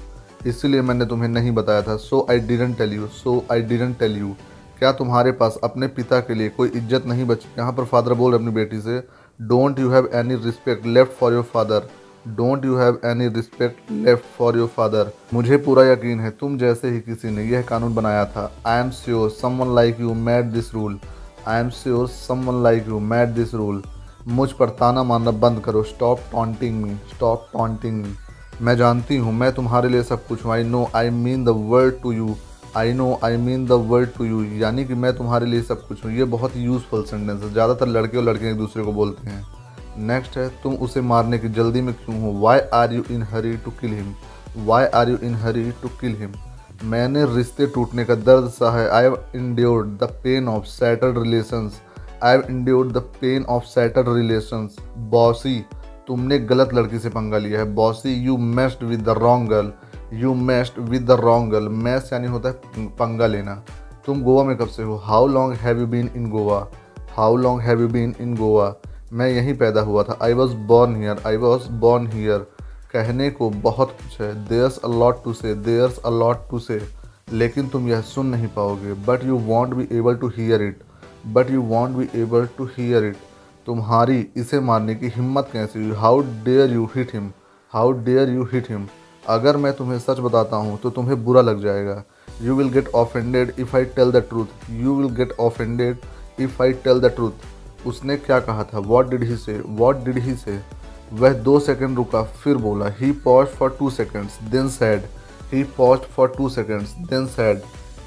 इसीलिए मैंने तुम्हें नहीं बताया था। So I didn't tell you so I didn't tell you क्या तुम्हारे पास अपने पिता के लिए कोई इज़्ज़त नहीं बची? यहाँ पर फादर बोल रहे अपनी बेटी से don't you have any respect left for your father don't you have any respect left for your father मुझे पूरा यकीन है, तुम जैसे ही किसी ने यह कानून बनाया था। I am sure someone like you made this rule I am sure someone like you made this rule मुझ पर ताना मारना बंद करो। Stop taunting me stop taunting me मैं जानती हूँ, मैं तुम्हारे लिए सब कुछ हूँ। I know I mean the world to you I know I mean the world to you यानी कि मैं तुम्हारे लिए सब कुछ हूँ। ये बहुत यूज़फुल सेंटेंस है। ज़्यादातर लड़के और लड़कियाँ एक दूसरे को बोलते हैं। नेक्स्ट है, तुम उसे मारने की जल्दी में क्यों हो? Why are you in hurry to kill him why are you in hurry to kill him मैंने रिश्ते टूटने का दर्द सहा है। I have endured the pain of shattered relations I have endured the pain of shattered relations bossy तुमने गलत लड़की से पंगा लिया है। Bossy you messed with the wrong girl you messed with the wrong girl mess यानी होता है पंगा लेना। तुम गोवा में कब से हो? How long have you been in Goa? How long have you been in Goa? मैं यहीं पैदा हुआ था। I was born here I was born here कहने को बहुत कुछ है। There's a lot to say there's a lot to say लेकिन तुम यह सुन नहीं पाओगे। But you won't be able to hear it but you won't be able to hear it तुम्हारी इसे मारने की हिम्मत कैसे हुई? How dare you hit him how dare you hit him अगर मैं तुम्हें सच बताता हूँ तो तुम्हें बुरा लग जाएगा। You will get offended if I tell the truth you will get offended if I tell the truth उसने क्या कहा था? What did he say what did he say वह दो सेकंड रुका, फिर बोला he pause for two seconds then said he pause for two seconds then said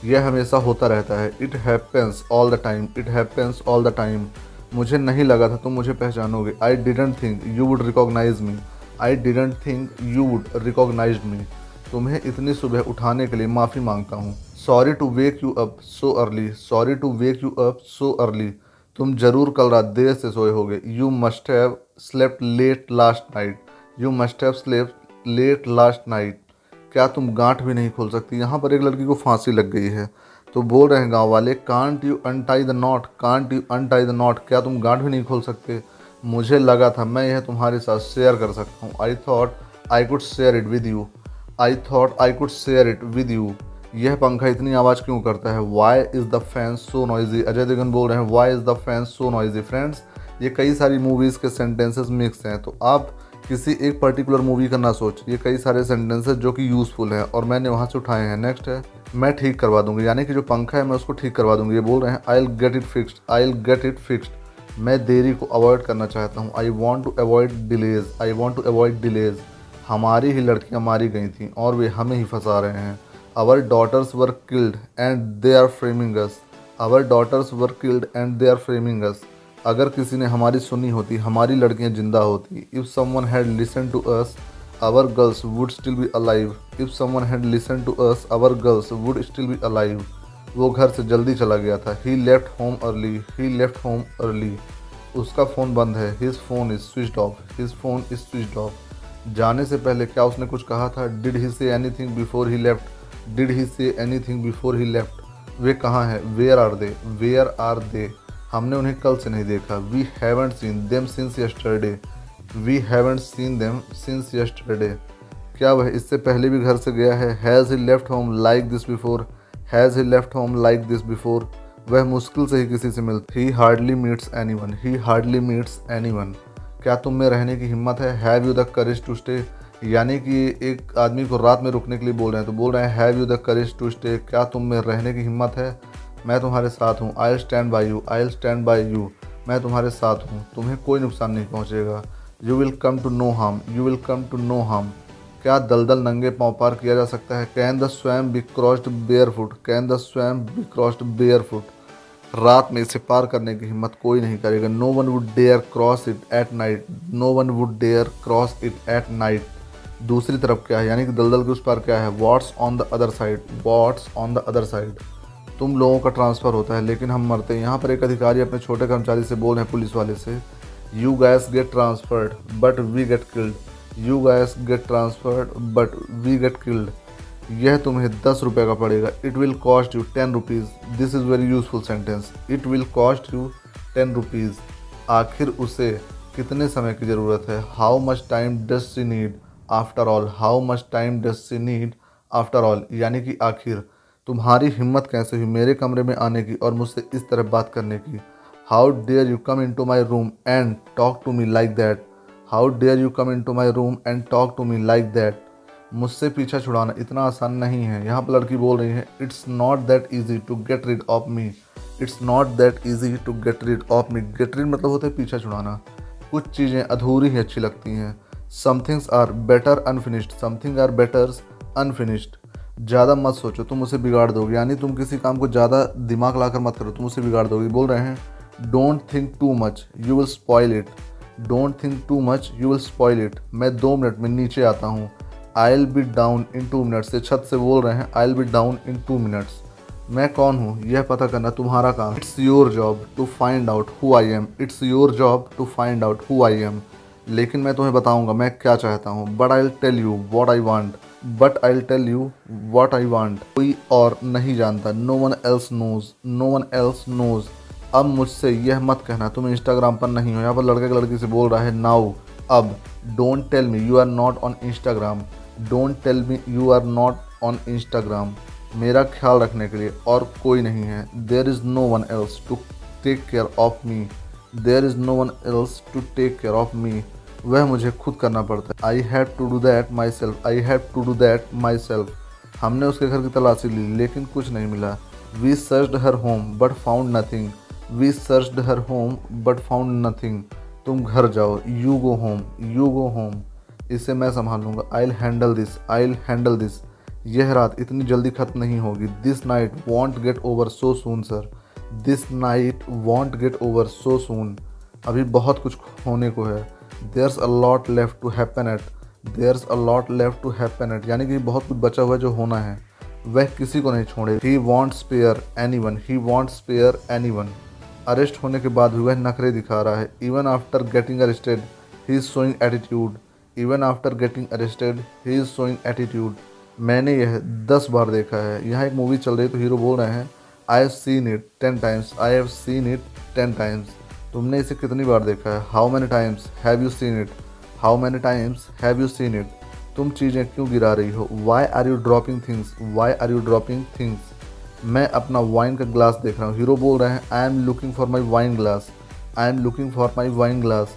यह हमेशा होता रहता है। It happens all the time it happens all the time मुझे नहीं लगा था, तुम मुझे पहचानोगे। I didn't think you would recognise me I didn't think you would recognise me तुम्हें इतनी सुबह उठाने के लिए माफ़ी माँगता हूँ। Sorry to wake you up so early sorry to wake you up so early तुम ज़रूर कल रात देर से सोए होगे। You must have slept late last night you must have slept late last night क्या तुम गांठ भी नहीं खोल सकती? यहाँ पर एक लड़की को फांसी लग गई है। तो बोल रहे हैं गाँव वाले can't you untie the knot can't you untie the knot क्या तुम गांठ भी नहीं खोल सकते? मुझे लगा था मैं यह तुम्हारे साथ शेयर कर सकता हूँ। I thought I could share it with you I thought I could share it with you यह पंखा इतनी आवाज़ क्यों करता है? Why is the fan so noisy Ajay Devgan बोल रहे हैं why is the fan so noisy friends ये कई सारी मूवीज़ के सेंटेंसेस मिक्स हैं तो आप किसी एक पर्टिकुलर मूवी का ना सोच ये कई सारे सेंटेंसेस जो कि यूज़फुल हैं, और मैंने वहाँ से उठाए हैं। नेक्स्ट है, मैं ठीक करवा दूँगी, यानी कि जो पंखा है, मैं उसको ठीक करवा दूँगी। ये बोल रहे हैं I will get it fixed I will get it fixed मैं देरी को अवॉइड करना चाहता हूँ। I want to avoid delays I want to avoid delays हमारी ही लड़कियाँ मारी गई थी, और वे हमें ही फंसा रहे हैं। Our daughters were killed and they are framing us our daughters were killed and they are framing us अगर किसी ने हमारी सुनी होती, हमारी लड़कियाँ ज़िंदा होती if someone had listen to us our girls would still be alive if someone had listen to us our girls would still be alive वो घर से जल्दी चला गया था। He left home early he left home early उसका phone बंद है। His phone is switch off his phone is switch off जाने से पहले क्या उसने कुछ कहा था? Did he say anything before he left did he say anything before he left वे कहाँ हैं? Where are they where are they हमने उन्हें कल से नहीं देखा। We haven't seen them since yesterday we haven't seen them since yesterday क्या वह इससे पहले भी घर से गया है? Has he left home like this before has he left home like this before वह मुश्किल से ही किसी से मिलती ही। Hardly meets anyone he hardly meets anyone क्या तुम में रहने की हिम्मत है? Have you the courage to stay यानी कि एक आदमी को रात में रुकने के लिए बोल रहे हैं तो बोल रहे हैं have you the courage to stay क्या तुम में रहने की हिम्मत है? मैं तुम्हारे साथ हूँ। I stand by you I stand by you मैं तुम्हारे साथ हूँ। तुम्हें कोई नुकसान नहीं पहुँचेगा। You will come to no harm you will come to no harm क्या दलदल नंगे पाँव पार किया जा सकता है? Can the swamp be crossed barefoot can the swamp be crossed barefoot रात में इसे पार करने की हिम्मत कोई नहीं करेगा। No one would dare cross it at night no one would dare cross it at night दूसरी तरफ़ क्या है? यानी कि दलदल के उस पार क्या है? What's on the other side what's on the other side तुम लोगों का ट्रांसफ़र होता है, लेकिन हम मरते हैं। यहाँ पर एक अधिकारी अपने छोटे कर्मचारी से बोल रहे हैं पुलिस वाले से you guys get transferred but we get killed you guys get transferred but we get killed यह तुम्हें दस रुपये का पड़ेगा। It will cost you ten rupees this is very useful sentence it will cost you ten rupees आखिर उसे कितने समय की ज़रूरत है? How much time does she need after all how much time does she need after all यानी कि आखिर, तुम्हारी हिम्मत कैसे हुई मेरे कमरे में आने की और मुझसे इस तरह बात करने की? How dare you come into my room and talk to me like that how dare you come into my room and talk to me like that मुझसे पीछा छुड़ाना इतना आसान नहीं है। यहाँ पर लड़की बोल रही है it's not that easy to get rid of me it's not that easy to get rid of me get rid मतलब होता है पीछा छुड़ाना। कुछ चीज़ें अधूरी ही अच्छी लगती हैं। Some things are better unfinished something are better unfinished ज़्यादा मत सोचो, तुम उसे बिगाड़ दोगे। यानी तुम किसी काम को ज़्यादा दिमाग लाकर मत करो, तुम उसे बिगाड़ दोगे। बोल रहे हैं don't think too much you will spoil it don't think too much you will spoil it मैं दो मिनट में नीचे आता हूँ। I will be down in two minutes से छत से बोल रहे हैं I will be down in two minutes मैं कौन हूँ? यह पता करना तुम्हारा काम। It's your job to find out who I am it's your job to find out who I am लेकिन मैं तुम्हें बताऊँगा, मैं क्या चाहता हूँ। But I tell you what I want but I tell you what I want कोई और नहीं जानता। No one else knows no one else knows अब मुझसे यह मत कहना, तुम इंस्टाग्राम पर नहीं हो। यहाँ पर लड़के लड़की से बोल रहा है नाउ अब don't tell me you are not on Instagram don't tell me you are not on Instagram मेरा ख्याल रखने के लिए और कोई नहीं है। There is no one else to take care of me there is no one else to take care of me वह मुझे खुद करना पड़ता है। I have to do that myself I have to do that myself हमने उसके घर की तलाशी ली, लेकिन कुछ नहीं मिला। We search her home but found nothing we search her home but found nothing तुम घर जाओ। You go home you go home इसे मैं संभालूँगा। I handle this I handle this यह रात इतनी जल्दी खत्म नहीं होगी। This night won't get over so soon sir this night won't get over so soon अभी बहुत कुछ होने को है। There's a lot left to happen yet there's a lot left to happen yet यानी कि बहुत कुछ बचा हुआ जो होना है। वह किसी को नहीं छोड़े। He won't spare anyone he won't spare anyone arrest होने के बाद भी वह नखरे दिखा रहा है। Even after getting arrested he is showing attitude even after getting arrested he is showing attitude मैंने यह दस बार देखा है। यहाँ एक मूवी चल रही है तो हीरो बोल रहे हैं I have seen it ten times I have seen it ten times तुमने इसे कितनी बार देखा है? How many times have you seen it how many times have you seen it तुम चीज़ें क्यों गिरा रही हो? Why are you dropping things why are you dropping things मैं अपना वाइन का ग्लास देख रहा हूँ। हीरो बोल रहे हैं I am looking for my wine glass I am looking for my wine glass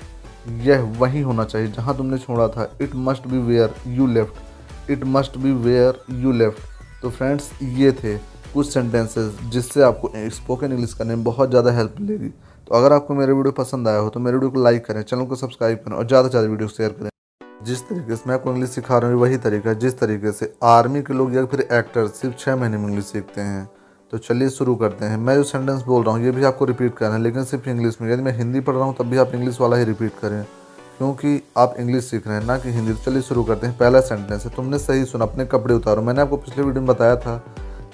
यह वही होना चाहिए जहाँ तुमने छोड़ा था। It must be where you left it must be where you left तो फ्रेंड्स ये थे। कुछ सेंटेंसेस जिससे आपको स्पोकन इंग्लिश करने में बहुत ज़्यादा हेल्प मिलेगी। तो अगर आपको मेरे वीडियो पसंद आया हो तो मेरे वीडियो को लाइक करें चैनल को सब्सक्राइब करें और ज़्यादा से ज़्यादा वीडियो शेयर करें। जिस तरीके से मैं आपको इंग्लिश सिखा रहा हूँ वही तरीका है। जिस तरीके से आर्मी के लोग या फिर एक्टर सिर्फ़ छः महीने में इंग्लिश सीखते हैं। तो चलिए शुरू करते हैं। मैं जो सेंटेंस बोल रहा हूँ, ये भी आपको रिपीट करना है, लेकिन सिर्फ़ इंग्लिश में। यदि मैं हिंदी पढ़ रहा हूँ, तब भी आप इंग्लिश वाला ही रिपीट करें, क्योंकि आप इंग्लिश सीख रहे हैं, ना कि हिंदी। चलिए शुरू करते हैं। पहला सेंटेंस है, तुमने सही सुना, अपने कपड़े उतारो। मैंने आपको पिछले वीडियो में बताया था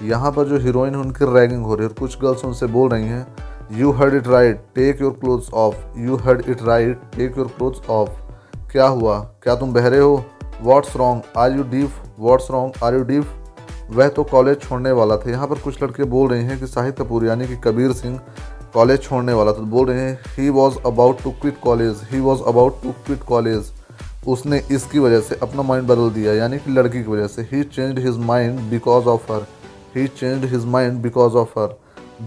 यहाँ पर जो हीरोइन है, उनकी रैगिंग हो रही है और कुछ गर्ल्स उनसे बोल रही हैं you heard it right take your clothes off you heard it right take your clothes off क्या हुआ? क्या तुम बहरे हो? What's wrong are you deaf what's wrong are you deaf वह तो कॉलेज छोड़ने वाला था। यहाँ पर कुछ लड़के बोल रहे हैं कि साहिद कपूर, यानी कि कबीर सिंह कॉलेज छोड़ने वाला था। बोल रहे हैं he was about to quit college he was about to quit college उसने इसकी वजह से अपना माइंड बदल दिया, यानी कि लड़की की वजह से। He change his mind because of her he change his mind because of her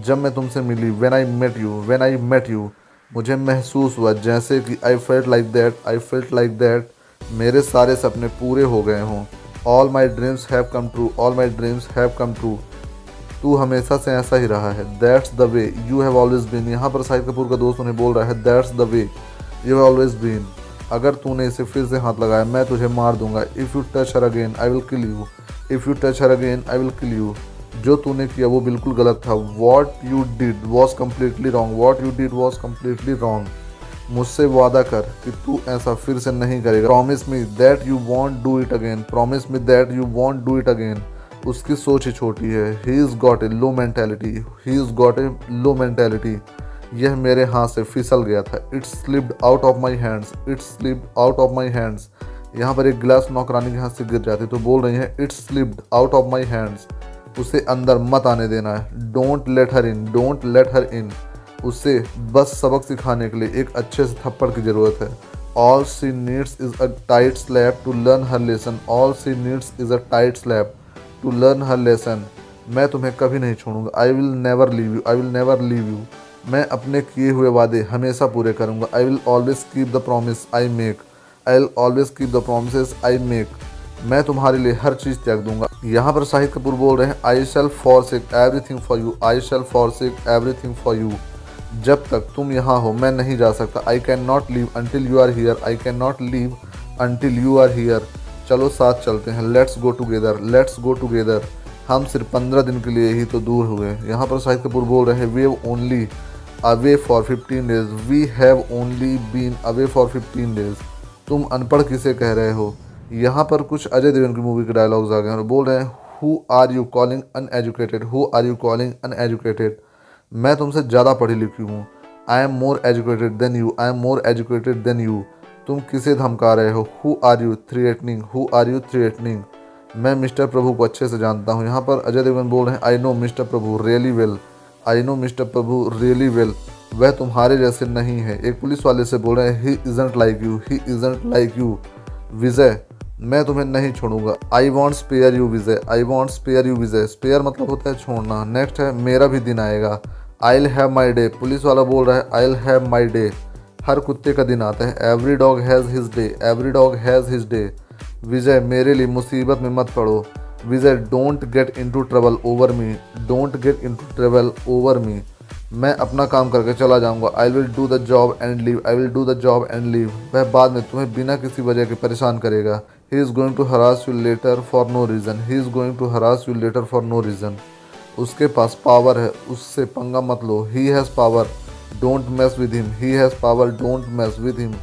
जब मैं तुमसे मिली when I met you when I met you मुझे महसूस हुआ जैसे कि I felt like that I felt like that मेरे सारे सपने पूरे हो गए हों। All my dreams have come true all my dreams have come true तू हमेशा से ऐसा ही रहा है। That's the way you have always been यहाँ पर शाहिद कपूर का दोस्त उन्हें बोल रहा है that's the way you have always been अगर तूने इसे फिर से हाथ लगाया, मैं तुझे मार दूँगा। If you touch her again I will kill you if you touch her again I will kill you जो तूने किया वो बिल्कुल गलत था। What you did was completely wrong what you did was completely wrong मुझसे वादा कर कि तू ऐसा फिर से नहीं करेगा। Promise me that you won't do it again promise me that you won't do it again उसकी सोच ही छोटी है। He is got a low mentality he is got a low mentality यह मेरे हाथ से फिसल गया था। It's slipped out of my hands it's slipped out of my hands यहाँ पर एक गिलास नौकरानी के हाथ से गिर जाती तो बोल रही है it's slipped out of my hands उसे अंदर मत आने देना। है don't let her in don't let her in उसे बस सबक सिखाने के लिए एक अच्छे से थप्पड़ की ज़रूरत है। All she needs is a tight slap to learn her lesson all she needs is a tight slap to learn her lesson मैं तुम्हें कभी नहीं छोड़ूँगा। I will never leave you I will never leave you मैं अपने किए हुए वादे हमेशा पूरे करूँगा। I will always keep the promise I make I will always keep the promise I make मैं तुम्हारे लिए हर चीज़ त्याग दूँगा। यहाँ पर शाहिद कपूर बोल रहे हैं I shall forsake everything for you I shall forsake everything for you जब तक तुम यहाँ हो, मैं नहीं जा सकता। I can not leave until you are here I can not leave until you are here चलो, साथ चलते हैं। Let's go together let's go together हम सिर्फ़ पंद्रह दिन के लिए ही तो दूर हुए यहाँ पर शाहिद कपूर बोल रहे हैं we only away for fifteen days we have only been away for fifteen days तुम अनपढ़ किसे कह रहे हो? यहाँ पर कुछ अजय देवगन की मूवी के डायलॉग्स आ गए और बोल रहे हैं who are you calling uneducated who are you calling uneducated मैं तुमसे ज़्यादा पढ़ी लिखी हूँ। I am more educated than you I am more educated than you तुम किसे धमका रहे हो? Who are you threatening who are you threatening मैं मिस्टर प्रभु को अच्छे से जानता हूँ। यहाँ पर अजय देवगन बोल रहे हैं I know mister Prabhu really well I know mister Prabhu really well वह तुम्हारे जैसे नहीं है। एक पुलिस वाले से बोल रहे हैं he isn't like you he isn't like you Vijay मैं तुम्हें नहीं छोड़ूँगा। I won't spare you Vijay I won't spare you Vijay spare मतलब होता है छोड़ना। नेक्स्ट है, मेरा भी दिन आएगा। I have my day police वाला बोल रहा है आई हैव माई डे हर कुत्ते का दिन आता है। Every dog has his day every dog has his day Vijay मेरे लिए मुसीबत में मत पड़ो। Vijay don't get into trouble over me don't get into trouble over me मैं अपना काम करके चला जाऊँगा। I will do the job and leave I will do the job and leave वह बाद में तुम्हें बिना किसी वजह के परेशान करेगा। He is going to harass you later for no reason he is going to harass you later for no reason उसके पास पावर है। उससे पंगा मत लो। He has power don't mess with him he has power don't mess with him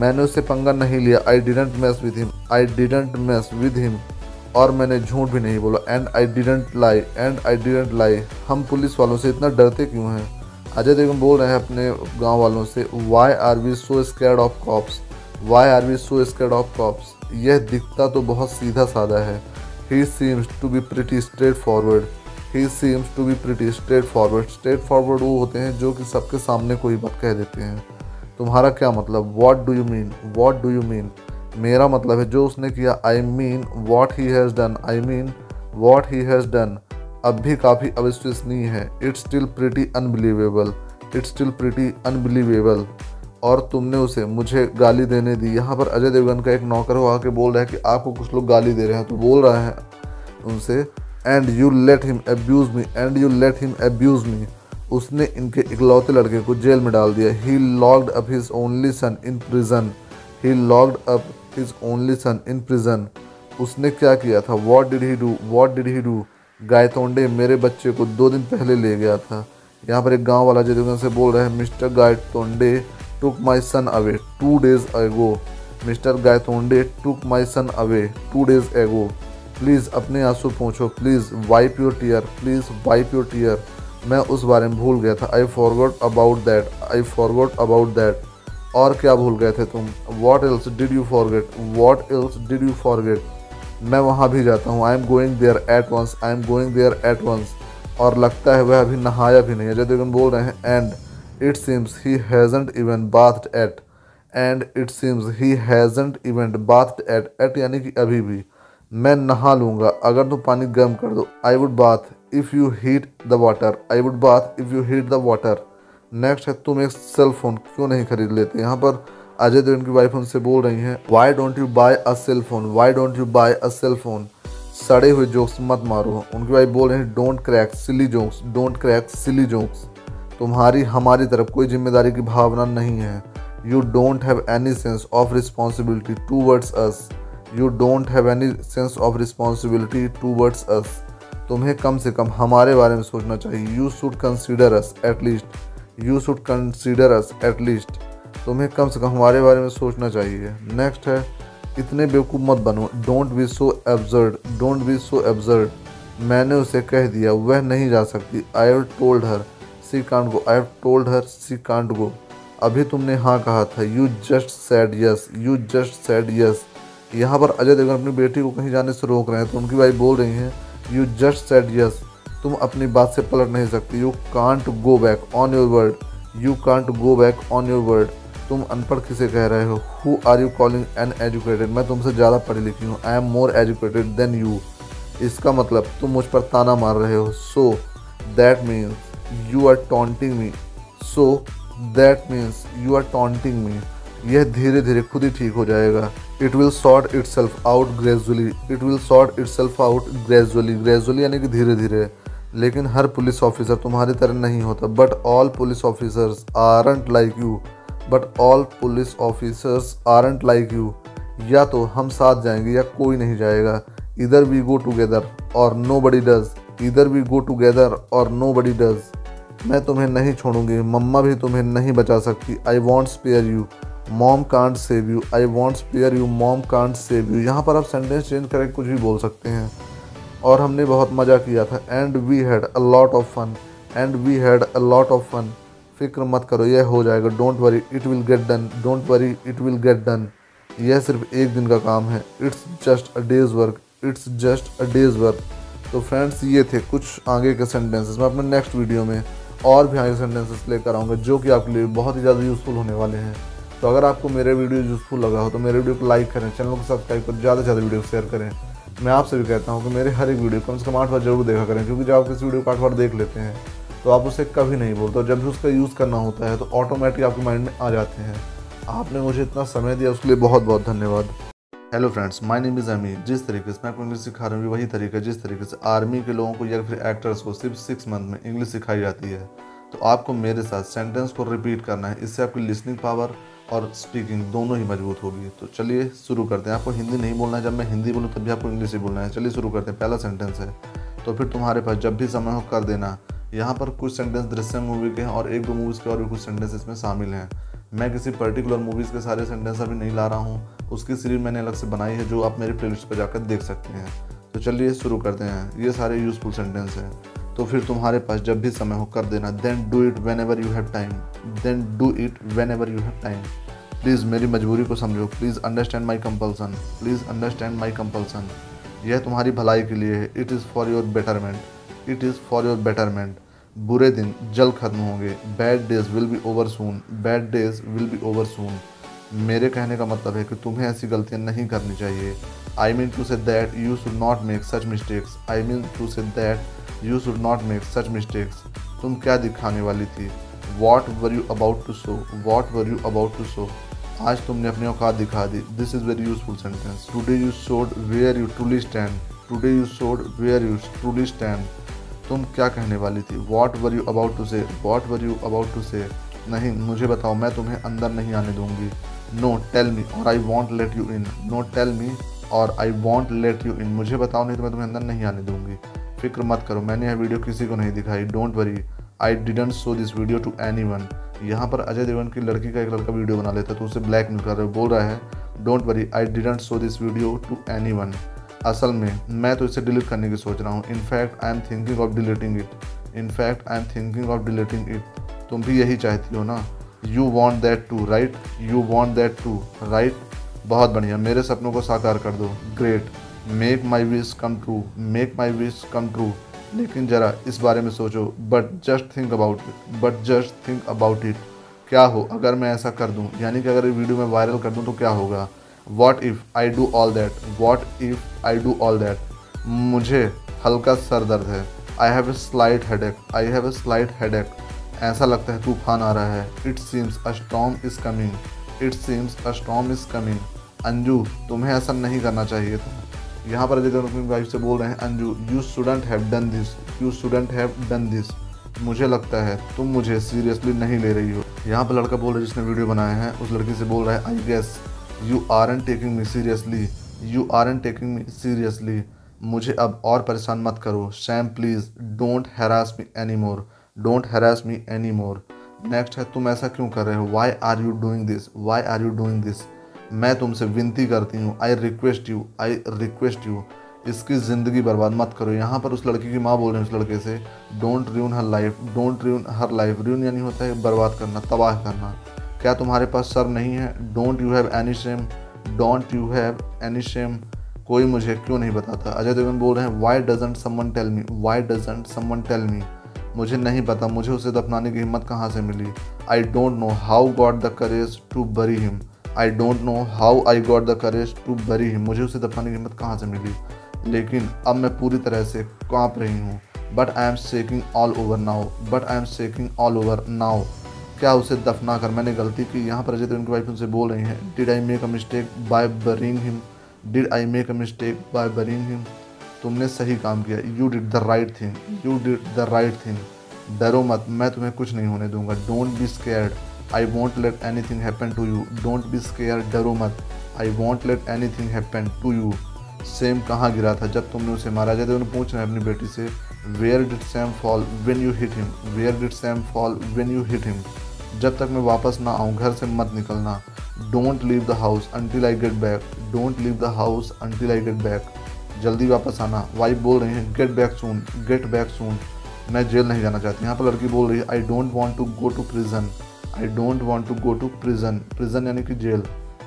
मैंने उससे पंगा नहीं लिया। I didn't mess with him I didn't mess with him और मैंने झूठ भी नहीं बोला। And I didn't lie and I didn't lie हम पुलिस वालों से इतना डरते क्यों हैं? अजय देवगन बोल रहे हैं अपने गाँव वालों से why are we so scared of cops why are we so scared of cops यह दिखता तो बहुत सीधा साधा है। He seems to be pretty straightforward he seems to be pretty straightforward straightforward वो होते हैं जो कि सबके सामने कोई बात कह देते हैं। तुम्हारा क्या मतलब? What do you mean what do you mean मेरा मतलब है जो उसने किया। I mean what he has done I mean what he has done अब भी काफ़ी अविश्वसनीय है। It's still pretty unbelievable it's still pretty unbelievable और तुमने उसे मुझे गाली देने दी। यहाँ पर अजय देवगन का एक नौकर हो, आके बोल रहा है कि आपको कुछ लोग गाली दे रहे हैं तो बोल रहा है उनसे and you let him abuse me and you let him abuse me उसने इनके इकलौते लड़के को जेल में डाल दिया। He locked up his only son in prison he locked up his only son in prison उसने क्या किया था? What did he do what did he do Gaitonde मेरे बच्चे को दो दिन पहले ले गया था। यहाँ पर एक गाँव वाला जदुगन से बोल रहा है, mister Gaitonde took my son away two days ago mister Gaitonde took my son away two days ago please अपने आँसू पूछो। Please wipe your tear please wipe your tear मैं उस बारे में भूल गया था। I forgot about that I forgot about that और क्या भूल गए थे तुम? What else did you forget what else did you forget मैं वहाँ भी जाता हूँ। I am going there at once I am going there at once और लगता है वह अभी नहाया भी नहीं है। देवगन बोल रहे हैं and it seems he hasn't even bathed yet and it seems he hasn't even bathed yet yet यानी कि अभी भी। मैं नहा लूँगा। अगर तुम पानी गर्म कर दो I would bath if you heat the water I would bath if you heat the water next है, तुम एक सेल फ़ोन क्यों नहीं खरीद लेते? यहाँ पर अजय देवगन की वाइफ उनसे बोल रही हैं why don't you buy a cell phone why don't you buy a cell phone सड़े हुए जोक्स मत मारो। उनकी वाइफ बोल रहे हैं don't crack silly jokes don't crack silly jokes तुम्हारी, हमारी तरफ़ कोई ज़िम्मेदारी की भावना नहीं है। You don't have any sense of responsibility towards us you don't have any sense of responsibility towards us तुम्हें कम से कम हमारे बारे में सोचना चाहिए। You should consider us at least you should consider us at least तुम्हें कम से कम हमारे बारे में सोचना चाहिए। नेक्स्ट है, इतने बेवकूफ़ मत बनो। Don't be so absurd don't be so absurd मैंने उसे कह दिया, वह नहीं जा सकती। I told her she can't go I have told her she can't go अभी तुमने हाँ कहा था। You just said yes you just said yes यहाँ पर अजय देवगन अपनी बेटी को कहीं जाने से रोक रहे हैं तो उनकी वाइफ बोल रही हैं यू जस्ट सेड यस तुम अपनी बात से पलट नहीं सकती। You can't go back on your word you can't go back on your word तुम अनपढ़ किसे कह रहे हो? Who are you calling uneducated मैं तुमसे ज़्यादा पढ़ी लिखी हूँ। I am more educated than you इसका मतलब तुम मुझ पर ताना मार रहे हो। So that means you are taunting me so that means you are taunting me यह धीरे धीरे खुद ही ठीक हो जाएगा। It will sort itself out gradually it will sort itself out gradually gradually यानी कि धीरे धीरे लेकिन हर पुलिस ऑफिसर तुम्हारी तरह नहीं होता। But all police officers aren't like you but all police officers aren't like you या तो हम साथ जाएँगे या कोई नहीं जाएगा। इधर we go together or nobody does इधर we go together or nobody does मैं तुम्हें नहीं छोड़ूँगी, मम्मा भी तुम्हें नहीं बचा सकती। I won't spare you mom can't save you I won't spare you mom can't save you यहाँ पर आप सेंटेंस चेंज करके कुछ भी बोल सकते हैं। और हमने बहुत मज़ा किया था। And we had a lot of fun and we had a lot of fun फ़िक्र मत करो, यह हो जाएगा। Don't worry it will get done don't worry it will get done यह सिर्फ़ एक दिन का काम है। It's just a day's work it's just a day's work तो फ्रेंड्स ये थे कुछ आगे के सेंटेंसेस मैं अपने नेक्स्ट वीडियो में और भी आगे सेंटेंसेस लेकर आऊँगा जो कि आपके लिए बहुत ही ज़्यादा यूज़फुल होने वाले हैं। तो अगर आपको मेरे वीडियो यूज़फुल लगा हो तो मेरे वीडियो को लाइक करें चैनल को सब्सक्राइब करें, ज़्यादा से ज़्यादा वीडियो शेयर करें। मैं आपसे भी कहता हूँ कि मेरे हर एक वीडियो कम से कम आठ बार ज़रूर देखा करें, क्योंकि जब आप किसी वीडियो को आठ बार देख लेते हैं तो आप उसे कभी नहीं बोलते जब भी उसका यूज़ करना होता है तो ऑटोमेटिक आपके माइंड में आ जाते हैं। आपने मुझे इतना समय दिया, उसके लिए बहुत बहुत धन्यवाद। Hello friends my name is Ami जिस तरीके से मैं आपको इंग्लिश सिखा रहा हूँ वही तरीका जिस तरीके से आर्मी के लोगों को या फिर एक्टर्स को सिर्फ़ सिक्स मंथ में इंग्लिश सिखाई जाती है। तो आपको मेरे साथ सेंटेंस को रिपीट करना है। इससे आपकी लिसनिंग पावर और स्पीकिंग दोनों ही मज़बूत होगी। तो चलिए शुरू करते हैं। आपको हिंदी नहीं बोलना है। जब मैं हिंदी बोलूँ, तब भी आपको इंग्लिश ही बोलना है। चलिए शुरू करते हैं। पहला सेंटेंस है। तो फिर तुम्हारे पास जब भी समय हो, कर देना। यहाँ पर कुछ सेंटेंस दृश्य मूवी के हैं और एक दो मूवीज़ के और भी कुछ सेंटेंस इसमें शामिल हैं। मैं किसी पर्टिकुलर मूवीज़ के सारे सेंटेंस अभी नहीं ला रहा हूँ। उसकी सीरीज़ मैंने अलग से बनाई है, जो आप मेरी प्लेलिस्ट पर जाकर देख सकते हैं। तो चलिए शुरू करते हैं। ये सारे यूज़फुल सेंटेंस हैं। तो फिर तुम्हारे पास जब भी समय हो, कर देना। Then do it whenever you have time then do it whenever you have time please मेरी मजबूरी को समझो। Please understand my compulsion please understand my compulsion यह तुम्हारी भलाई के लिए है। It is for your betterment it is for your betterment बुरे दिन जल्द खत्म होंगे। Bad days will be over soon bad days will be over soon मेरे कहने का मतलब है कि तुम्हें ऐसी गलतियाँ नहीं करनी चाहिए। I mean to say that you should not make such mistakes I mean to say that you should not make such mistakes तुम क्या दिखाने वाली थी? What were you about to show what were you about to show आज तुमने अपनी औकात दिखा दी। This is very useful sentence today you showed where you truly stand today you showed where you truly stand तुम क्या कहने वाली थी? What were you about to say what were you about to say नहीं, मुझे बताओ, मैं तुम्हें अंदर नहीं आने दूँगी। No tell me or I won't let you in no tell me or I won't let you in मुझे बताओ, नहीं तो मैं तुम्हें अंदर नहीं आने दूँगी। फ़िक्र मत करो, मैंने यह वीडियो किसी को नहीं दिखाई। Don't worry I didn't show this video to anyone यहाँ पर अजय देवगन की लड़की का एक लड़का वीडियो बना लेता है तो उसे ब्लैक मेल कर रहे बोल रहा है don't worry I didn't show this video to anyone असल में, मैं तो इसे डिलीट करने की सोच रहा हूँ। In fact I am thinking of deleting it in fact I am thinking of deleting it तुम भी यही चाहती हो ना? You want that too right you want that too right बहुत बढ़िया। मेरे सपनों को साकार कर दो। Great make my wish come true make my wish come true लेकिन ज़रा इस बारे में सोचो। But just think about it but just think about it क्या हो? अगर मैं ऐसा कर दूँ, यानी कि अगर ये वीडियो में वायरल कर दूँ तो क्या होगा? What if I do all that what if I do all that मुझे हल्का सर दर्द है। I have a slight headache I have a slight headache ऐसा लगता है तूफ़ान आ रहा है। It seems a storm is coming it seems a storm is coming Anju, तुम्हें ऐसा नहीं करना चाहिए था। यहाँ पर अजय अपनी वाइफ से बोल रहे हैं, Anju you student have done this you student have done this मुझे लगता है तुम मुझे सीरियसली नहीं ले रही हो। यहाँ पर लड़का बोल रहा है जिसने वीडियो बनाया है, उस लड़की से बोल रहा है I guess you aren't taking me seriously you aren't taking me seriously मुझे अब और परेशान मत करो। Sam please don't harass me any more don't harass me any more next है, तुम ऐसा क्यों कर रहे हो? Why are you doing this why are you doing this मैं तुमसे विनती करती हूँ। I request you I request you इसकी ज़िंदगी बर्बाद मत करो। यहाँ पर उस लड़की की माँ बोल रही है, उस लड़के से don't ruin her life don't ruin her life ruin यानी होता है, बर्बाद करना, तबाह करना। क्या तुम्हारे पास सर नहीं है? Don't you have any shame don't you have any shame कोई मुझे क्यों नहीं बताता? अजय देवगन बोल रहे हैं why doesn't someone tell me why doesn't someone tell me मुझे नहीं पता, मुझे उसे दफनाने की हिम्मत कहाँ से मिली? I don't know how got the courage to bury him I don't know how I got the courage to bury him मुझे उसे दफनाने की हिम्मत कहाँ से मिली? लेकिन अब मैं पूरी तरह से काँप रही हूँ। But I am shaking all over now but I am shaking all over now क्या उसे दफना कर? मैंने गलती की। यहाँ पर अजय देवगन की वाइफ उनसे बोल रही हैं did I make a mistake by burying him did I make a mistake by burying him तुमने सही काम किया। You did the right thing you did the right thing डरो मत। मैं तुम्हें कुछ नहीं होने दूँगा। Don't be scared I won't let anything happen to you don't be scare डरो मत। I won't let anything happen to you Sam कहाँ गिरा था? जब तुमने उसे मारा। जाए तो उन्हें पूछ रहे हैं अपनी बेटी से where did Sam fall when you hit him where did Sam fall when you hit him जब तक मैं वापस ना आऊँ, घर से मत निकलना। Don't leave the house until I get back don't leave the house until I get back जल्दी वापस आना। वाइफ बोल रही हैं get back soon get back soon मैं जेल नहीं जाना चाहती। यहाँ पर लड़की बोल रही है I don't want to go to prison I don't want to go to prison prison यानी कि जेल।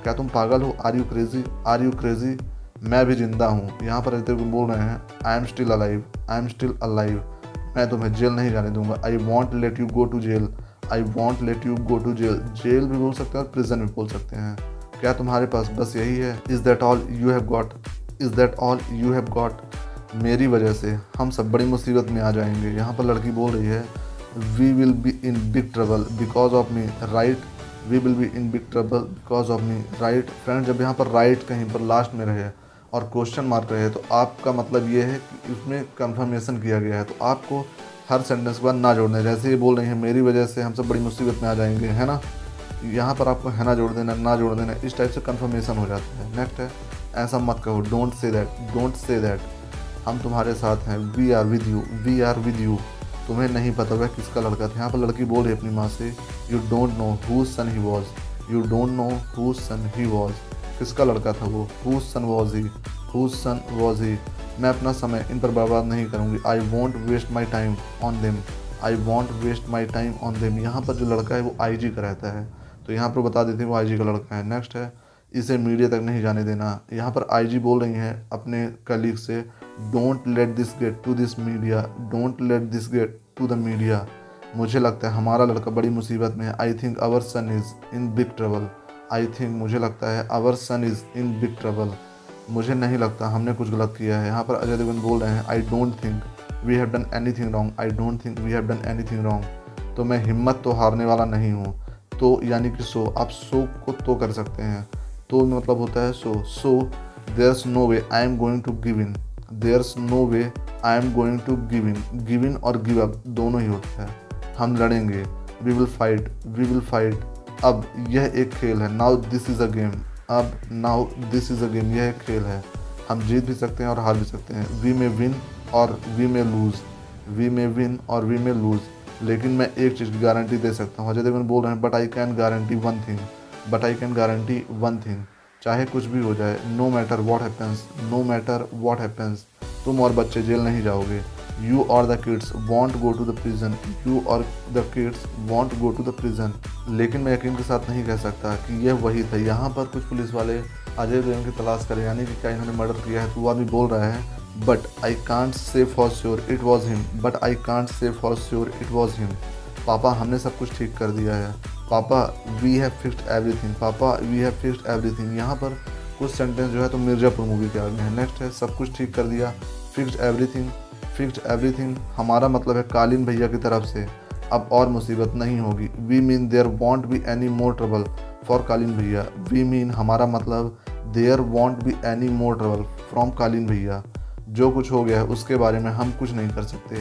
क्या तुम पागल हो? Are you crazy are you crazy मैं भी ज़िंदा हूँ। यहाँ पर रहते हुए बोल रहे हैं I am still alive I am still alive मैं तुम्हें जेल नहीं जाने दूँगा। I won't let you go to jail I won't let you go to jail jail भी बोल सकते हैं और प्रिजन भी बोल सकते हैं। क्या तुम्हारे पास बस यही है? Is that all you have got is that all you have got मेरी वजह से हम सब बड़ी मुसीबत में आ जाएँगे। यहाँ पर लड़की बोल रही है we will be in big trouble because of me right we will be in big trouble because of me right friend जब यहाँ पर राइट right कहीं पर लास्ट में रहे और क्वेश्चन मार्क रहे तो आपका मतलब ये है कि उसमें कंफर्मेशन किया गया है तो आपको हर सेंटेंस के बाद ना जोड़ना, जैसे ये बोल रही हैं, मेरी वजह से हम सब बड़ी मुसीबत में आ जाएँगे, है ना? यहाँ पर आपको है ना जोड़ देना, ना जोड़ देना, इस टाइप से कंफर्मेशन हो जाता है। नेक्स्ट है, ऐसा मत कहो don't say that don't say that हम तुम्हारे साथ हैं we are with you we are with you तुम्हें नहीं पता वह किसका लड़का था। यहाँ पर लड़की बोल रही अपनी माँ से you don't know who son he was you don't know who son he was किसका लड़का था वो? Who son was he who son was he मैं अपना समय इन पर बर्बाद नहीं करूँगी। I won't waste my time on them I won't waste my time on them यहाँ पर जो लड़का है वो आई जी का रहता है। तो यहाँ पर बता देते हैं वो आई जी का लड़का है। नेक्स्ट है, इसे मीडिया तक नहीं जाने देना। यहाँ पर आई जी बोल रही हैं अपने कलीग से don't let this get to this media don't let this get to the media मुझे लगता है हमारा लड़का बड़ी मुसीबत में है। I think our son is in big trouble I think मुझे लगता है our son is in big trouble मुझे नहीं लगता, हमने कुछ गलत किया है। यहाँ पर अजय देवगन बोल रहे हैं I don't think we have done anything wrong I don't think we have done anything wrong तो मैं हिम्मत तो हारने वाला नहीं हूँ। तो यानी कि सो आप सो को तो कर सकते हैं। तो मतलब होता है so so there's no way I am going to give in there's no way I am going to give in give in और गिव अप दोनों ही होता है। हम लड़ेंगे। We will fight we will fight अब यह एक खेल है। Now this is a game अब now this is a game यह एक खेल है। हम जीत भी सकते हैं और हार भी सकते हैं। वी मे विन और we may lose we may win और वी मे लूज़ लेकिन मैं एक चीज़ की गारंटी दे सकता हूँ। अजय देवगन बोल रहे हैं but I can guarantee one thing but I can guarantee one thing चाहे कुछ भी हो जाए no matter what happens no matter what happens तुम और बच्चे जेल नहीं जाओगे। यू और the kids won't go to the prison you और the kids won't go to the prison लेकिन मैं यकीन के साथ नहीं कह सकता कि यह वही था। यहाँ पर कुछ पुलिस वाले अजय देवगन की तलाश करें, यानी कि क्या इन्होंने मर्डर किया है तो वो आदमी बोल रहा है but I can't say for sure it was him but I can't say for sure it was him पापा, हमने सब कुछ ठीक कर दिया है। पापा वी हैव फिक्स्ड एवरीथिंग पापा वी हैव फिक्स्ड एवरीथिंग यहाँ पर कुछ सेंटेंस जो है तो मिर्ज़ापुर मूवी के आगे हैं। नेक्स्ट है, सब कुछ ठीक कर दिया फिक्स्ड एवरीथिंग फिक्स्ड एवरीथिंग हमारा मतलब है कालीन भैया की तरफ़ से। अब और मुसीबत नहीं होगी। We mean there won't be any more trouble for Kaleen Bhaiya. We mean हमारा मतलब there won't be any more trouble from Kaleen Bhaiya. जो कुछ हो गया है, उसके बारे में हम कुछ नहीं कर सकते।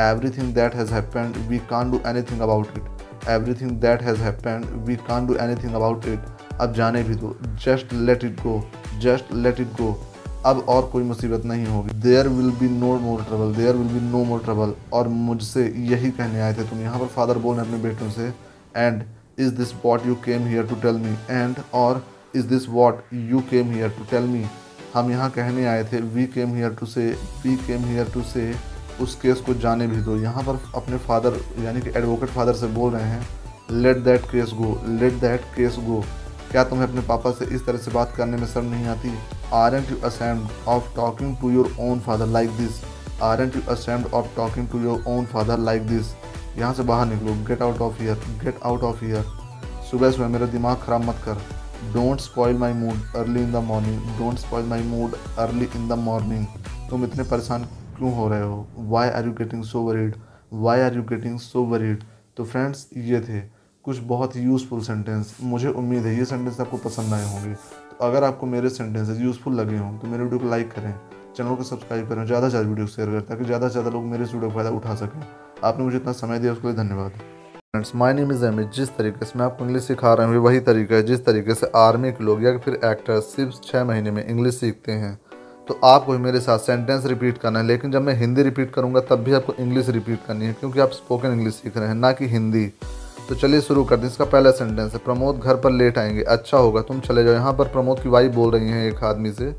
Everything that has happened we can't do anything about it everything that has happened we can't do anything about it अब जाने भी दो। Just let it go just let it go अब और कोई मुसीबत नहीं होगी। There will be no more trouble there will be no more trouble और मुझसे यही कहने आए थे तुम, यहाँ पर फादर बोल रहे अपने बेटों से and is this what you came here to tell me and और is this what you came here to tell me हम यहाँ कहने आए थे we came here to say we came here to say उस केस को जाने भी दो। यहाँ पर अपने फादर यानी कि एडवोकेट फादर से बोल रहे हैं let that case go let that case go क्या तुम्हें अपने पापा से इस तरह से बात करने में शर्म नहीं आती? Aren't you ashamed of talking to your own father like this aren't you ashamed of talking to your own father like this यहाँ से बाहर निकलो। Get out of here get out of here सुबह सुबह मेरा दिमाग ख़राब मत कर। Don't spoil my mood early in the morning don't spoil my mood early in the morning तुम इतने परेशान क्यों हो रहे हो? Why are you getting so worried why are you getting so worried तो फ्रेंड्स ये थे। कुछ बहुत ही यूज़फुल सेंटेंस मुझे उम्मीद है ये सेंटेंस आपको पसंद आए होंगे। तो अगर आपको मेरे सेंटेंसेज यूज़फुल लगे हों तो मेरे वीडियो को लाइक करें चैनल को सब्सक्राइब करें, ज़्यादा से ज़्यादा वीडियो शेयर करें, ताकि ज़्यादा से ज़्यादा लोग मेरे इस वीडियो का फ़ायदा उठा सकें। आपने मुझे इतना समय दिया, उसके लिए धन्यवाद। Friends my name is M जिस तरीके से मैं आपको इंग्लिश सिखा रहा हूँ वही तरीका है, जिस तरीके से आर्मी के लोग या फिर एक्टर सिर्फ़ छः महीने में इंग्लिश सीखते हैं। तो आपको भी मेरे साथ सेंटेंस रिपीट करना है, लेकिन जब मैं हिंदी रिपीट करूँगा, तब भी आपको इंग्लिश रिपीट करनी है, क्योंकि आप स्पोकन इंग्लिश सीख रहे हैं, ना कि हिंदी। तो चलिए शुरू कर दें इसका पहला सेंटेंस है, प्रमोद घर पर लेट आएँगे। अच्छा होगा, तुम चले जाओ। यहाँ पर प्रमोद की वाइफ बोल रही हैं एक आदमी से,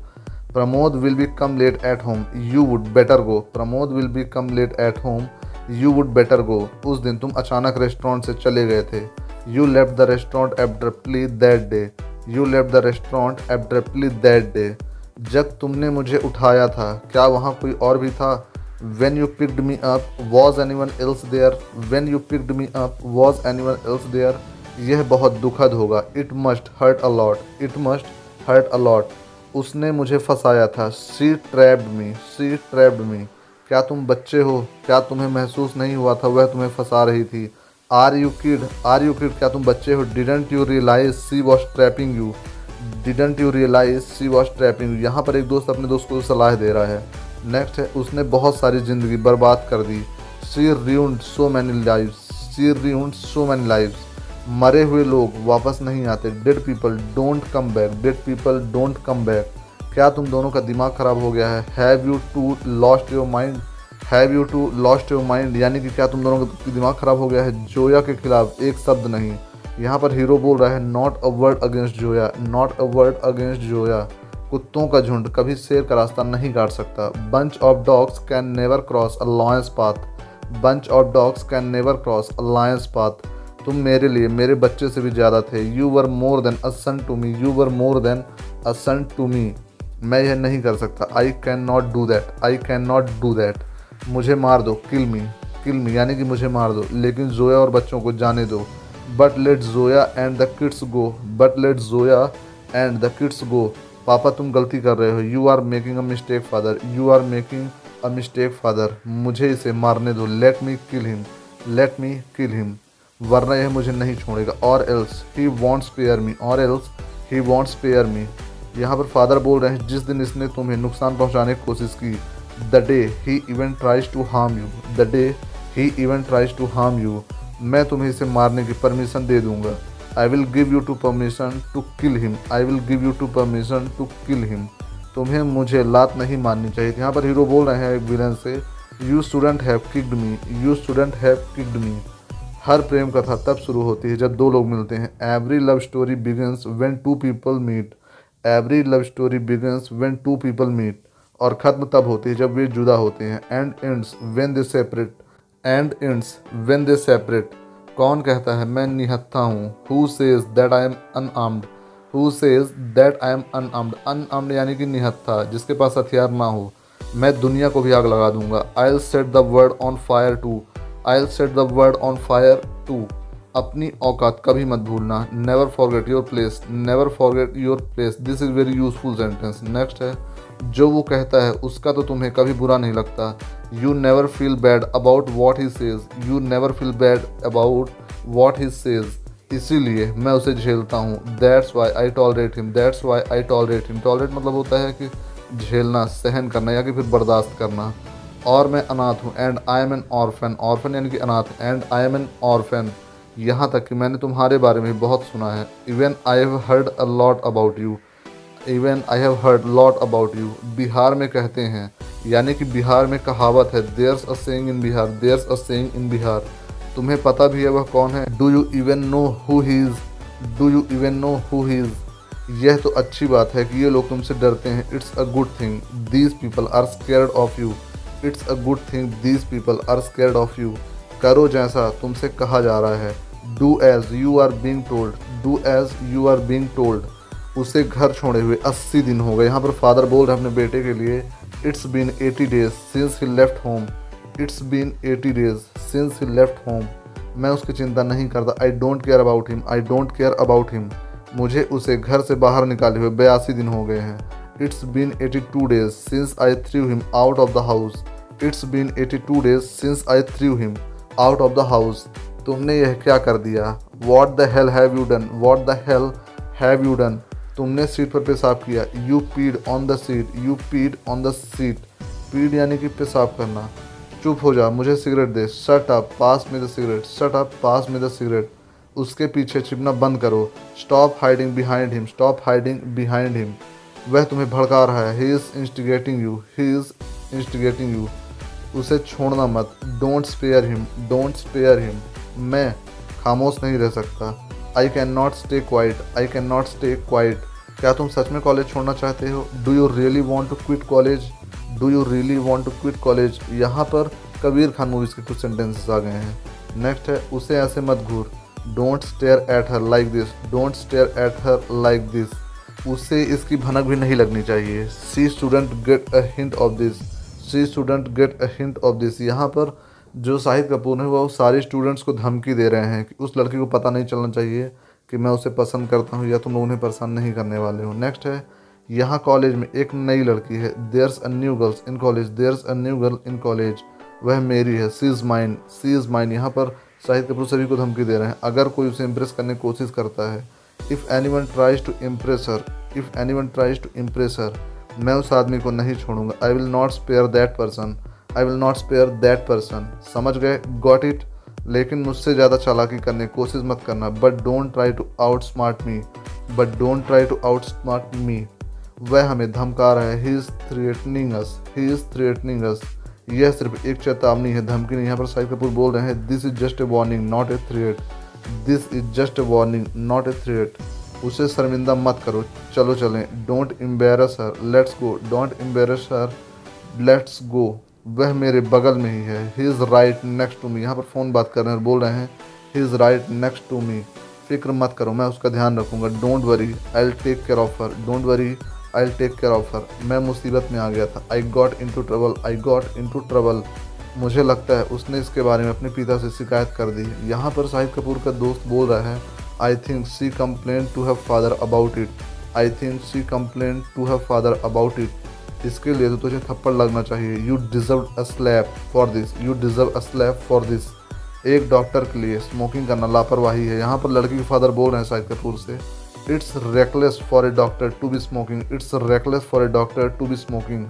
Pramod will be come late at home you would better go Pramod will be come late at home you would better go उस दिन तुम अचानक रेस्टोरेंट से चले गए थे। You left the restaurant abruptly that day you left the restaurant abruptly that day जब तुमने मुझे उठाया था, क्या वहाँ कोई और भी था? When you picked me up, was anyone else there? When you picked me up, was anyone else there? यह बहुत दुखद होगा। It must hurt a lot it must hurt a lot उसने मुझे फंसाया था। सी ट्रैप्ड मी सी ट्रैप्ड मी क्या तुम बच्चे हो? क्या तुम्हें महसूस नहीं हुआ था? वह तुम्हें फंसा रही थी। Are you kid are you kid क्या तुम बच्चे हो? Didn't you realise she was trapping you didn't you realise she was trapping you यहाँ पर एक दोस्त अपने दोस्त को सलाह दे रहा है। नेक्स्ट है, उसने बहुत सारी ज़िंदगी बर्बाद कर दी। She ruined so many life she ruined so many life मरे हुए लोग वापस नहीं आते। Dead people don't come back dead people don't come back क्या तुम दोनों का दिमाग ख़राब हो गया है? Have you two lost your mind have you two lost your mind यानी कि क्या तुम दोनों का दिमाग ख़राब हो गया है? जोया के खिलाफ एक शब्द नहीं। यहाँ पर हीरो बोल रहा है not a word against Zoya. Not a word against Zoya. कुत्तों का झुंड कभी शेर का रास्ता नहीं काट सकता। Bunch of dogs can never cross a lion's path bunch of dogs can never cross a lion's path तुम मेरे लिए, मेरे बच्चे से भी ज़्यादा थे। You were more than a son to me you were more than a son to me मैं यह नहीं कर सकता। I can not do that I can not do that मुझे मार दो। किल मी किल मी यानी कि मुझे मार दो। लेकिन जोया और बच्चों को जाने दो। But let Zoya and the kids go but let Zoya and the kids go पापा तुम गलती कर रहे हो। You are making a mistake father you are making a mistake father मुझे इसे मारने दो। Let me kill him let me kill him वरना यह मुझे नहीं छोड़ेगा। Or else he won't spare me or else he won't spare me यहाँ पर फादर बोल रहे हैं, जिस दिन इसने तुम्हें नुकसान पहुँचाने की कोशिश की the day he even tries to harm you the day he even tries to harm you मैं तुम्हें इसे मारने की परमिशन दे दूँगा। I will give you to permission to kill him I will give you to permission to kill him तुम्हें मुझे लात नहीं माननी चाहिए। यहाँ पर हीरो बोल रहे हैं एक विलन से you student have kid me you student have kid me हर प्रेम कथा तब शुरू होती है जब दो लोग मिलते हैं। Every love story begins when two people meet every love story begins when two people meet और ख़त्म तब होती है जब वे जुदा होते हैं। And ends when they separate and ends when they separate कौन कहता है, मैं निहत्था हूँ। Who says that I am unarmed who says that I am unarmed unarmed यानी कि निहत्था, जिसके पास हथियार ना हो। मैं दुनिया को भी आग लगा दूँगा। I set the world on fire too I set the world on fire too अपनी औकात कभी मत भूलना। Never forget your place never forget your place this is very useful sentence next है जो वो कहता है, उसका तो तुम्हें कभी बुरा नहीं लगता। You never feel bad about what he says you never feel bad about what he says इसीलिए मैं उसे झेलता हूँ। That's why I tolerate him that's why I tolerate him tolerate मतलब होता है कि झेलना, सहन करना या कि फिर बर्दाश्त करना। और मैं अनाथ हूँ and I am an orphan orphan यानी कि अनाथ। And I am an orphan यहाँ तक कि मैंने तुम्हारे बारे में बहुत सुना है। Even I have heard a lot about you even I have heard lot about you Bihar में कहते हैं, यानी कि बिहार में कहावत है there's a saying in Bihar there's a saying in Bihar तुम्हें पता भी है वह कौन है? Do you even know who he is do you even know who he is यह तो अच्छी बात है कि ये लोग तुमसे डरते हैं। It's a good thing these people are scared of you it's a good thing these people are scared of you करो जैसा तुमसे कहा जा रहा है। Do as you are being told do as you are being told उसे घर छोड़े हुए 80 दिन हो गए। यहाँ पर फादर बोल रहे हैं, अपने बेटे के लिए it's been 80 days since he left home it's been 80 days since he left home मैं उसकी चिंता नहीं करता। I don't care about him I don't care about him मुझे उसे घर से बाहर निकाले हुए बयासी दिन हो गए हैं। It's been 82 days since I threw him out of the house it's been 82 days since I threw him out of the house तुमने यह क्या कर दिया? What the hell have you done what the hell have you done तुमने seat पर पेशाब किया। You peed on the seat you peed on the seat peed यानी कि पेशाब करना। चुप हो जा, मुझे cigarette they. Shut up pass me the cigarette shut up pass me the cigarette उसके पीछे छिपना बंद करो। Stop hiding behind him stop hiding behind him वह तुम्हें भड़का रहा है। He is instigating you he is instigating you उसे छोड़ना मत। Don't spare him don't spare him मैं खामोश नहीं रह सकता। I can not stay quiet I can not stay quiet क्या तुम सच में कॉलेज छोड़ना चाहते हो? Do you really want to quit college do you really want to quit college यहाँ पर कबीर खान मूवीज़ के कुछ सेंटेंसेस आ गए हैं। नेक्स्ट है, उसे ऐसे मत घूर। Don't stare at her like this don't stare at her like this उसे इसकी भनक भी नहीं लगनी चाहिए। She student get a hint of this she student get a hint of this यहाँ पर जो शाहिद कपूर है, वो सारे स्टूडेंट्स को धमकी दे रहे हैं कि उस लड़की को पता नहीं चलना चाहिए कि मैं उसे पसंद करता हूँ या तुम लोग उन्हें परेशान नहीं करने वाले हो। नेक्स्ट है, यहाँ कॉलेज में एक नई लड़की है there's a new girls in college there's a new girl in college वह मेरी है she is mine she is mine यहाँ पर शाहिद कपूर सभी को धमकी दे रहे हैं, अगर कोई उसे इम्प्रेस करने की कोशिश करता है if anyone tries to impress her if anyone tries to impress her मैं उस आदमी को नहीं छोड़ूँगा। I will not spare that person I will not spare that person समझ गए? गॉट इट लेकिन मुझसे ज़्यादा चालाकी करने की कोशिश मत करना। But don't try to outsmart me but don't try to outsmart me वह हमें धमका रहा है। He is threatening us he is threatening us यह सिर्फ़ एक चेतावनी है। धमकी नहीं यहाँ पर शाहिद कपूर बोल रहे हैं। This is just a warning not a threat this is just a warning not a threat उसे शर्मिंदा मत करो। चलो चलें। Don't embarrass her let's go don't embarrass her let's go वह मेरे बगल में ही है। He is right next to me यहाँ पर फ़ोन बात कर रहे हैं बोल रहे हैं he is right next to me फ़िक्र मत करो, मैं उसका ध्यान रखूँगा। Don't worry I will take care of her don't worry I will take care of her मैं मुसीबत में आ गया था। I got into trouble I got into trouble मुझे लगता है उसने इसके बारे में अपने पिता से शिकायत कर दी यहाँ पर शाहिद कपूर का दोस्त बोल रहा है I think she complain to have father about it I think she complain to have father about it इसके लिए तो तुझे थप्पड़ लगना चाहिए। You deserve a slap for this you deserve a slap for this एक डॉक्टर के लिए स्मोकिंग करना लापरवाही है। यहाँ पर लड़की के फादर बोल रहे हैं शाहिद कपूर से it's reckless for a doctor to be smoking it's reckless for a doctor to be smoking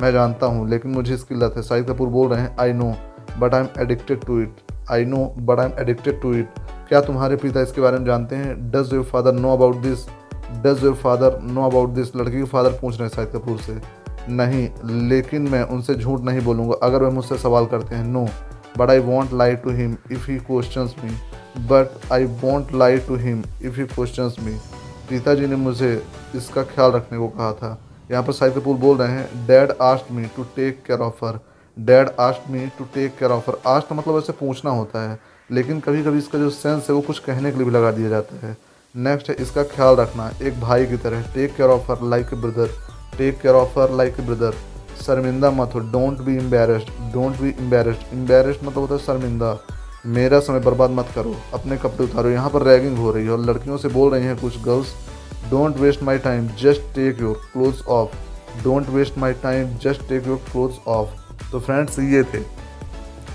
मैं जानता हूँ, लेकिन मुझे इसकी लत है। शाहिद कपूर बोल रहे हैं I know but I am addicted to it I know but I am addicted to it क्या तुम्हारे पिता इसके बारे में जानते हैं? Does your father know about this does your father know about this लड़की के फादर पूछ रहे हैं शाहिद कपूर से नहीं, लेकिन मैं उनसे झूठ नहीं बोलूँगा। अगर वह मुझसे सवाल करते हैं no but I won't lie to him if he question me but I won't lie to him if he questions me पिताजी ने मुझे इसका ख्याल रखने को कहा था। यहाँ पर साहिब कपूर बोल रहे हैं dad asked me to take care of her dad asked me to take care of her asked मतलब ऐसे पूछना होता है, लेकिन कभी कभी इसका जो सेंस है वो कुछ कहने के लिए भी लगा दिया जाता है। नेक्स्ट है, इसका ख्याल रखना, एक भाई की तरह take care of her like a brother take care of her like brother शर्मिंदा मत हो don't be embarrassed don't be embarrassed embarrassed मतलब होता है शर्मिंदा। मेरा समय बर्बाद मत करो, अपने कपड़े उतारो। यहाँ पर रैगिंग हो रही है और लड़कियों से बोल रही हैं कुछ girls don't waste my time just take your clothes off don't waste my time just take your clothes off तो फ्रेंड्स ये थे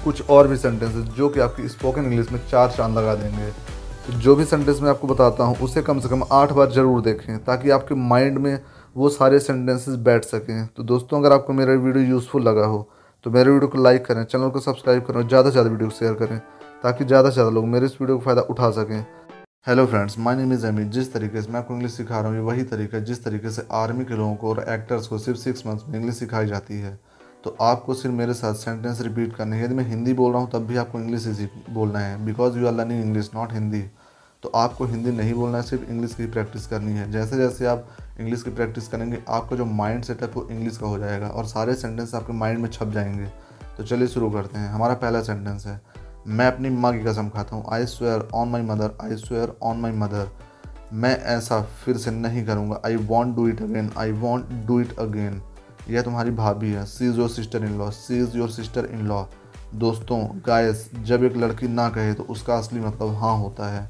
कुछ और भी सेंटेंसेस जो कि आपकी स्पोकन इंग्लिश में चार चाँद लगा देंगे। तो जो भी सेंटेंस मैं आपको बताता हूँ, उसे कम से कम आठ बार ज़रूर देखें ताकि आपके माइंड में वो सारे सेंटेंसेस बैठ सकें। तो दोस्तों, अगर आपको मेरा वीडियो यूज़फुल लगा हो तो मेरे वीडियो को लाइक करें चैनल को सब्सक्राइब करें और ज़्यादा से ज़्यादा वीडियो को शेयर करें, ताकि ज़्यादा से ज़्यादा लोग मेरे इस वीडियो का फ़ायदा उठा सकें। Hello friends my name is Amit जिस तरीके से मैं आपको इंग्लिश सिखा रहा हूँ, ये वही तरीका है जिस तरीके से आर्मी के लोगों को और एक्टर्स को सिर्फ़ सिक्स मंथ्स में इंग्लिश सिखाई जाती है। तो आपको सिर्फ़ मेरे साथ सेंटेंस रिपीट करने है। यदि मैं हिंदी बोल रहा हूँ, तब भी आपको इंग्लिश ही बोलना है। Because you are learning English not Hindi तो आपको हिंदी नहीं बोलना है, सिर्फ़ इंग्लिश की प्रैक्टिस करनी है। जैसे जैसे आप इंग्लिश की प्रैक्टिस करेंगे, आपका जो माइंड सेटअप वो इंग्लिश का हो जाएगा और सारे सेंटेंस आपके माइंड में छप जाएँगे। तो चलिए शुरू करते हैं। हमारा पहला सेंटेंस है, मैं अपनी माँ की कसम खाता हूँ। I swear on my mother I swear on my mother मैं ऐसा फिर से नहीं करूँगा। I won't do it again I won't do it again यह तुम्हारी भाभी है। She is your sister in law she is your sister in law दोस्तों गायस जब एक लड़की ना कहे तो उसका असली मतलब हाँ होता है।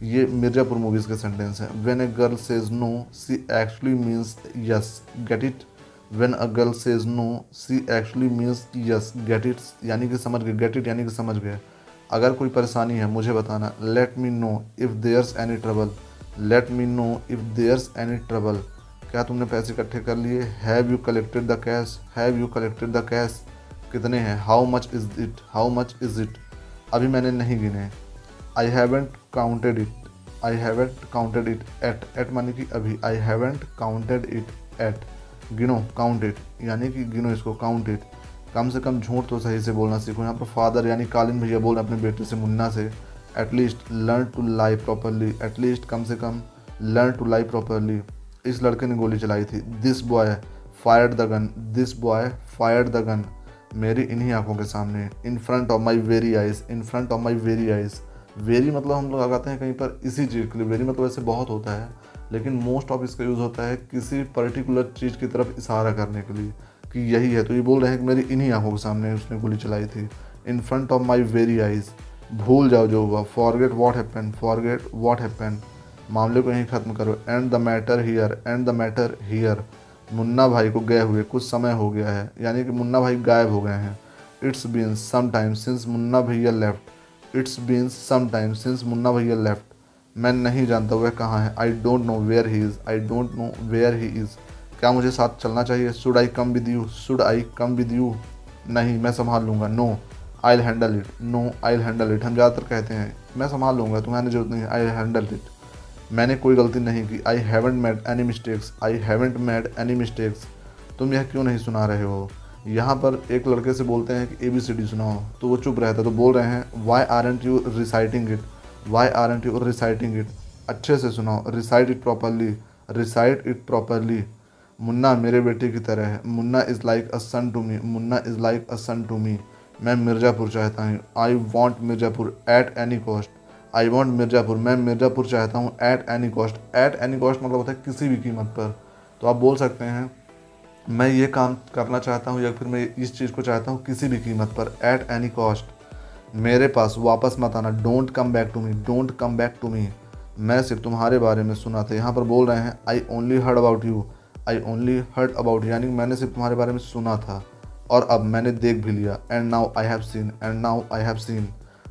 ये मिर्ज़ापुर मूवीज़ के सेंटेंस हैं। When a girl says no she actually means yes get it when a girl says no she actually means yes get it यानी कि समझ गए गेट इट यानी कि समझ गए। अगर कोई परेशानी है, मुझे बताना। Let me know if there's any trouble let me know if there's any trouble क्या तुमने पैसे इकट्ठे कर लिए? Have you collected the cash have you collected the cash कितने हैं? How much is it how much is it अभी मैंने नहीं गिने। I haven't counted it I haven't counted it yet yet मानी कि अभी. I haven't counted it yet गिनो काउंट इट यानी कि गिनो इसको काउंट इट कम से कम झूठ तो सही से बोलना सीखो. यहाँ पर फादर यानी कालिन भैया बोल रहे अपने बेटे से, मुन्ना से. At least learn to lie properly at least कम से कम लर्न टू लाई प्रॉपरली इस लड़के ने गोली चलाई थी. This boy fired the gun this boy fired the gun मेरी इन्हीं आँखों के सामने. In front of my very eyes in front of my very eyes very मतलब हम लोग लगाते हैं कहीं पर इसी चीज़ के लिए। वेरी मतलब ऐसे बहुत होता है, लेकिन मोस्ट ऑफ़ इसका यूज़ होता है किसी पर्टिकुलर चीज़ की तरफ़ इशारा करने के लिए कि यही है। तो ये बोल रहे हैं कि मेरी इन्हीं आँखों के सामने उसने गोली चलाई थी। In front of my very eyes भूल जाओ जो हुआ। Forget what happen forget what happen मामले को यहीं ख़त्म करो। End the matter here end the matter here Munna भाई को गए हुए कुछ समय हो गया है। यानी कि मुन्ना भाई गायब हो गए हैं। It's been some time since Munna bhaiya left it's been some time since Munna bhaiya left. मैं नहीं जानता वह कहाँ है। I don't know where he is I don't know where he is क्या मुझे साथ चलना चाहिए? Should I come with you should I come with you नहीं, मैं संभाल लूँगा। No I handle it no I handle it हम ज़्यादातर कहते हैं, मैं संभाल लूँगा, तुम्हारी ज़रूरत नहीं आई हैंडल इट मैंने कोई गलती नहीं की। I haven't made any mistakes I haven't made any mistakes तुम यह क्यों नहीं सुना रहे हो? यहाँ पर एक लड़के से बोलते हैं कि ए बी सी डी सुनाओ। तो वो चुप रहता है तो बोल रहे हैं why aren't you reciting it why aren't you reciting it अच्छे से सुनाओ। Recite it properly recite it properly Munna मेरे बेटे की तरह है। Munna is like a son to me Munna is like a son to me मैं मिर्ज़ापुर चाहता हूँ। I want Mirzapur at any cost I want Mirzapur. मैं मिर्ज़ापुर चाहता हूँ at any cost at any cost मतलब होता है किसी भी कीमत पर। तो आप बोल सकते हैं मैं ये काम करना चाहता हूँ या फिर मैं इस चीज़ को चाहता हूँ किसी भी कीमत पर एट एनी कॉस्ट मेरे पास वापस मत आना। Don't come back to me don't come back to me मैं सिर्फ़ तुम्हारे बारे में सुना था, यहाँ पर बोल रहे हैं I only heard about you I only heard about यानी मैंने सिर्फ़ तुम्हारे बारे में सुना था और अब मैंने देख भी लिया। And now I have seen and now I have seen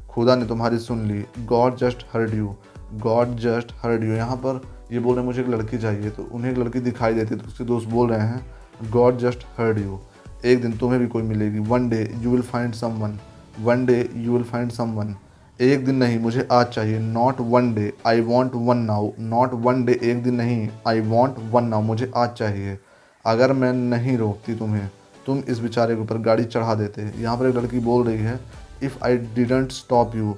खुदा ने तुम्हारी सुन ली। God just heard you God just heard you यहाँ पर ये बोल रहे हैं, मुझे एक लड़की चाहिए तो उन्हें एक लड़की दिखाई देती है तो उसके दोस्त बोल रहे हैं गॉड जस्ट हर्ड यू एक दिन तुम्हें भी कोई मिलेगी. One day you will find someone one day you will find someone एक दिन नहीं, मुझे आज चाहिए. Not one day I want one now not one day एक दिन नहीं. आई वॉन्ट वन नाउ मुझे आज चाहिए. अगर मैं नहीं रोकती तुम्हें, तुम इस बेचारे के ऊपर गाड़ी चढ़ा देते. यहाँ पर एक लड़की बोल रही है if I didn't stop you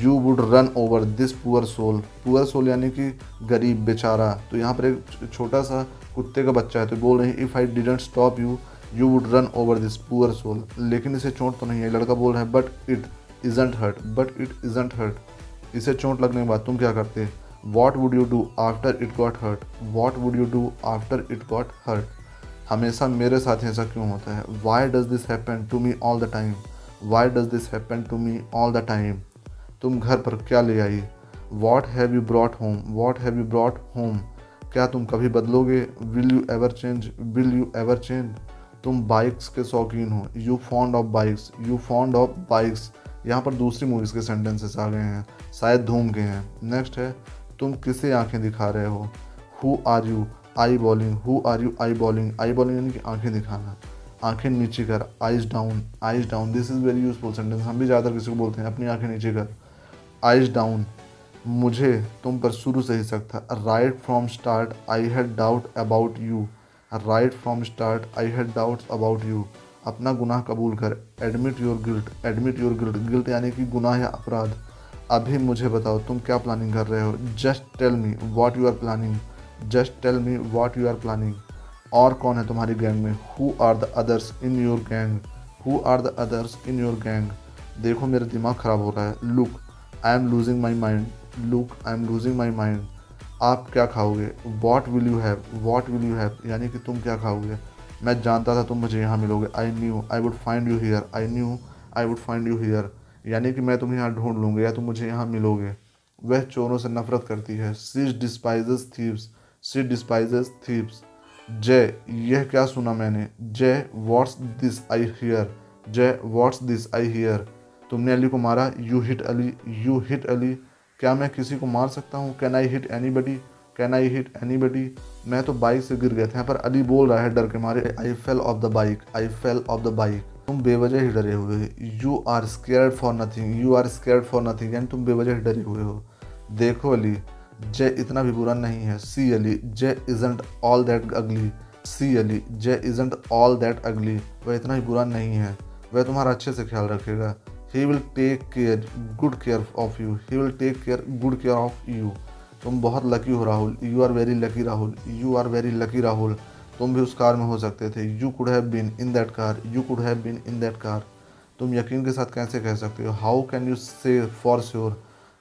you would run over this poor soul poor soul यानी कि गरीब बेचारा. तो यहाँ पर एक छोटा सा कुत्ते का बच्चा है तो बोल रहे हैं if I didn't stop you you would run over this poor soul लेकिन इसे चोट तो नहीं है, लड़का बोल रहा है but it isn't hurt but it isn't hurt इसे चोट लगने के बाद तुम क्या करते what would you do after it got hurt what would you do after it got hurt हमेशा मेरे साथ ऐसा क्यों होता है? Why does this happen to me all the time why does this happen to me all the time तुम घर पर क्या ले आई what have you brought home what have you brought home क्या तुम कभी बदलोगे? Will you ever change will you ever change तुम bikes के शौकीन हो। You fond of bikes you fond of bikes यहाँ पर दूसरी मूवीज़ के सेंटेंसेस आ गए हैं। शायद धूम के हैं। नेक्स्ट है, तुम किसे आँखें दिखा रहे हो? Who are you eyeballing who are you eyeballing eyeballing यानी कि आँखें दिखाना। आँखें नीचे कर। Eyes down eyes down this is very useful sentence हम भी ज़्यादातर किसी को बोलते हैं, अपनी आँखें नीचे कर। आइज़ डाउन मुझे तुम पर शुरू से ही शक था। Right from start I had doubt about you right from start I had doubts about you अपना गुनाह कबूल कर। Admit your guilt admit your guilt guilt यानी कि गुनाह या अपराध। अभी मुझे बताओ, तुम क्या प्लानिंग कर रहे हो? Just tell me what you are planning just tell me what you are planning और कौन है तुम्हारी गैंग में? Who are the others in your gang who are the others in your gang देखो, मेरा दिमाग ख़राब हो रहा है। Look I am losing my mind look I am losing my mind आप क्या खाओगे? What will you have what will you have यानी कि तुम क्या खाओगे? मैं जानता था तुम मुझे यहाँ मिलोगे। I knew I would find you here I knew I would find you here यानी कि मैं तुम्हें यहाँ ढूंढ लूँगा या तुम मुझे यहाँ मिलोगे। वह चोरों से नफरत करती है। She's despises thieves she despises thieves Jai, यह क्या सुना मैंने? Jai what's this I hear Jai what's this I hear तुमने अली को मारा? You hit Ali you hit Ali. क्या मैं किसी को मार सकता हूँ? Can I hit anybody can I hit anybody मैं तो बाइक से गिर गया था, पर अली बोल रहा है, डर के मारे I fell off the bike I fell off the bike तुम बेवजह ही डरे हुए you are scared for nothing you are scared for nothing यानी तुम बेवजह ही डरे हुए हो। देखो अली, जय इतना भी बुरा नहीं है। See Ali, Jai isn't all that ugly see Ali, Jai isn't all that ugly वह इतना ही बुरा नहीं है। वह तुम्हारा अच्छे से ख्याल रखेगा। He will take care good care of you he will take care good care of you तुम बहुत लकी हो, Rahul. You are very lucky Rahul. You are very lucky Rahul. तुम भी उस कार में हो सकते थे. You could have been in that car you could have been in that car तुम यकीन के साथ कैसे कह सकते हो? How can you say for sure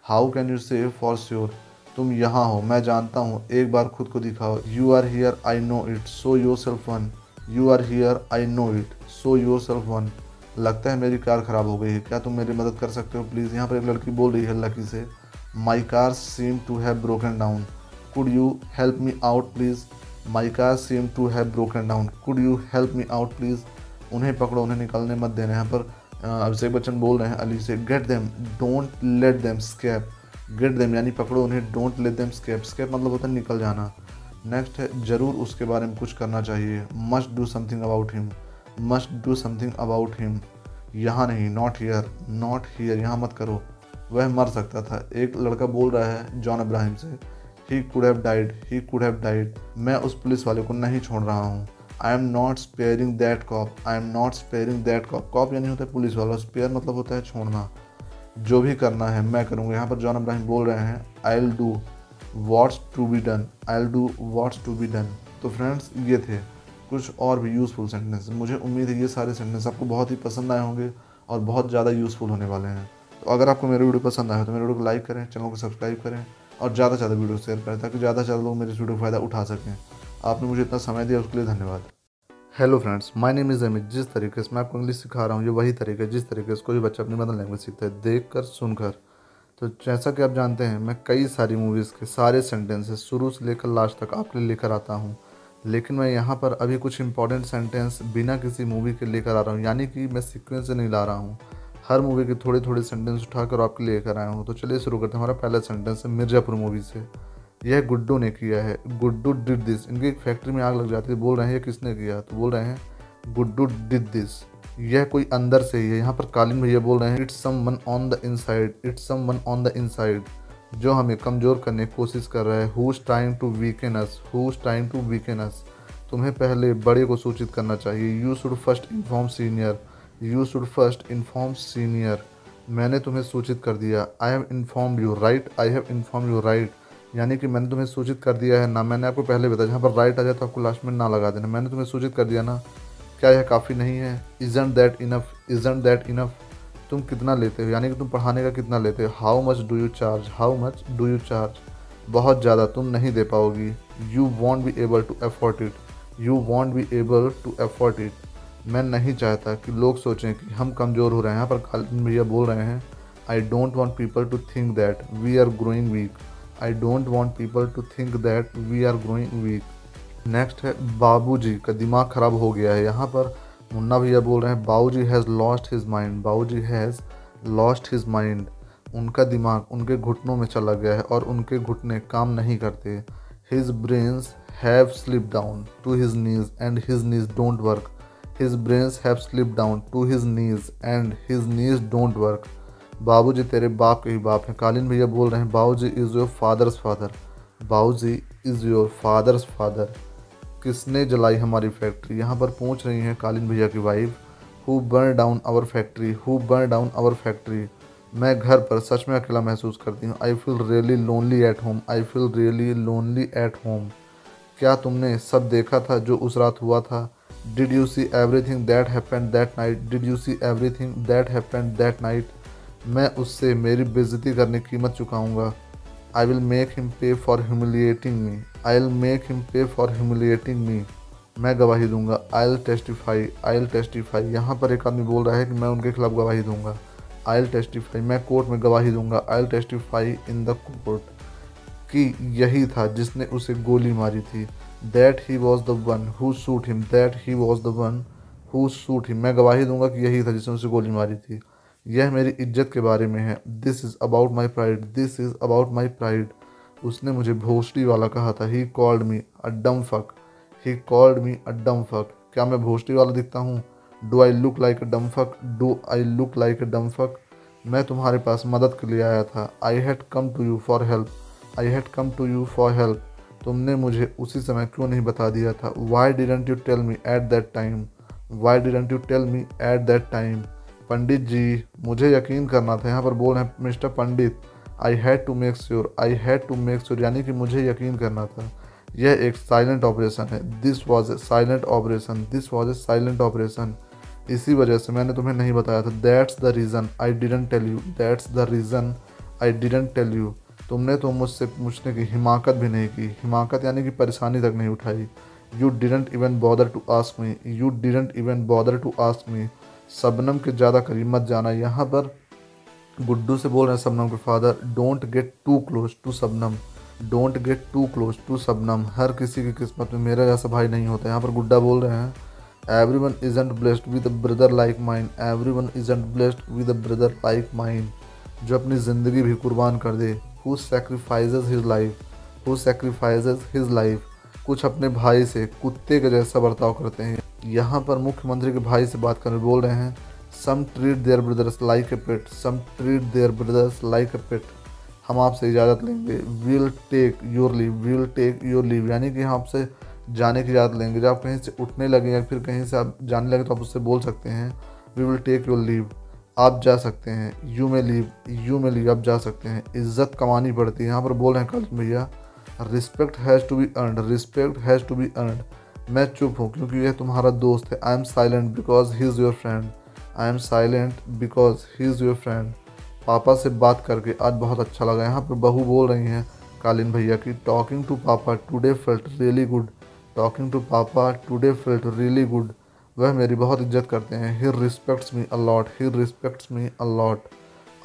how can you say for sure तुम यहाँ हो. मैं जानता हूँ. एक बार खुद को दिखाओ. You are here I know it show yourself one you are here I know it show yourself one लगता है मेरी कार ख़राब हो गई है। क्या तुम मेरी मदद कर सकते हो? प्लीज़ यहाँ पर एक लड़की बोल रही है लकी से my car seem to have broken down could you help me out please my car seem to have broken down could you help me out please उन्हें पकड़ो, उन्हें निकलने मत देना। यहाँ पर अभिषेक बच्चन बोल रहे हैं, अली से get them don't let them escape get them यानी पकड़ो उन्हें don't let them escape escape मतलब होता है निकल जाना। नेक्स्ट है, ज़रूर उसके बारे में कुछ करना चाहिए। Must do something about him must do something about him यहाँ नहीं नॉट हियर नॉट हियर यहाँ मत करो। वह मर सकता था। एक लड़का बोल रहा है जॉन अब्राहिम से he could have died he could have died मैं उस पुलिस वाले को नहीं छोड़ रहा हूँ। I am not sparing that cop I am not sparing that cop cop यानी होता है पुलिस वाला स्पेयर मतलब होता है छोड़ना। जो भी करना है, मैं करूँगा। यहाँ पर जॉन अब्राहिम बोल रहे हैं I'll do what's to be done I'll do what's to be done तो फ्रेंड्स ये थे। कुछ और भी यूज़फुल सेंटेंस मुझे उम्मीद है ये सारे सेंटेंस आपको बहुत ही पसंद आए होंगे और बहुत ज़्यादा यूज़फुल होने वाले हैं। तो अगर आपको मेरे वीडियो पसंद आए तो मेरे वीडियो को लाइक करें, चैनल को सब्सक्राइब करें और ज़्यादा से ज़्यादा वीडियो शेयर करें ताकि ज़्यादा से ज़्यादा लोग मेरे इस वीडियो का फ़ायदा उठा सकें। आपने मुझे इतना समय दिया, उसके लिए धन्यवाद। Hello friends my name is Amit जिस तरीके से मैं आपको इंग्लिश सिखा रहा हूँ, ये वही तरीका जिस तरीके से कोई बच्चा अपनी मदर लैंग्वेज सीखता है देख कर सुनकर। तो जैसा कि आप जानते हैं, मैं कई सारी मूवीज़ के सारे सेंटेंसेस शुरू से लेकर लास्ट तक आपके लिए लेकर आता हूँ। लेकिन मैं यहाँ पर अभी कुछ इंपॉर्टेंट सेंटेंस बिना किसी मूवी के लेकर आ रहा हूँ। यानी कि मैं सिक्वेंस से नहीं ला रहा हूँ। हर मूवी के थोड़े थोड़े सेंटेंस उठाकर आपके लिए लेकर आया हूँ। तो चलिए शुरू करते हैं हमारा पहला सेंटेंस है मिर्ज़ापुर मूवी से। यह गुड्डू ने किया है। गुड्डू डिड दिस इनकी एक फैक्ट्री में आग लग जाती है। बोल रहे हैं ये किसने किया? तो बोल रहे हैं, गुड्डू डिड दिस यह कोई अंदर से ही है। यहाँ पर कालीन भैया बोल रहे हैं it's someone on the inside it's someone on the inside जो हमें कमज़ोर करने की कोशिश कर रहा है who's time to weaken who's time to weaken तुम्हें पहले बड़े को सूचित करना चाहिए you should first inform senior you should first inform senior मैंने तुम्हें सूचित कर दिया I have inform you right I have inform you right यानी कि मैंने तुम्हें सूचित कर दिया है ना, मैंने आपको पहले बताया, जहाँ पर राइट आ जाए तो आपको लास्ट में ना लगा देना। मैंने तुम्हें सूचित कर दिया ना, क्या यह काफ़ी नहीं है? Isn't that enough isn't that enough तुम कितना लेते हो? यानी कि तुम पढ़ाने का कितना लेते हो? How much do you charge how much do you charge बहुत ज़्यादा तुम नहीं दे पाओगी। You won't be able to afford it you won't be able to afford it मैं नहीं चाहता कि लोग सोचें कि हम कमज़ोर हो रहे हैं, यहाँ पर खालिद भैया बोल रहे हैं I don't want people to think that we are growing weak I don't want people to think that we are growing weak next है बाबूजी का दिमाग ख़राब हो गया है। यहाँ पर मुन्ना भैया बोल रहे हैं Babuji has lost his mind Babuji has lost his mind उनका दिमाग उनके घुटनों में चला गया है और उनके घुटने काम नहीं करते। His brains have slip down to his knees and his knees don't work his brains have slip down to his knees and his knees don't work Babu ji तेरे बाप के ही बाप हैं। कालीन भैया बोल रहे हैं Babu ji is your father's father Babuji is your father's father किसने जलाई हमारी फैक्ट्री? यहाँ पर पूछ रही हैं कालीन भैया की wife who burn down our factory who burn down our factory मैं घर पर सच में अकेला महसूस करती हूँ। I feel really lonely at home I feel really lonely at home क्या तुमने सब देखा था जो उस रात हुआ था? Did you see everything that happened that night did you see everything that happened that night मैं उससे मेरी बेजती करने की कीमत चुकाऊँगा। I will make him pay for humiliating me I will make him pay for humiliating me मैं गवाही दूँगा। I will testify I will testify यहाँ पर एक आदमी बोल रहा है कि मैं उनके खिलाफ गवाही दूँगा। आई विल टेस्टिफाई मैं कोर्ट में गवाही दूँगा। I will testify in the court कि यही था जिसने उसे गोली मारी थी। That he was the one who shoot him that he was the one who shoot him मैं गवाही दूँगा कि यही था जिसने उसे गोली मारी थी। यह मेरी इज़्ज़त के बारे में है। This is about my pride this is about my pride उसने मुझे भोसड़ी वाला कहा था। ही called me a dumb fuck he called me a dumb fuck क्या मैं भोसड़ी वाला दिखता हूँ? Do I look like a dumb fuck do I look like a dumb fuck मैं तुम्हारे पास मदद के लिए आया था। I had come to you for help I had come to you for help तुमने मुझे उसी समय क्यों नहीं बता दिया था? Why didn't you tell me at that time why didn't you tell me at that time Pandit ji, मुझे यकीन करना था, यहाँ पर बोल रहे हैं, mister Pandit I had to make sure I had to make sure यानी कि मुझे यकीन करना था। यह एक साइलेंट ऑपरेशन है। This was a silent operation this was a silent operation इसी वजह से मैंने तुम्हें नहीं बताया था। That's the reason I didn't tell you that's the reason I didn't tell you तुमने तो मुझसे पूछने की हिमाकत भी नहीं की। हिमाकत यानी कि परेशानी तक नहीं उठाई। You didn't even bother to ask me you didn't even bother to ask me Shabnam के ज़्यादा करीब मत जाना। यहाँ पर गुड्डू से बोल रहे हैं सबनम के father don't get too close to Shabnam. Don't get too close to Shabnam. हर किसी की किस्मत में मेरा जैसा भाई नहीं होता। यहाँ पर गुड्डा बोल रहे हैं everyone isn't blessed with brother like mine everyone isn't blessed with brother like mine जो अपनी ज़िंदगी भी कुर्बान कर दे। Who sacrifices his life who sacrifices his life कुछ अपने भाई से कुत्ते के जैसा बर्ताव करते हैं। यहाँ पर मुख्यमंत्री के भाई से बात करने बोल रहे हैं, some treat their brothers like a pet, some treat their brothers like a pet. हम आपसे इजाज़त लेंगे। Will take your leave, will take your leave. यानी कि हम आपसे जाने की इजाज़त लेंगे। जब आप कहीं से उठने लगे या फिर कहीं से आप जाने लगे तो आप उससे बोल सकते हैं we will take your leave आप जा सकते हैं। You may leave you may leave आप जा सकते हैं। इज़्ज़त कमानी पड़ती है। यहाँ पर बोल रहे हैं कल भैया respect has to be earned respect has to be earned मैं चुप हूँ क्योंकि यह तुम्हारा दोस्त है। I am silent because he is your friend I am silent because he is your friend पापा से बात करके आज बहुत अच्छा लगा। यहाँ पर बहू बोल रही हैं, कालीन भैया की talking to papa today felt really good talking to papa today felt really good वह मेरी बहुत इज़्ज़त करते हैं। He respects me a lot he respects me a lot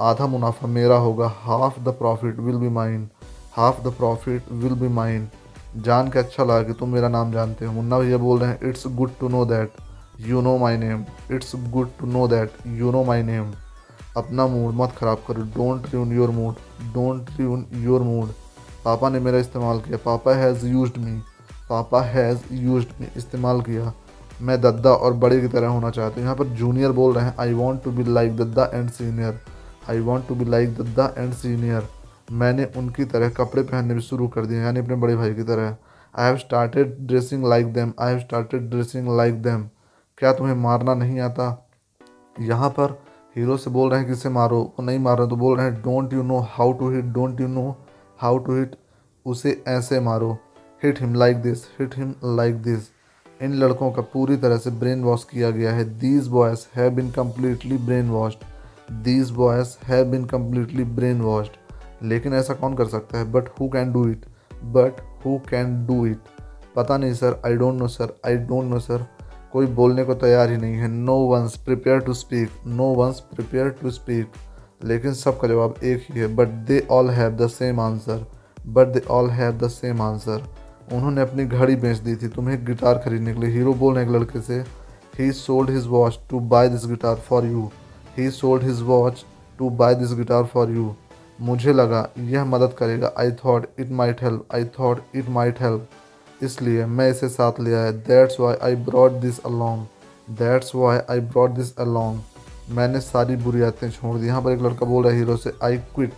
आधा मुनाफा मेरा होगा। Half the profit will be mine half the profit will be mine जान के अच्छा लगा कि तुम मेरा नाम जानते हो। मुन्ना भैया बोल रहे हैं it's good to know that you know my name it's good to know that you know my name अपना मूड मत ख़राब करो। Don't tune your mood don't tune your mood पापा ने मेरा इस्तेमाल किया। Papa has use me papa has use मी इस्तेमाल किया। मैं दद्दा और बड़े की तरह होना चाहता हूँ। यहाँ पर जूनियर बोल रहे हैं I want to be like Dadda and senior I want to be like Dadda and senior मैंने उनकी तरह कपड़े पहनने भी शुरू कर दिए, यानी अपने बड़े भाई की तरह। I have started dressing like them I have started dressing like them क्या तुम्हें मारना नहीं आता? यहाँ पर हीरो से बोल रहे हैं, किसे मारो? वो नहीं मार रहे तो बोल रहे हैं don't you know how to hit don't you know how to hit उसे ऐसे मारो। Hit him like this hit him like this इन लड़कों का पूरी तरह से ब्रेन वॉश किया गया है। These boys have been completely brain washed these boys have been completely brain washed लेकिन ऐसा कौन कर सकता है? But who can do it but who can do it पता नहीं sir I don't know sir I don't know sir. कोई बोलने को तैयार ही नहीं है। No one's prepare to speak no one's prepare to speak लेकिन सबका जवाब एक ही है। But they all have the same answer but they all have the same answer उन्होंने अपनी घड़ी बेच दी थी तुम्हें गिटार खरीदने के लिए। हीरो बोल रहे एक लड़के से he sold his watch to buy this guitar for you he sold his watch to buy this guitar for you मुझे लगा यह मदद करेगा। I thought it might help I thought it might help इसलिए मैं इसे साथ ले आया। That's why I brought this along that's why I brought this along मैंने सारी बुरी आदतें छोड़ दी। यहाँ पर एक लड़का बोल रहा है हीरो से I quit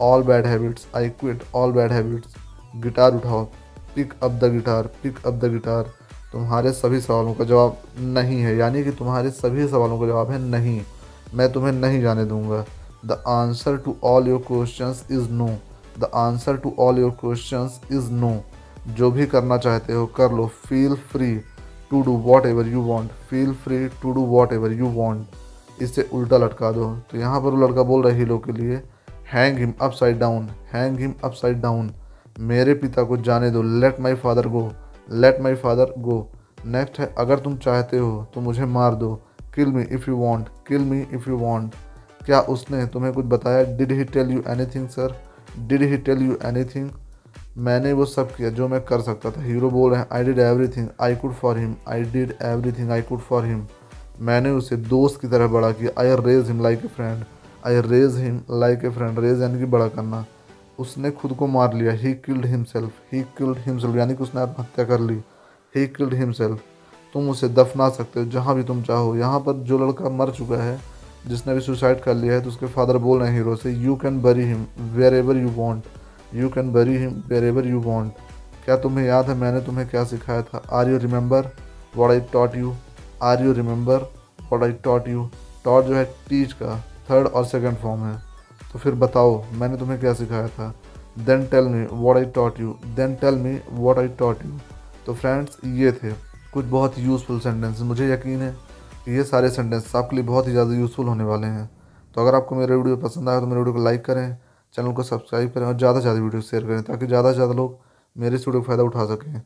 all bad habits I quit all bad habits guitar उठाओ। Pick up the guitar pick up the guitar तुम्हारे सभी सवालों का जवाब नहीं है। यानी कि तुम्हारे सभी सवालों का जवाब है नहीं। मैं तुम्हें नहीं जाने दूँगा। The answer to all your question is no the answer to all your question is no जो भी करना चाहते हो, कर लो। Feel free to do whatever you want feel free to do whatever you want इससे उल्टा लटका दो। तो यहाँ पर वो लड़का बोल रहा है हीरो के लिए hang him upside down hang him upside down मेरे पिता को जाने दो। Let my father go let my father go next है, अगर तुम चाहते हो तो मुझे मार दो। Kill me if you want kill me if you want क्या उसने तुम्हें कुछ बताया? Did he tell you anything sir did he tell you anything मैंने वो सब किया जो मैं कर सकता था। हीरो बोल रहे हैं I did everything I could for him I did everything I could for him मैंने उसे दोस्त की तरह बड़ा किया। I raise him like a friend I raise him like a friend raise यानी कि बड़ा करना। उसने खुद को मार लिया। He killed himself he killed himself यानी कि उसने आत्महत्या कर ली। ही किल्ड हिमसेल्फ तुम उसे दफना सकते हो जहाँ भी तुम चाहो। यहाँ पर जो लड़का मर चुका है जिसने भी सुसाइड कर लिया है तो उसके फादर बोल रहे हैं hero says you can bury him wherever you want you can bury him wherever you want क्या तुम्हें याद है मैंने तुम्हें क्या सिखाया था? Are you remember what I taught you are you remember what I taught you taught जो है टीच का थर्ड और सेकेंड फॉर्म है। तो फिर बताओ, मैंने तुम्हें क्या सिखाया था? Then tell me what I taught you then tell me what I taught you तो फ्रेंड्स ये थे कुछ बहुत यूज़फुल सेंटेंस मुझे यकीन है ये सारे सेंटेंस आपके लिए बहुत ही ज़्यादा यूज़फुल होने वाले हैं। तो अगर आपको मेरा वीडियो पसंद आया तो मेरे वीडियो को लाइक करें चैनल को सब्सक्राइब करें और ज़्यादा से ज़्यादा वीडियो शेयर करें ताकि ज़्यादा से ज़्यादा लोग मेरे इस वीडियो का फ़ायदा उठा सकें।